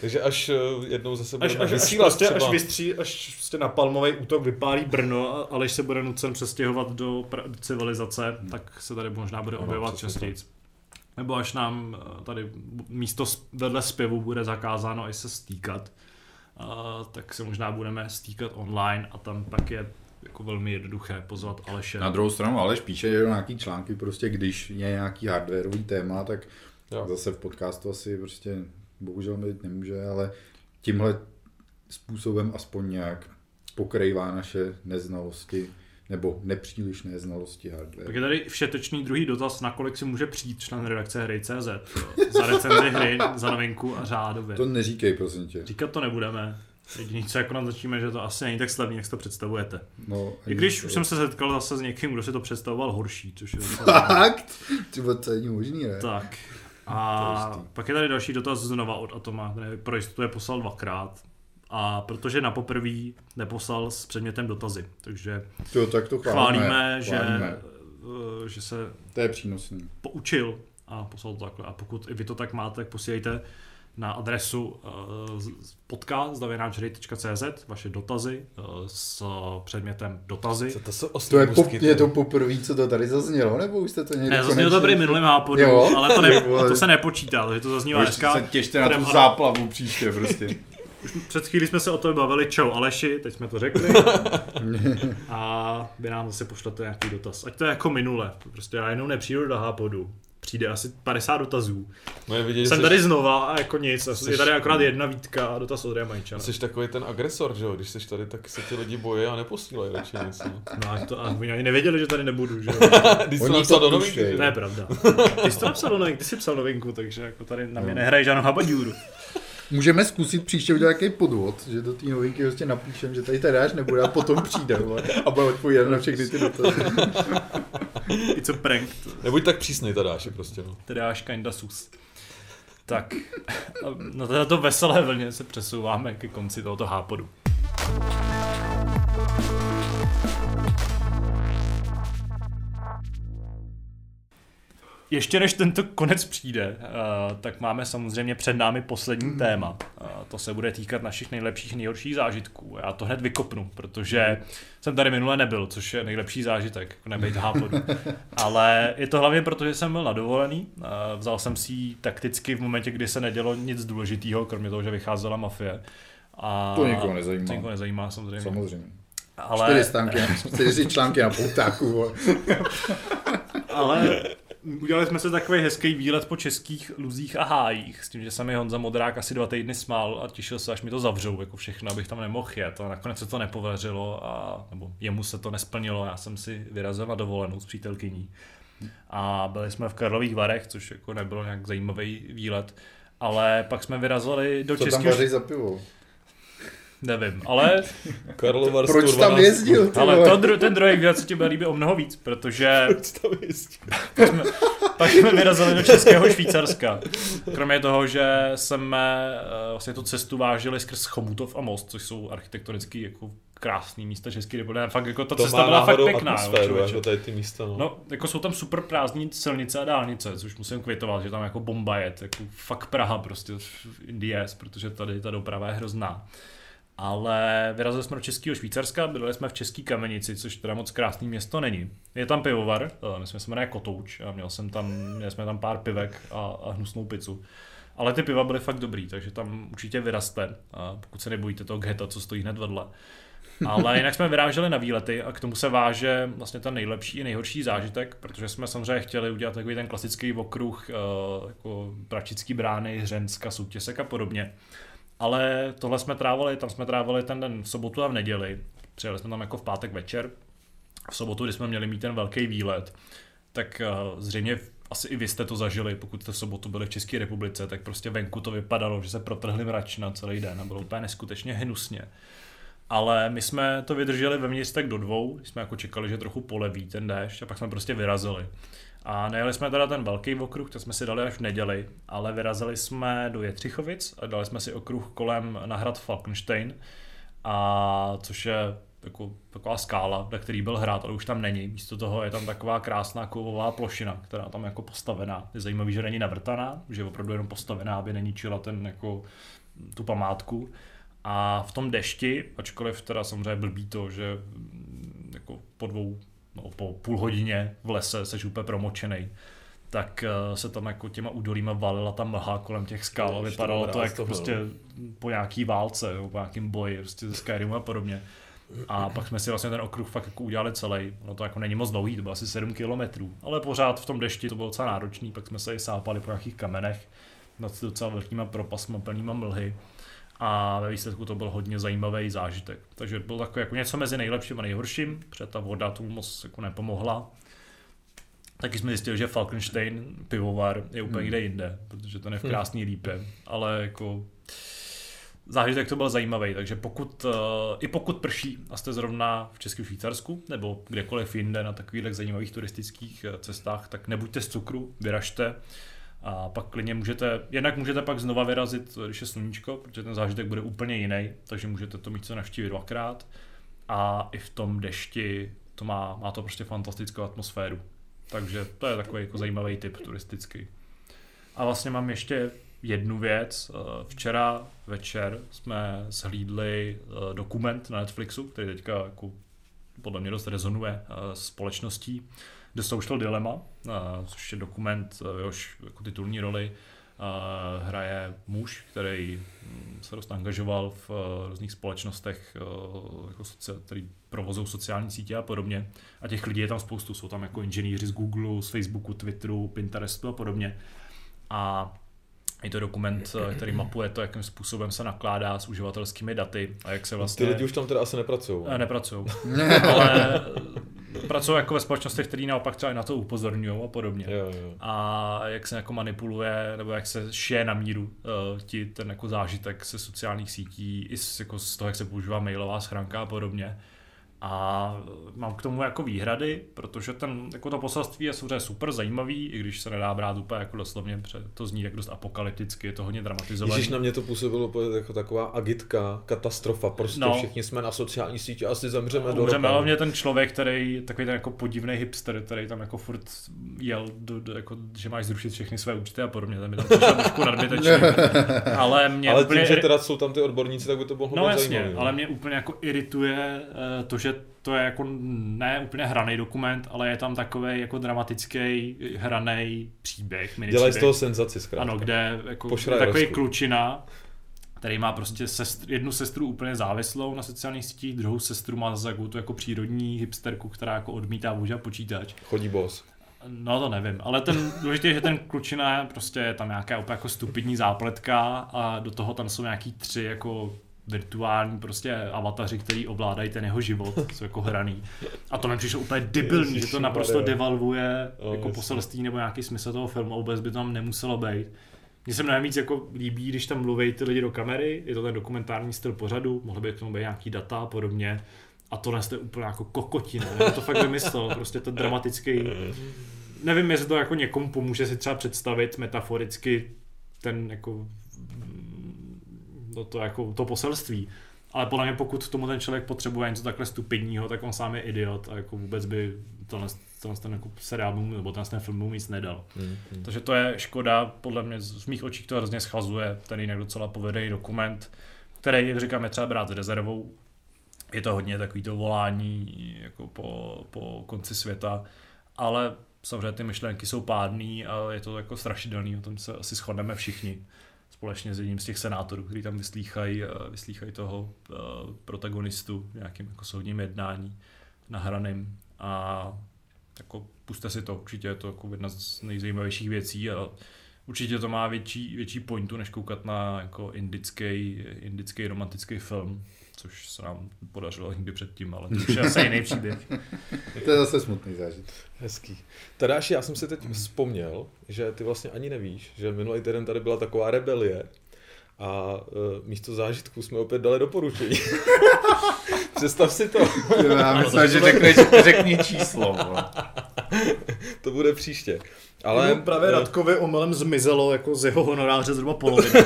Takže až eh, jednou zase Až, budeme až, až, vysílat prostě, třeba. až, vystří, až prostě na palmový útok vypálí Brno, a Aleš se bude nucen přestěhovat do, pra, do civilizace, tak se tady možná bude Ano, objevovat přesně častěji. Nebo až nám eh, tady místo vedle zpěvu bude zakázáno i se stýkat, a, tak se možná budeme stýkat online a tam pak je jako velmi jednoduché pozvat Aleše. Na druhou stranu Aleš píše že nějaký články, prostě když je nějaký hardwareový téma, tak Jo. zase v podcastu asi prostě bohužel být nemůže, ale tímhle způsobem aspoň nějak pokrývá naše neznalosti nebo nepřílišné znalosti hardware. Tak je tady všetečný druhý dotaz, nakolik si může přijít člen redakce Hry.cz za recenzi hry, za novinku a řádově. To neříkej, prosím tě. Říkat to nebudeme. Jediný, co jako naznačíme, že to asi není tak slavný, jak si to představujete. No, I když už jsem se setkal zase s někým, kdo si to představoval horší, což je. Fakt? Ty to není možný, ne? tak. Je A pak je tady další dotaz znova od Atoma, který pro jistotu je poslal dvakrát. A protože na poprví neposlal s předmětem dotazy. Takže To, tak to chválíme. chválíme, že, chválíme. eh, že se To je přínosný. poučil a poslal to takhle. A pokud i vy to tak máte, tak posílejte na adresu uh, podcast.cz vaše dotazy uh, s předmětem dotazy. Co to jsou To je, po, je to poprvé, co to tady zaznělo, nebo už jste to někdy Ne, zaznělo to prý minulým nápodu, Jo? ale to, ne, to se nepočítá, takže to zaznívá Už dneska. se těšte na tu záplavu příště prostě. Před chvílí jsme se o tom bavili, čau Aleši, teď jsme to řekli. a vy nám zase pošlete nějaký dotaz. Ať to je jako minule, prostě já jenom nepřijdu do Hápodu. Přijde asi 50 dotazů. No je vidět, Jsem jsi, tady znova a jako nic. Jsi- Je tady akorát jedna výtka a dotaz od Remajčana. jsi takový ten agresor, že jo? Když jsi tady, tak se ti lidi bojí a neposílají radši nic. No. No a, to, a oni ani nevěděli, že tady nebudu, že jo? Když jsi Oni napsal to do novinky, je pravda. Ty jsi to napsal do novinku, ty jsi psal novinku, takže jako tady na mě Jo. nehraje žádnou habaďůru. Můžeme zkusit příště udělat nějaký podvod, že do té novinky prostě napíšem, že tady Tadáš nebude a potom přijde vole, a bude odpovídat na všechny ty dotazy. It's a prank. Nebuď tak přísnej, Tadáši, prostě, no. Až kinda sus. Tak, na této veselé vlně se přesouváme ke konci tohoto hápodu. Ještě než tento konec přijde, eh, tak máme samozřejmě před námi poslední téma. Eh, To se bude týkat našich nejlepších, nejhorších zážitků. Já to hned vykopnu, protože jsem tady minule nebyl, což je nejlepší zážitek, jako nebejt hápodu. Ale je to hlavně proto, že jsem byl na dovolený. Eh, Vzal jsem si ji takticky v momentě, kdy se nedělo nic důležitého, kromě toho, že vycházela mafie. A To nikoho nezajímá. To nikoho nezajímá, samozřejmě. Samozřejmě. Ale... Čtyři, stánky, čtyři články na poutáku. Ale Udělali jsme se takový hezký výlet po českých luzích a hájích, s tím, že se mi Honza Modrák asi dva týdny smál a těšil se, až mi to zavřou, jako všechno, abych tam nemohl jet. A nakonec se to nepodařilo, a, nebo jemu se to nesplnilo, já jsem si vyrazil na dovolenou s přítelkyní. A byli jsme v Karlových Varech, což jako nebylo nějak zajímavý výlet. Ale pak jsme vyrazili do Co tam vaří za pivo? Nevím, ale, Karlovarsko Proč tam 12. jezdil? ty ale to, dru, ten druhý výlet se ti bude líbit o mnoho víc, protože Proč tam jezdí? pak jsme, pak jsme vyrazili do Českého Švýcarska. Kromě toho, že jsme eh, vlastně tu cestu vážili skrz Chomutov a Most, což jsou architektonicky jako krásný místa České republiky. Fakt jako ta To cesta byla fakt pěkná. jo, jako tady ty místa, no. No, jako jsou tam super prázdní silnice a dálnice, což musím kvitovat, že tam jako bomba je, jako fakt Praha prostě Indies, protože tady ta doprava je hrozná. Ale vyrazili jsme do Českého Švýcarska, byli jsme v České Kamenici, což teda moc krásný město není. Je tam pivovar, eh, my jsme se jmenuje Kotouč a měl jsem tam, měli jsme tam pár pivek a, a hnusnou pizzu. Ale ty piva byly fakt dobrý, takže tam určitě vyraste, a pokud se nebojíte toho geta, co stojí hned vedle. Ale jinak jsme vyráželi na výlety a k tomu se váže vlastně ten nejlepší i nejhorší zážitek, protože jsme samozřejmě chtěli udělat takový ten klasický okruh, eh, jako Pračický brány, Hřenska, Soutěsek a podobně. Ale tohle jsme trávili, tam jsme trávili ten den v sobotu a v neděli. Přijeli jsme tam jako v pátek večer. V sobotu, kdy jsme měli mít ten velký výlet, tak eh, zřejmě asi i vy jste to zažili, pokud jste v sobotu byli v České republice, tak prostě venku to vypadalo, že se protrhli mrač na celý den a bylo úplně neskutečně hnusně. Ale my jsme to vydrželi ve městech do dvou, jsme jako čekali, že trochu poleví ten déšť a pak jsme prostě vyrazili. A nejeli jsme teda ten velký okruh, to jsme si dali až v neděli, ale vyrazili jsme do Jetřichovic a dali jsme si okruh kolem na hrad Falkenstein, a což je jako, taková skála, na který byl hrad, ale už tam není. Místo toho je tam taková krásná kovová plošina, která tam jako postavená. Je zajímavý, že není navrtaná, že je opravdu jenom postavená, aby neničila ten jako tu památku. A v tom dešti, ačkoliv teda samozřejmě blbý to, že jako po dvou, po půl hodině v lese seš úplně promočený, tak eh, se tam jako těma údolíma valila ta mlha kolem těch skal a vypadalo to to jak toho. prostě po nějaký válce, jo, po nějakým boji, prostě ze Skyrimu a podobně. A pak jsme si vlastně ten okruh fakt jako udělali celý. No to jako není moc dlouhý, to bylo asi 7 kilometrů, ale pořád v tom dešti to bylo docela náročný, pak jsme se i sápali po nějakých kamenech nad docela velkýma propasma plnýma mlhy a ve výsledku to byl hodně zajímavý zážitek. Takže byl takový jako něco mezi nejlepším a nejhorším, protože ta voda tomu moc jako nepomohla. Taky jsme zjistili, že Falkenstein pivovar je úplně Hmm. někde jinde, protože to je v krásný lípě, ale jako zážitek to byl zajímavý, takže pokud, uh, i pokud prší a jste zrovna v Českém Švýcarsku nebo kdekoliv jinde na takových zajímavých turistických eh, cestách, tak nebuďte z cukru, vyražte a pak klidně můžete, jednak můžete pak znova vyrazit, když je sluníčko, protože ten zážitek bude úplně jiný, takže můžete to mít co navštívit dvakrát a i v tom dešti to má, má to prostě fantastickou atmosféru. Takže to je takový jako zajímavý typ turistický. A vlastně mám ještě jednu věc. Eh, Včera večer jsme zhlídli eh, dokument na Netflixu, který teďka jako podle mě dost rezonuje eh, společností The Social Dilemma, eh, což je dokument, eh, jehož jako titulní roli hraje muž, který hm, se dost angažoval v různých společnostech, jako soci- který provozují sociální sítě a podobně. A těch lidí je tam spoustu, jsou tam jako inženýři z Google, z Facebooku, Twitteru, Pinterestu a podobně. A je to dokument, eh, který mapuje to, jakým způsobem se nakládá s uživatelskými daty a jak se vlastně... Ty lidi už tam teda asi nepracují. Eh, Nepracují. Ale pracují jako ve společnostech, které naopak třeba i na to upozorňují a podobně. Jo, jo. A jak se jako manipuluje, nebo jak se šije na míru uh, ti ten jako zážitek se sociálních sítí, i z, jako z toho, jak se používá mailová schránka a podobně. A mám k tomu jako výhrady, protože ten, jako to poselství je samozřejmě super zajímavý, i když se nedá brát úplně jako doslovně, protože to zní jak dost apokalypticky, je to hodně dramatizované. Ježíš, na mě to působilo jako taková agitka, katastrofa, prostě No. no. všichni jsme na sociální sítě, asi zemřeme do Umřeme hlavně ten člověk, který, takový ten jako podivný hipster, který tam jako furt jel, do, do, jako, že máš zrušit všechny své účty a podobně, tam mi tam trošku nadbytečný. Ale mě Ale úplně, tím, že teda jsou tam ty odborníci, tak by to mohlo No být jasně, zajímavé. no. ale mě úplně jako irituje eh, to, že to je jako ne úplně hraný dokument, ale je tam takový jako dramatický hraný příběh. mini Dělají z toho senzaci zkrátka. Ano, kde jako, takový klučina, který má prostě sestr, jednu sestru úplně závislou na sociálních sítích, druhou sestru má takovou tu jako přírodní hipsterku, která jako odmítá používat počítač. Chodí boss. No to nevím, ale ten důležité je, že ten klučina je prostě je tam nějaká úplně jako stupidní zápletka a do toho tam jsou nějaký tři jako virtuální prostě avataři, který ovládají ten jeho život, jsou jako hraný. A to mi přišlo úplně debilní, že to naprosto devalvuje No, jako poselství nebo nějaký smysl toho filmu vůbec by to tam nemuselo být. Mně se mnohem víc jako líbí, když tam mluví ty lidi do kamery, je to ten dokumentární styl pořadu, mohly by k tomu být nějaký data a podobně. A tohle je úplně jako kokotina, já to fakt vymyslel, prostě ten dramatický, nevím, jestli to jako někomu pomůže si třeba představit metaforicky ten jako no to, jako, to poselství. Ale podle mě pokud tomu ten člověk potřebuje něco takhle stupidního, tak on sám je idiot a jako vůbec by tenhle, tenhle ten jako seriál mu, nebo tenhle ten film mu nic nedal. Hmm, hmm. Takže to je škoda, podle mě z mých očích to hrozně schazuje ten jinak docela povedený dokument, který, jak říkám, je třeba brát s rezervou. Je to hodně takový to volání jako po, po konci světa, ale samozřejmě ty myšlenky jsou pádný a je to jako strašidelný, o tom se asi shodneme všichni společně s jedním z těch senátorů, který tam vyslýchají, eh, vyslýchají toho eh, protagonistu v nějakým jako soudním jednání nahraným. A jako puste si to, určitě je to jako jedna z nejzajímavějších věcí a určitě to má větší, větší pointu, než koukat na jako indický, indický romantický film, což se nám podařilo někdy předtím, ale to už je asi jiný příběh. To je zase smutný zážitek. Hezký. Tadáši, já jsem si teď vzpomněl, že ty vlastně ani nevíš, že minulý týden tady byla taková rebelie a uh, místo zážitku jsme opět dali doporučení. Představ si to. Já to že řekneš, řekni číslo. to bude příště. Ale Ale právě eh, Radkovi omylem zmizelo jako z jeho honoráře zhruba polovina.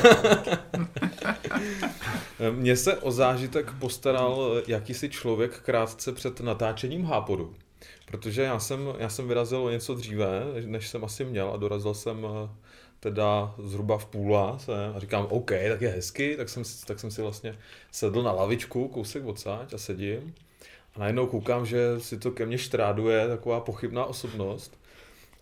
Mně se o zážitek postaral jakýsi člověk krátce před natáčením Hápodu. Protože já jsem, já jsem vyrazil o něco dříve, než jsem asi měl a dorazil jsem eh, teda zhruba v půlás a říkám, OK, tak je hezky, tak jsem, tak jsem si vlastně sedl na lavičku, kousek odsáď a sedím. A najednou koukám, že si to ke mně štráduje taková pochybná osobnost.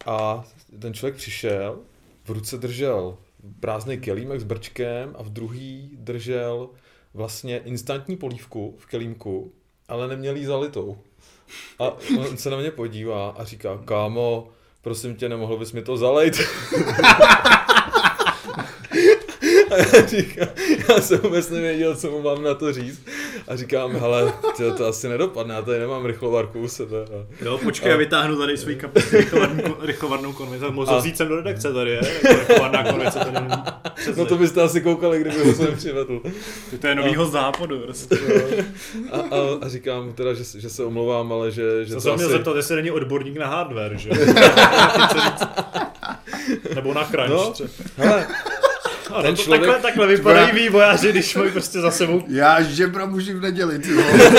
A ten člověk přišel, v ruce držel prázdný kelímek s brčkem a v druhý držel vlastně instantní polívku v kelímku, ale neměl jí zalitou. A on se na mě podívá a říká, kámo, prosím tě, nemohl bys mi to zalejt? A já říkám, já jsem vůbec nevěděl, co mu mám na to říct. A říkám, hele, tyjo, to asi nedopadne, já tady nemám rychlovarku u sebe. A Jo, počkej, já vytáhnu tady svůj kapitý rychlovarnou, rychlovarnou konvici. Mohl vzít sem do redakce tady, je? Jako Rychlovarná konvice tady není. No to byste asi koukali, kdyby ho sem přivedl. To je novýho západu. Prostě. A, a, a říkám teda, že, že se omlouvám, ale že, že To jsem to měl asi... zeptat, jestli není odborník na hardware, že? Nebo na crunch No. Hele, Ano, ten to člověk- takhle, takhle vypadají vývojáři, když mají prostě za sebou Já žebra muži v neděli, ty vole.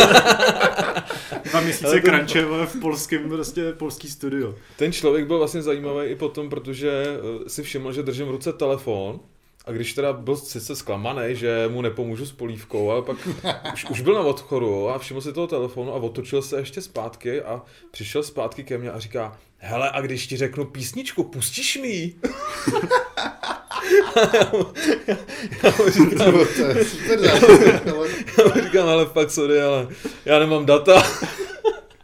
dva měsíce crunche vole, v polském, prostě polský studio. ten člověk byl vlastně zajímavý i potom, protože eh, si všiml, že držím v ruce telefon a když teda byl sice zklamaný, že mu nepomůžu s polívkou, ale pak už, už byl na odchodu a všiml si toho telefonu a otočil se ještě zpátky a přišel zpátky ke mně a říká, hele, a když ti řeknu písničku, pustíš mi ji? mu říkám, Já mu říkám, ale fakt sorry, ale já nemám data.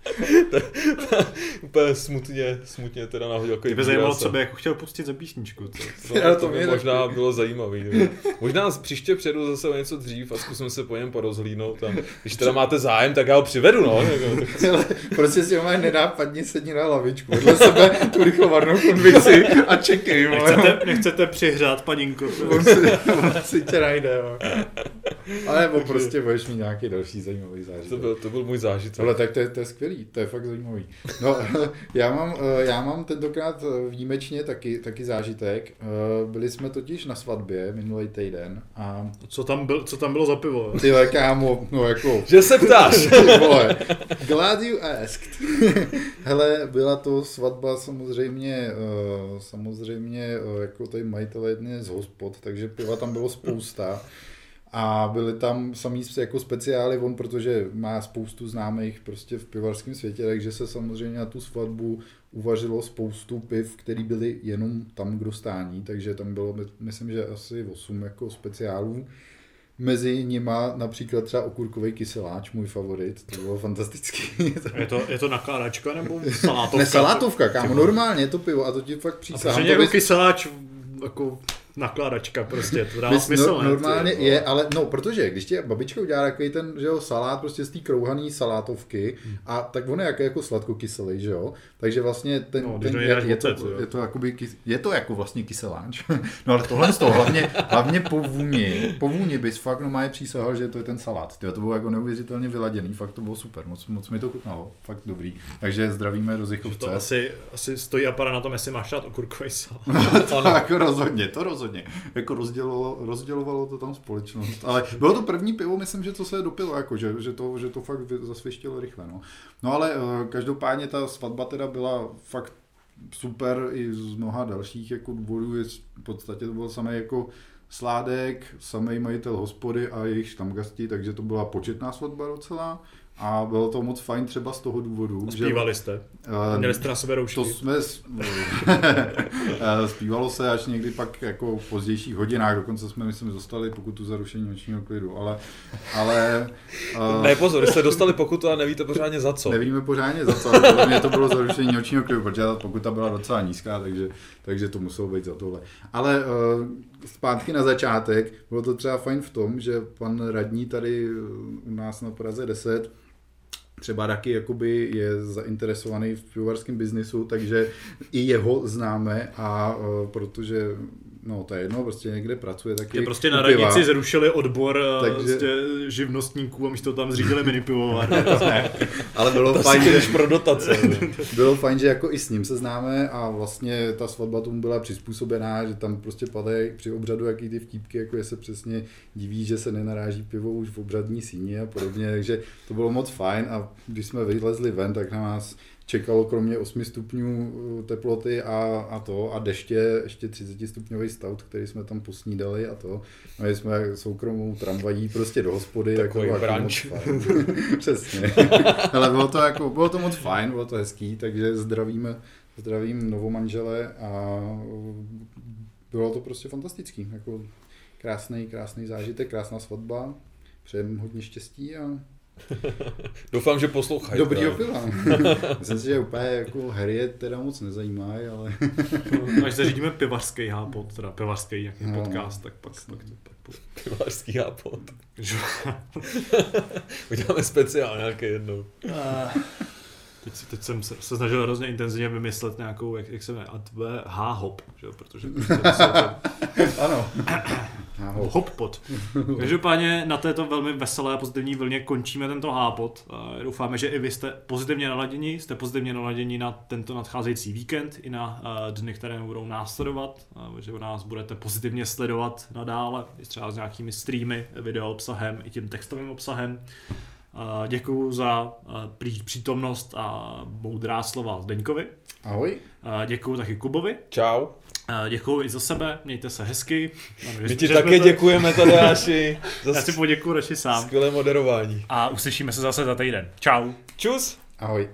Úplně smutně, smutně teda nahodil jako by zajímalo, co by jako chtěl pustit za písničku. To. Já to, to by možná taky. bylo zajímavý. jo. Možná příště přijedu zase o něco dřív a zkusím se po něm porozhlídnout. A když teda máte zájem, tak já ho přivedu, no. Jako, tak- Ale prostě si máš nenápadně sedni na lavičku, vedle sebe tu rychlovarnou konvici a čekej. Nechcete, nechcete přihřát, paninko. On si, on si tě najde, jo. Ale nebo prostě budeš mít nějaký další zajímavý zážitek. to, byl, to byl můj zážitek. Ale tak to je, to je skvělý, to je fakt zajímavý. No, já mám, eh, já mám tentokrát eh, výjimečně taky, taky zážitek. Eh, Byli jsme totiž na svatbě minulý týden a Co tam, byl, co tam bylo za pivo? ty kámo, no jako, Že se ptáš. vole, glad you asked. Hele, byla to svatba samozřejmě, eh, samozřejmě jako tady majitele jedné z hospod, takže piva tam bylo spousta. A byly tam samý jako speciály on, protože má spoustu známých prostě v pivarském světě, takže se samozřejmě na tu svatbu uvařilo spoustu piv, které byly jenom tam k dostání, takže tam bylo, myslím, že asi 8 jako speciálů. Mezi nima například třeba okurkový kyseláč, můj favorit, to bylo fantastický. Je to, je to nakládačka nebo salátovka? ne, salátovka, kámo, normálně je to pivo a to ti fakt A přísahám. protože to jako bys- kyseláč jako nakládačka prostě, to dává Bys- smysl, no, ne? normálně Ty, je, ale no, protože když ti babička udělá takový ten, že jo, salát prostě z té krouhaný salátovky, Hmm. a tak on je jako, jako sladkokyselý, že jo, takže vlastně ten, No, ten je, je, to, jo. je, to jakoby, kys- je to jako vlastně kyseláč, no ale tohle z toho, hlavně, hlavně po vůni, po vůni bys fakt no má přísahal, že to je ten salát, Tyjo, to bylo jako neuvěřitelně vyladěný, fakt to bylo super, moc, moc mi to chutnalo, fakt dobrý, takže zdravíme do To asi, asi stojí a pada na tom, jestli máš dát okurkový salát. to jako rozhodně, to rozhodně. Jako rozdělovalo, rozdělovalo to tam společnost. Ale bylo to první pivo, myslím, že to se dopilo, jako, že, že, to, že to fakt zasvištilo rychle. No, no ale eh, každopádně ta svatba teda byla fakt super i z mnoha dalších jako důvodů. V podstatě to byl samý jako Sládek, samý majitel hospody a jejich štamgasti, takže to byla početná svatba docela. A bylo to moc fajn třeba z toho důvodu, Zpívali jste. eh, Měli jste na sebe roušky. to jsme, Eh, zpívalo se až někdy pak jako v pozdějších hodinách, dokonce jsme, myslím, dostali pokutu za rušení nočního klidu, ale, ale eh, Ne, pozor, jste dostali pokutu a nevíte pořádně za co. nevíme pořádně za co, ale mě to bylo za rušení nočního klidu, protože ta pokuta byla docela nízká, takže, takže to muselo být za tohle. Ale eh, zpátky na začátek, bylo to třeba fajn v tom, že pan radní tady u nás na Praze 10 třeba taky jakoby je zainteresovaný v pivovarském biznisu, takže i jeho známe a uh, protože, no to je jedno, prostě někde pracuje taky Je prostě na piva. radnici zrušili odbor Takže- Takže... prostě živnostníků a místo tam zřídili mini pivovar. Ale bylo To fajn, že, pro dotace. bylo fajn, že jako i s ním se známe a vlastně ta svatba tomu byla přizpůsobená, že tam prostě padají při obřadu jaký ty vtípky, jako je se přesně diví, že se nenaráží pivo už v obřadní síni a podobně, takže to bylo moc fajn a když jsme vylezli ven, tak na nás čekalo kromě 8 stupňů uh, teploty a, a to a deště ještě 30 stupňový stout, který jsme tam posnídali a to. No jeli jsme soukromou tramvají prostě do hospody. Takový jako, jako branč. Přesně. Ale bylo to, jako, bylo to moc fajn, bylo to hezký, takže zdravíme, zdravím novomanžele a bylo to prostě fantastický. Jako krásný, krásný zážitek, krásná svatba. Přejem hodně štěstí a Doufám, že poslouchají. právě. piva. Myslím si, že úplně jako hry je teda moc nezajímají, ale Až zařídíme pivařský hápot, teda pivařský nějaký No. podcast, tak pak, pak, pak, pak Pivářský hápot. Uděláme speciál nějaký jednou. Teď, teď jsem se, se snažil hrozně intenzivně vymyslet nějakou, jak, jak se jmenuje, a to je H-hop, že? jo, protože to, to, to, ano. Ahoj. Hoppot. Každopádně na této velmi veselé a pozitivní vlně končíme tento hápot. Eh, Doufáme, že i vy jste pozitivně naladěni, jste pozitivně naladěni na tento nadcházející víkend i na eh, dny, které budou následovat, eh, že nás budete pozitivně sledovat nadále, i třeba s nějakými streamy, video obsahem i tím textovým obsahem. Děkuju za přítomnost a moudrá slova Zdeňkovi. Ahoj. Děkuju taky Kubovi. Čau. Eh, Děkuju i za sebe, mějte se hezky. Ano, My ti také to- děkujeme, Tadeáši, Já za si poděkuju radši sám. skvělé moderování. A uslyšíme se zase za týden. Čau. Čus. Ahoj.